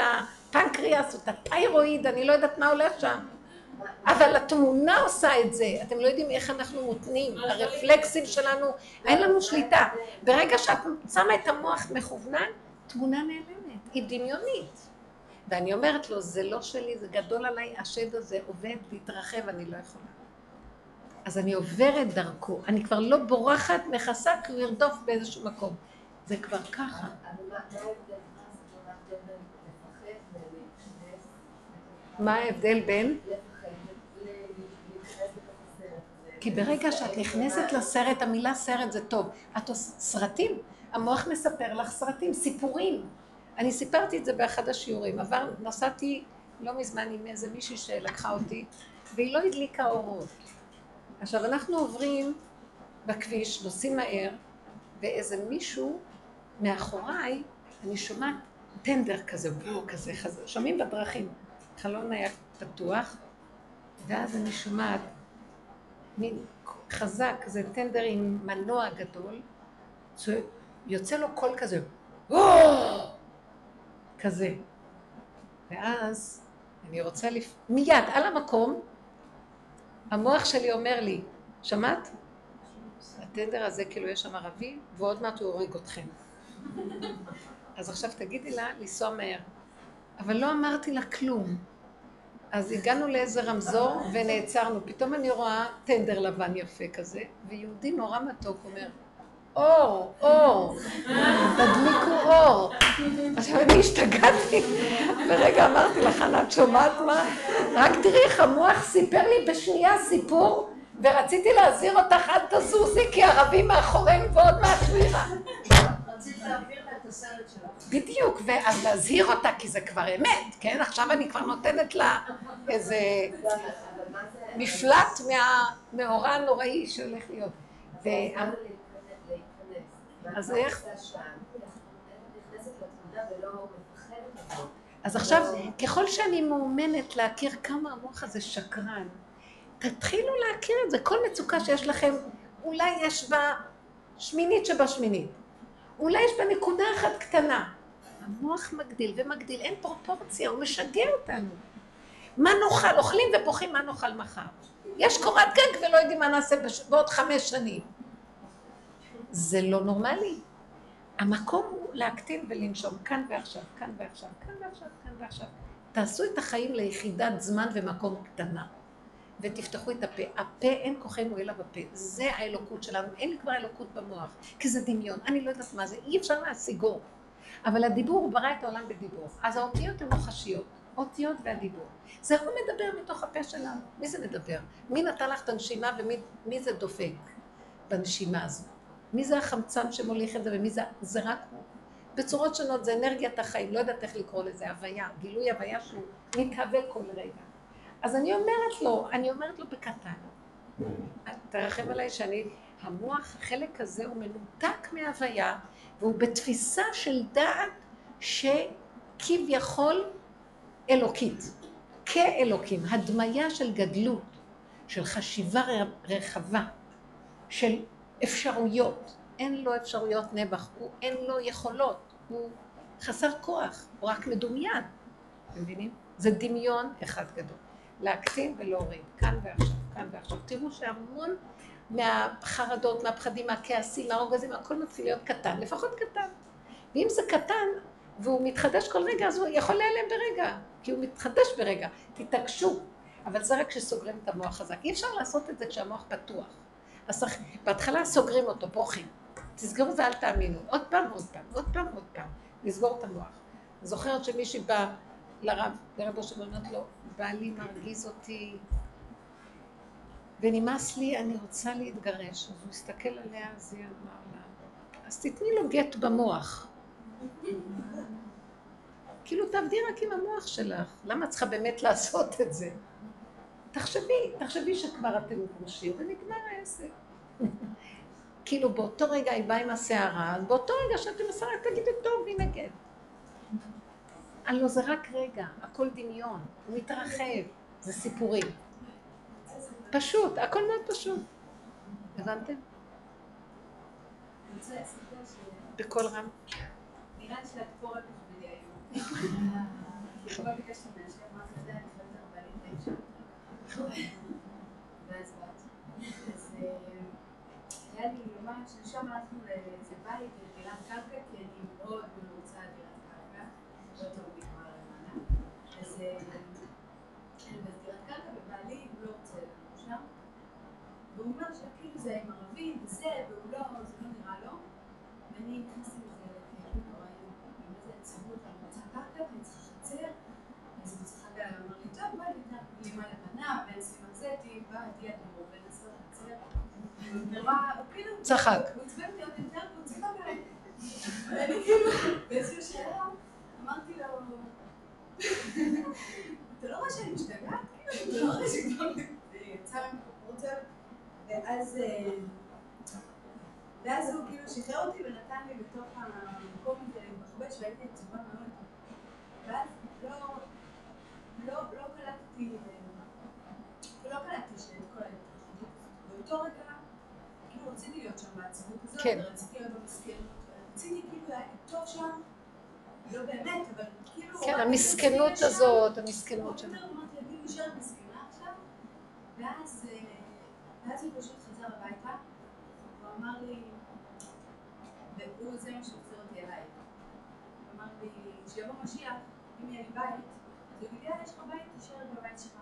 הפנקריאס או את התיירואיד, אני לא יודעת מה הולך שם. אבל התמונה עושה את זה, אתם לא יודעים איך אנחנו מותנים, הרפלקסים שלנו, אין לנו שליטה. ברגע שאת שמה את המוח מכוונן, תמונה נעלמת, היא דמיונית. ואני אומרת לו, זה לא שלי, זה גדול עליי, השד הזה עובד, להתרחב, אני לא יכולה. אז אני עוברת דרכו, אני כבר לא בורחת, מכסה, כי הוא ירדוף באיזשהו מקום. זה כבר ככה. מה ההבדל? בין. כי ברגע שאת נכנסת לסרט, המילה סרט זה טוב. את עושה סרטים, המוח מספר לך סרטים, סיפורים. אני סיפרתי את זה באחד השיעורים. עבר, נסעתי לא מזמן עם איזה מישהי שלקחה אותי, והיא לא הדליקה אורות. עכשיו, אנחנו עוברים בכביש, נוסעים מהר, ואיזה מישהו מאחוריי, אני שומעת טנדר כזה, בואו, כזה, חז... שומעים בדרכים. חלון היה פתוח, ואז אני שומעת מין חזק, זה טנדר עם מנוע גדול, יוצא לו קול כזה, "או!" כזה. ואז אני רוצה לפ... מיד, על המקום, המוח שלי אומר לי, שמעת? הטנדר הזה, כאילו יש שם ערבי, ועוד מעט הוא הורג אתכם. אז עכשיו תגידי לה לנסוע מהר. אבל לא אמרתי לה כלום. אז הגענו לאיזה רמזור ונעצרנו. פתאום אני רואה טנדר לבן יפה כזה, ויהודי נורא מתוק אומר, אור, אור, תדליקו אור. עכשיו אני השתגעתי, ורגע אמרתי לך, את שומעת מה? רק תראי איך המוח סיפר לי בשנייה סיפור, ורציתי להזהיר אותך, אל תזוזי, כי ערבים מאחורינו ועוד יירה. רצית להעביר לה את הסרט שלך. בדיוק, ואז להזהיר אותה, כי זה כבר אמת, כן? עכשיו אני כבר נותנת לה איזה. מפלט מהמאורע הנוראי שהולך להיות. ו- מה זה להיכנס- להיכנס? אז איך? אז עכשיו, ככל שאני מאומנת להכיר כמה המוח הזה שקרן, תתחילו להכיר את זה. כל מצוקה שיש לכם, אולי יש בה שמינית שבשמינית. אולי יש בה נקודה אחת קטנה. המוח מגדיל ומגדיל, אין פרופורציה, הוא משגע אותנו. מה נאכל? אוכלים ובוכים מה נאכל מחר. יש קורת גג ולא יודעים מה נעשה בש... בעוד חמש שנים. זה לא נורמלי. המקום הוא להקטין ולנשום כאן ועכשיו, כאן ועכשיו, כאן ועכשיו, כאן ועכשיו. תעשו את החיים ליחידת זמן ומקום קטנה. ותפתחו את הפה. הפה אין כוחנו אלא בפה. זה האלוקות שלנו. אין לי כבר אלוקות במוח. כי זה דמיון. אני לא יודעת מה זה. אי אפשר להשיגו. אבל הדיבור, הוא ברא את העולם בדיבור. אז האותיות הן מוחשיות. אותיות והדיבור. זה הוא מדבר מתוך הפה שלנו. מי זה מדבר? מי נתן לך את הנשימה ומי מי זה דופק בנשימה הזו? מי זה החמצן שמוליך את זה ומי זה... זה רק הוא. בצורות שונות זה אנרגיית החיים, לא יודעת איך לקרוא לזה, הוויה, גילוי הוויה שהוא מתהווה כל רגע. אז אני אומרת לו, אני אומרת לו בקטן, תרחם עליי שאני, המוח, החלק הזה הוא מנותק מהוויה, והוא בתפיסה של דעת שכביכול אלוקית, כאלוקים, הדמיה של גדלות, של חשיבה רחבה, של אפשרויות. אין לו אפשרויות נעבך, הוא אין לו יכולות. הוא חסר כוח, הוא רק מדומיין. אתם מבינים? זה דמיון אחד גדול. להקטין ולהוריד, כאן ועכשיו, כאן ועכשיו. תראו שהמון מהחרדות, מהפחדים, מהכעסים, מהרוגזים, הכל מתחיל להיות קטן, לפחות קטן. ואם זה קטן, והוא מתחדש כל רגע, אז הוא יכול להיעלם ברגע, כי הוא מתחדש ברגע. תתעקשו. אבל זה רק כשסוגרים את המוח חזק. אי אפשר לעשות את זה כשהמוח פתוח. צריך, בהתחלה סוגרים אותו, בורחים. תסגרו ואל תאמינו. עוד פעם, עוד פעם, עוד פעם, עוד פעם. לסגור את המוח. זוכרת שמישהי באה לרב, לרב אושר ואומרת לו, בעלי מרגיז אותי, ונמאס לי, אני רוצה להתגרש. אז הוא הסתכל עליה, אז היא אמר לה, אז תתני לו גט במוח. כאילו תעבדי רק עם המוח שלך, למה את צריכה באמת לעשות את זה? תחשבי, תחשבי שכבר אתם גרושים ונגמר העסק. כאילו באותו רגע היא באה עם הסערה, אז באותו רגע שאתם הסערה תגידי טוב, הנה גט. הלוא זה רק רגע, הכל דמיון, הוא מתרחב, זה סיפורים. פשוט, הכל מאוד פשוט. הבנתם? בקול רם. נראה לי שאת פה רק בשבילי היום. ואז באת. אז היה לי יומיים שלשום הלכנו לאיזה בית, לדירת קרקע, כי אני מאוד מאוד רוצה דירת קרקע. לא טוב לי כבר למעלה. אז אני בדירת קרקע, ובעלי לא רוצה לגור שם. והוא אומר שכאילו זה עם ערבים וזה, והוא לא, זה לא נראה לו. ואני נכנסתי לזה לכאילו נוראי, עם איזה עצבות, אני רוצה קרקע, אני צריכה חצר. אז הוא צריך להגיד, אמר לי, טוב, בואי בין סימן הוא כאילו... צחק. הוא עצבן אותי עוד יותר, והוא צחק עליי. ואני כאילו, באיזשהו שלב, אמרתי לו, אתה לא רואה שאני משתגעת? כאילו, אתה לא רואה שכבר יצא מפרופורציות? ואז... אה, ואז הוא כאילו שחרר אותי ונתן לי בתוך המקום הזה להתבחבש והייתי עצובה מאוד. ואז לא, לא, לא קלטתי, לא קלטתי שאת כל ההתרחבות. באותו רגע, כאילו רציתי להיות שם בעצבות הזאת, כן. ורציתי להיות במסכנות, רציתי כאילו היה טוב שם, לא באמת, אבל כאילו... כן, המסכנות הזאת. המסכנות שם. אמרתי, אני נשארת מסכנה עכשיו, ואז, אה, ואז הוא פשוט חזר הביתה, הוא אמר לי, והוא זה מה שהחזיר אותי אליי. הוא אמר לי, כשיבוא משיח, אם יהיה לי בית, אז הוא יגיד, יאללה, יש לך בית, תישאר בבית שלך.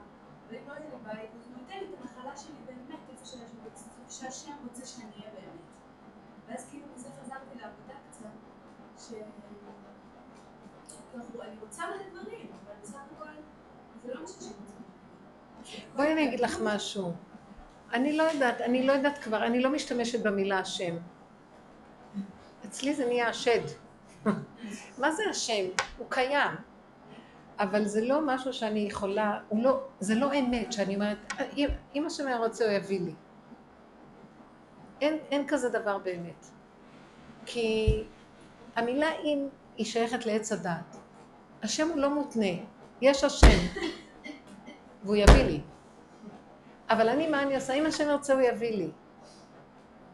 אבל אם לא יהיה הוא ייתן לי את הנחלה שלי באמת, איפה שיש איפה שהשם רוצה שאני אהיה באמת. ואז כאילו מזה חזרתי לעבודה קצת, ש... אני רוצה מלא דברים, אבל בסך הכל זה לא מה שהשם רוצה. בואי אני אגיד לך משהו. אני לא יודעת, אני לא יודעת כבר, אני לא משתמשת במילה השם. אצלי זה נהיה השד. מה זה השם? הוא קיים. אבל זה לא משהו שאני יכולה, לא, זה לא אמת שאני אומרת, אם השם היה רוצה הוא יביא לי. אין, אין כזה דבר באמת. כי המילה אם היא שייכת לעץ הדעת. השם הוא לא מותנה, יש השם, והוא יביא לי. אבל אני, מה אני עושה? אם השם ירצה הוא יביא לי.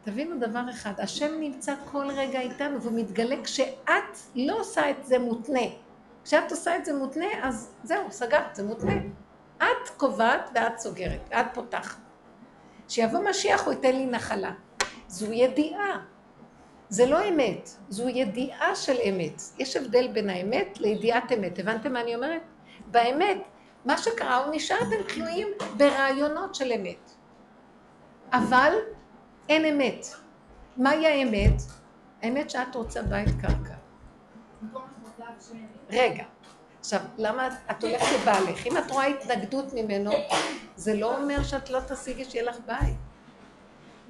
תבינו דבר אחד, השם נמצא כל רגע איתנו והוא מתגלה כשאת לא עושה את זה מותנה. כשאת עושה את זה מותנה, אז זהו, סגרת, זה מותנה. את קובעת ואת סוגרת, ואת פותחת. כשיבוא משיח הוא ייתן לי נחלה. זו ידיעה. זה לא אמת, זו ידיעה של אמת. יש הבדל בין האמת לידיעת אמת. הבנתם מה אני אומרת? באמת, מה שקרה, הוא נשארתם תלויים ברעיונות של אמת. אבל אין אמת. מהי האמת? האמת שאת רוצה בית קרקע. מקום החלטה בשם רגע, עכשיו, למה את- את הולכת לבעלך? אם את רואה התנגדות ממנו, זה לא אומר שאת לא תשיגי שיהיה לך בית.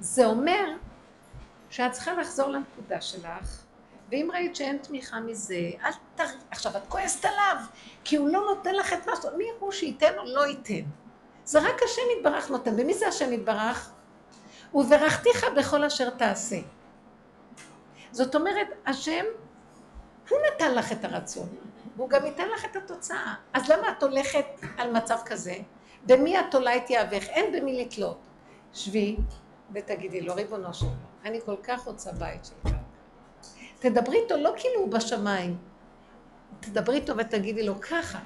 זה אומר שאת צריכה לחזור לנקודה שלך, ואם ראית שאין תמיכה מזה, אל תר... עכשיו, את כועסת עליו, כי הוא לא נותן לך את מה ש... מי הוא שייתן או לא ייתן? זה רק השם יתברך נותן. ומי זה השם יתברך? וברכתיך בכל אשר תעשה. זאת אומרת, השם, הוא נתן לך את הרצון, והוא גם ייתן לך את התוצאה. אז למה את הולכת על מצב כזה? במי את תולה את יהבך? אין במי לתלות. שבי ותגידי לו, ריבונו של עולם, אני כל כך רוצה בית של קרקע. תדברי איתו לא כאילו הוא בשמיים. תדברי איתו ותגידי לו ככה.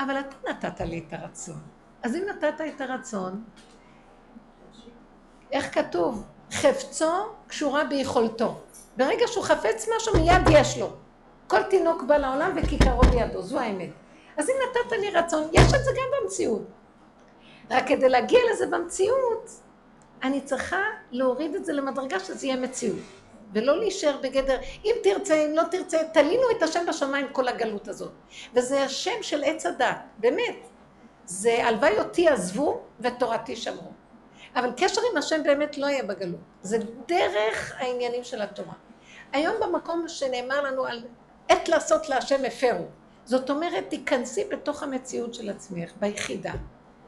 אבל אתה נתת לי את הרצון. אז אם נתת את הרצון, איך כתוב? חפצו קשורה ביכולתו. ברגע שהוא חפץ משהו, מיד יש לו. כל תינוק בא לעולם וכיכרו בידו, זו האמת. אז אם נתת לי רצון, יש את זה גם במציאות. רק כדי להגיע לזה במציאות, אני צריכה להוריד את זה למדרגה שזה יהיה מציאות. ולא להישאר בגדר, אם תרצה, אם לא תרצה, תלינו את השם בשמיים כל הגלות הזאת. וזה השם של עץ הדת, באמת. זה הלוואי אותי עזבו ותורתי שמרו. אבל קשר עם השם באמת לא יהיה בגלות. זה דרך העניינים של התורה. היום במקום שנאמר לנו על עת לעשות להשם הפרו. זאת אומרת, תיכנסי בתוך המציאות של עצמך, ביחידה,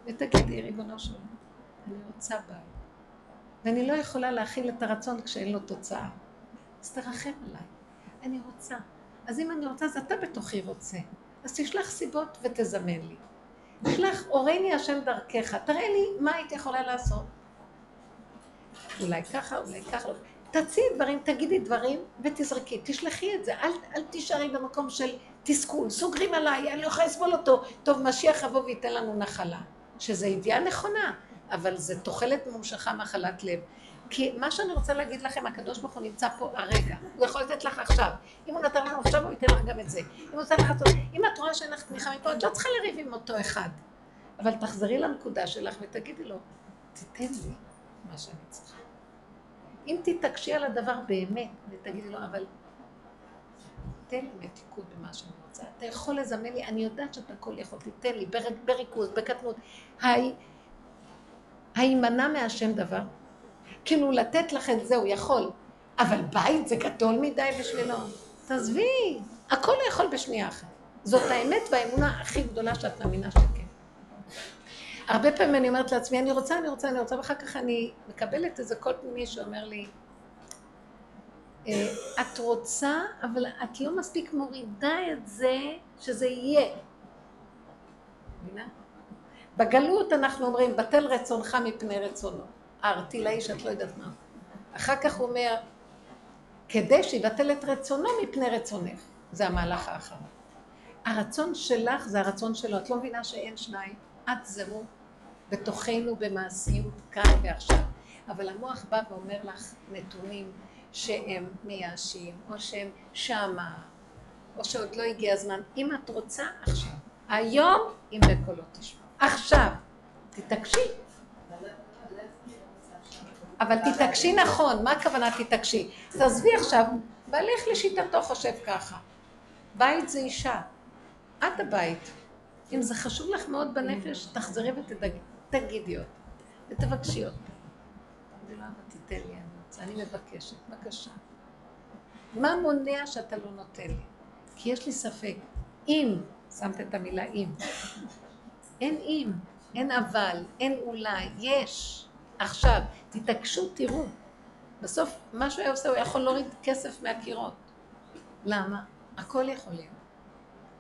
ותגידי, ריבונו של עולם, אני רוצה בית. ואני לא יכולה להכיל את הרצון כשאין לו תוצאה. אז תרחם עליי, אני רוצה. אז אם אני רוצה, אז אתה בתוכי רוצה. אז תשלח סיבות ותזמן לי. תשלח, הורני השם דרכך, תראה לי מה היית יכולה לעשות. אולי ככה, אולי ככה. תציעי דברים, תגידי דברים ותזרקי, תשלחי את זה, אל, אל תישארי במקום של תסכול, סוגרים עליי, אני לא יכולה לסבול אותו. טוב, משיח יבוא וייתן לנו נחלה. שזו ידיעה נכונה, אבל זה תוחלת ממושכה מחלת לב. כי מה שאני רוצה להגיד לכם, הקדוש ברוך הוא נמצא פה הרגע, הוא יכול לתת לך עכשיו. אם הוא נתן לנו עכשיו, הוא ייתן לך גם את זה. אם הוא נותן לך אם את רואה שאין לך תמיכה מפה, את לא צריכה לריב עם אותו אחד. אבל תחזרי לנקודה שלך ותגידי לו, תיתן לי מה שאני צריכה. אם תתעקשי על הדבר באמת, ותגידי לו, אבל תן לי מתיקות במה שאני רוצה. אתה יכול לזמן לי, אני יודעת שאתה הכל יכול, תיתן לי, בריכוז, בקטנות. הימנע מהשם דבר? כאילו לתת לך את זה הוא יכול, אבל בית זה גדול מדי בשבילו. תעזבי, הכל יכול בשנייה אחת. זאת האמת והאמונה הכי גדולה שאת מאמינה שכן. הרבה פעמים אני אומרת לעצמי, אני רוצה, אני רוצה, אני רוצה, ואחר כך אני מקבלת איזה קול פנימי שאומר לי, אה, את רוצה, אבל את לא מספיק מורידה את זה שזה יהיה. בגלות אנחנו אומרים, בטל רצונך מפני רצונו. הארטילאי שאת לא יודעת מה. אחר כך הוא אומר, כדי שיבטל את רצונו מפני רצונך. זה המהלך האחרון. הרצון שלך זה הרצון שלו. את לא מבינה שאין שניים? את זהו בתוכנו במעשיות כאן ועכשיו. אבל המוח בא ואומר לך נתונים שהם מייאשים, או שהם שמה, או שעוד לא הגיע הזמן. אם את רוצה, עכשיו. היום, אם בקולות תשמע. עכשיו. תתעקשי. אבל תתעקשי נכון, מה הכוונה תתעקשי? תעזבי עכשיו, בעלך לשיטתו חושב ככה. בית זה אישה, את הבית. אם זה חשוב לך מאוד בנפש, תחזרי ותגידי אותה, ותבקשי אותה. אני לא אבא, תיתן לי, אני רוצה, אני מבקשת, בבקשה. מה מונע שאתה לא נותן לי? כי יש לי ספק. אם, שמת את המילה אם, אין אם, אין אבל, אין אולי, יש. עכשיו, תתעקשו, תראו. בסוף, מה שהוא היה עושה, הוא יכול להוריד כסף מהקירות. למה? הכל יכול להיות.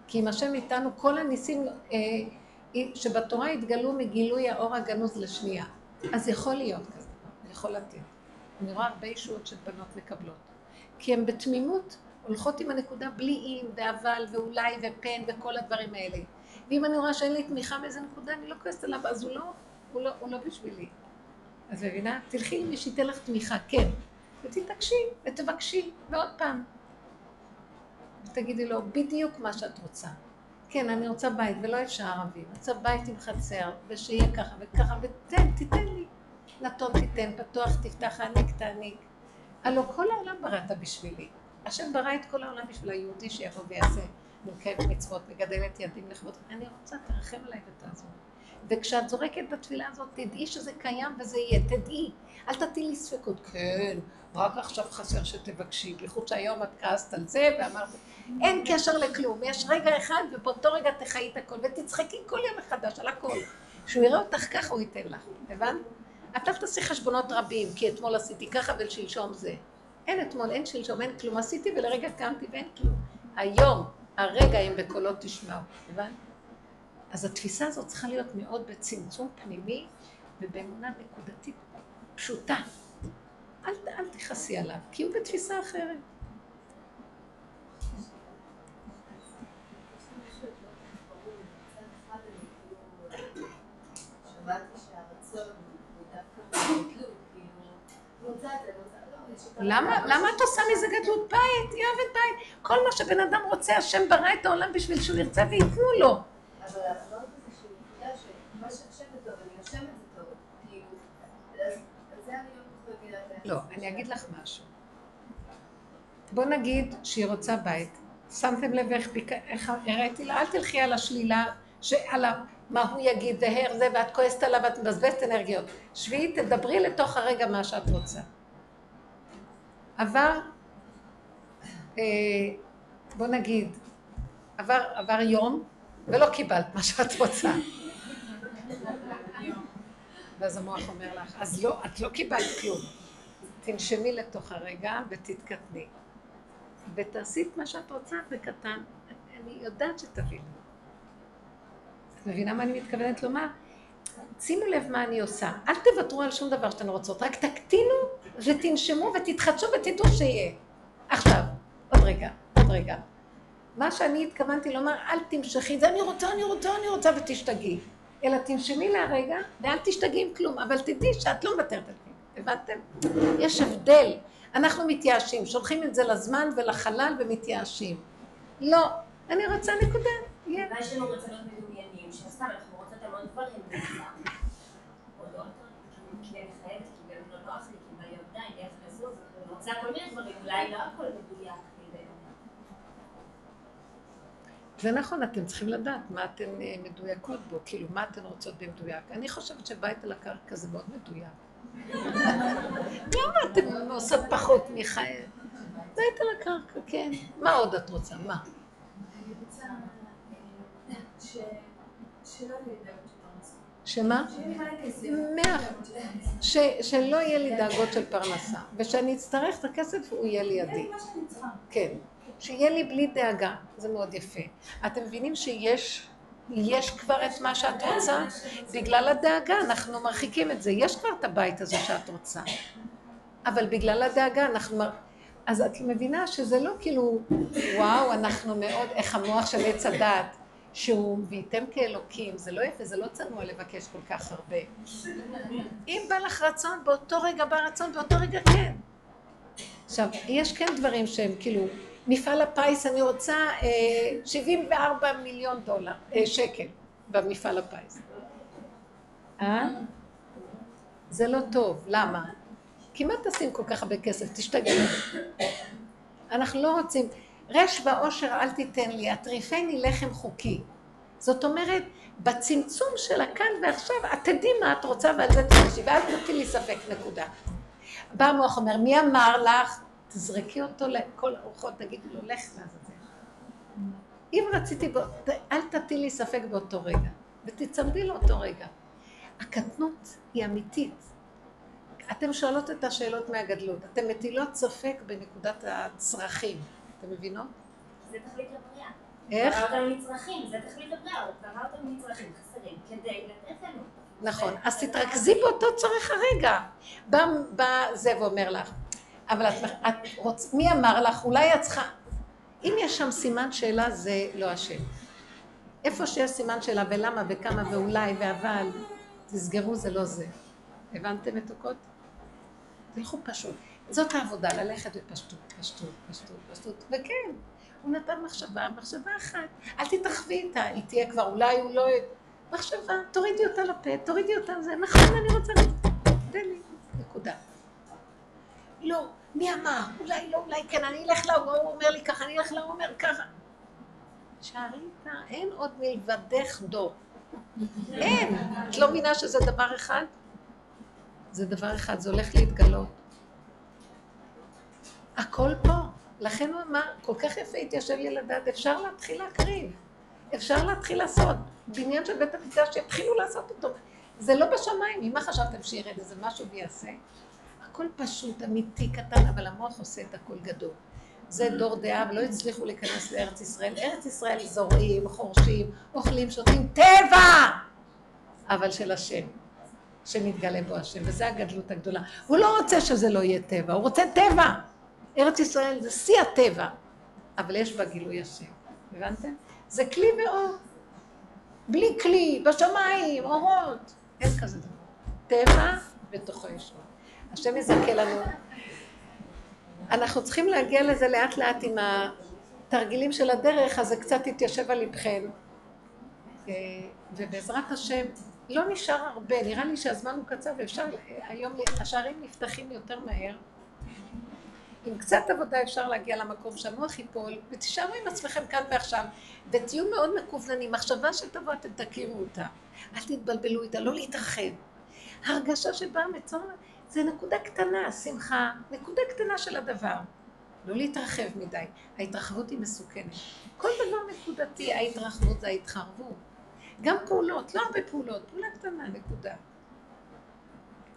כי אם השם איתנו, כל הניסים אה, שבתורה התגלו מגילוי האור הגנוז לשנייה. אז יכול להיות כזה, יכול לתת. אני רואה הרבה ישועות של בנות מקבלות. כי הן בתמימות הולכות עם הנקודה בלי אם ואבל ואולי ופן וכל הדברים האלה. ואם אני רואה שאין לי תמיכה באיזה נקודה, אני לא כועסת עליו, אז הוא לא, הוא לא, הוא לא בשבילי. את מבינה? תלכי למי שייתן לך תמיכה, כן. ותתעקשי, ותבקשי, ועוד פעם. ותגידי לו בדיוק מה שאת רוצה. כן, אני רוצה בית, ולא שאר ערבים. רוצה בית עם חצר, ושיהיה ככה וככה, ותן, תיתן לי. נתון תיתן, פתוח תפתח, העניק תעניק. הלוא כל העולם בראת בשבילי. השם ברא את כל העולם בשביל היהודי שיבוא ויעשה, מקיים מצוות, מגדל את ידים לכבוד. אני רוצה, תרחם עליי ותעזור. וכשאת זורקת בתפילה הזאת, תדעי שזה קיים וזה יהיה, תדעי. אל תטילי ספקות. כן, רק עכשיו חסר שתבקשי, בייחוד שהיום את כעסת על זה ואמרת, אין קשר לכלום, יש רגע אחד ובאותו רגע תחיי את הכל ותצחקי כל יום מחדש על הכל. כשהוא יראה אותך ככה הוא ייתן לך, הבנת? את לא תעשי חשבונות רבים, כי אתמול עשיתי ככה ולשלשום זה. אין אתמול, אין שלשום, אין כלום. עשיתי ולרגע קמתי ואין כלום. היום, הרגע אם בקולות תשמעו, הבנת? אז התפיסה הזאת צריכה להיות מאוד בצמצום פנימי ובאמונה נקודתית פשוטה. אל, אל תכעסי עליו, כי הוא בתפיסה אחרת. רוצה את זה, אני רוצה... לא, יש את ה- למה, למה את עושה מזה גדלות בית? היא אוהבת בית. כל מה שבן אדם רוצה, השם ברא את העולם בשביל שהוא ירצה וייתנו לו. אבל שמה טוב, אני זה טוב. כאילו, זה אני לא מבינה. לא, אני אגיד לך משהו. בוא נגיד שהיא רוצה בית. שמתם לב איך, ביק... איך הראיתי לה, אל תלכי על השלילה, שעל ה... מה הוא יגיד, והר זה, ואת כועסת עליו, ואת מבזבזת אנרגיות. שבי, תדברי לתוך הרגע מה שאת רוצה. עבר, אה, בוא נגיד, עבר, עבר יום, ולא קיבלת מה שאת רוצה. ואז המוח אומר לך, אז לא, את לא קיבלת כלום. תנשמי לתוך הרגע ותתקטני. ותעשי את מה שאת רוצה בקטן. אני יודעת שתביני. את מבינה מה אני מתכוונת לומר? שימו לב מה אני עושה. אל תוותרו על שום דבר שאתן רוצות, רק תקטינו ותנשמו ותתחדשו ותדעו שיהיה. עכשיו, עוד רגע, עוד רגע. מה שאני התכוונתי לומר, אל תמשכי זה, אני רוצה, אני רוצה, אני רוצה, ותשתגעי. אלא תנשמי להרגע, ואל תשתגעי עם כלום, אבל תדעי שאת לא מוותרת על כלום. הבנתם? יש הבדל. אנחנו מתייאשים, שולחים את זה לזמן ולחלל ומתייאשים. לא, אני רוצה נקודה, יש לנו רצונות מדומיינים, שסתם אנחנו רוצות המון דברים, אני איך לזוז, רוצה כל מיני דברים, אולי לא הכל מדויק. זה נכון, אתם צריכים לדעת מה אתן אה, מדויקות בו, כאילו, מה אתן רוצות במדויק. אני חושבת שבית על הקרקע זה מאוד מדויק. למה אתן עושות פחות מחי... בית על הקרקע, כן. מה עוד את רוצה? מה? אני רוצה אה, ש- שלא פרנסה. שמה? ש- שלא יהיה לי דאגות של פרנסה, ושאני אצטרך את הכסף, הוא יהיה לידי. כן. שיהיה לי בלי דאגה, זה מאוד יפה. אתם מבינים שיש יש כבר את מה שאת רוצה? בגלל הדאגה אנחנו מרחיקים את זה. יש כבר את הבית הזה שאת רוצה. אבל בגלל הדאגה אנחנו... מר... אז את מבינה שזה לא כאילו, וואו, אנחנו מאוד, איך המוח של עץ הדעת, שהוא וייתם כאלוקים, זה לא יפה, זה לא צנוע לבקש כל כך הרבה. אם בא לך רצון, באותו רגע בא רצון, באותו רגע כן. עכשיו, יש כן דברים שהם כאילו, מפעל הפיס, אני רוצה אה, 74 מיליון דולר, אה, שקל במפעל הפיס. אה? זה לא טוב, למה? מה תשים כל כך הרבה כסף? תשתגע. אנחנו לא רוצים, רש ועושר אל תיתן לי, הטריפני לחם חוקי. זאת אומרת, בצמצום של הכאן ועכשיו, את תדעי מה את רוצה ועל זה תקשיבי, ואל לי ספק, נקודה. בא המוח אומר, מי אמר לך? תזרקי אותו לכל הרוחות, תגידי לו, לך לעזאזל. אם רציתי, אל תטילי לי ספק באותו רגע, ותצמדי לאותו רגע. הקטנות היא אמיתית. אתן שואלות את השאלות מהגדלות, אתן מטילות ספק בנקודת הצרכים, אתן מבינות? זה תכלית לבריאה. איך? ברא אותנו מצרכים, זה תכלית לבריאה, הוא ברא אותנו מצרכים חסרים כדי לתת לנו. נכון, אז תתרכזי באותו צורך הרגע. בא, בא זה ואומר לך, אבל את, את רוצ... מי אמר לך? אולי את צריכה... אם יש שם סימן שאלה זה לא השם. איפה שיש סימן שאלה ולמה וכמה ואולי ואבל, תסגרו זה לא זה. הבנתם מתוקות? תלכו פשוט. זאת העבודה, ללכת בפשטות, פשטות, פשטות, פשטות, וכן, הוא נתן מחשבה, מחשבה אחת. אל תתרחבי איתה, היא תהיה כבר, אולי הוא לא... מחשבה, תורידי אותה לפה, תורידי אותה לזה, נכון, אני רוצה... תן לי, נקודה. לא, מי אמר? אולי לא, אולי כן, אני אלך להוא, הוא אומר לי ככה, אני אלך להוא, אומר ככה. שערי איתה, אין עוד מלבדך דו. אין. את לא מבינה שזה דבר אחד? זה דבר אחד, זה הולך להתגלות. הכל פה. לכן הוא אמר, כל כך יפה התיישב לי לדעת, אפשר להתחיל להקריב. אפשר להתחיל לעשות. בניין של בית המקדש, שיתחילו לעשות אותו. זה לא בשמיים, ממה חשבתם שירד איזה משהו ויעשה? הכל פשוט, אמיתי, קטן, אבל המוח עושה את הכל גדול. זה דור דעה, ולא הצליחו להיכנס לארץ ישראל. ארץ ישראל זורעים, חורשים, אוכלים, שותים, טבע! אבל של השם, שמתגלה בו השם, וזו הגדלות הגדולה. הוא לא רוצה שזה לא יהיה טבע, הוא רוצה טבע. ארץ ישראל זה שיא הטבע, אבל יש בה גילוי השם. הבנתם? זה כלי ואור. בלי כלי, בשמיים, אורות. אין כזה דבר. טבע בתוכו ישועה. השם יזכה לנו. אנחנו צריכים להגיע לזה לאט לאט עם התרגילים של הדרך, אז זה קצת יתיישב על לבכם. אה, ובעזרת השם, לא נשאר הרבה, נראה לי שהזמן הוא קצר ואפשר, היום השערים נפתחים יותר מהר. עם קצת עבודה אפשר להגיע למקום שהמוח ייפול, ותישארו עם עצמכם כאן ועכשיו, ותהיו מאוד מקווננים. מחשבה שתבוא, אתם תכירו אותה. אל תתבלבלו איתה, לא להתרחב. הרגשה שבאה מצור, זה נקודה קטנה, שמחה, נקודה קטנה של הדבר. לא להתרחב מדי. ההתרחבות היא מסוכנת. כל דבר נקודתי, ההתרחבות זה ההתחרבות. גם פעולות, לא הרבה פעולות, פעולה קטנה, נקודה.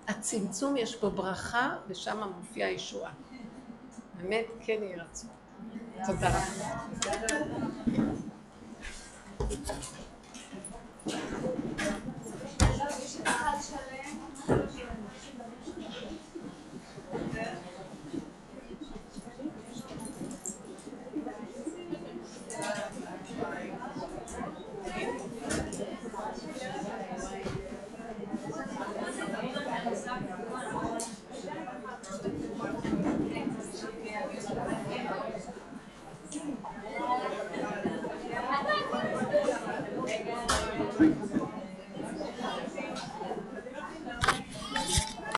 הצמצום יש פה ברכה, ושם מופיעה ישועה. אמת כן יהי רצון. תודה רבה.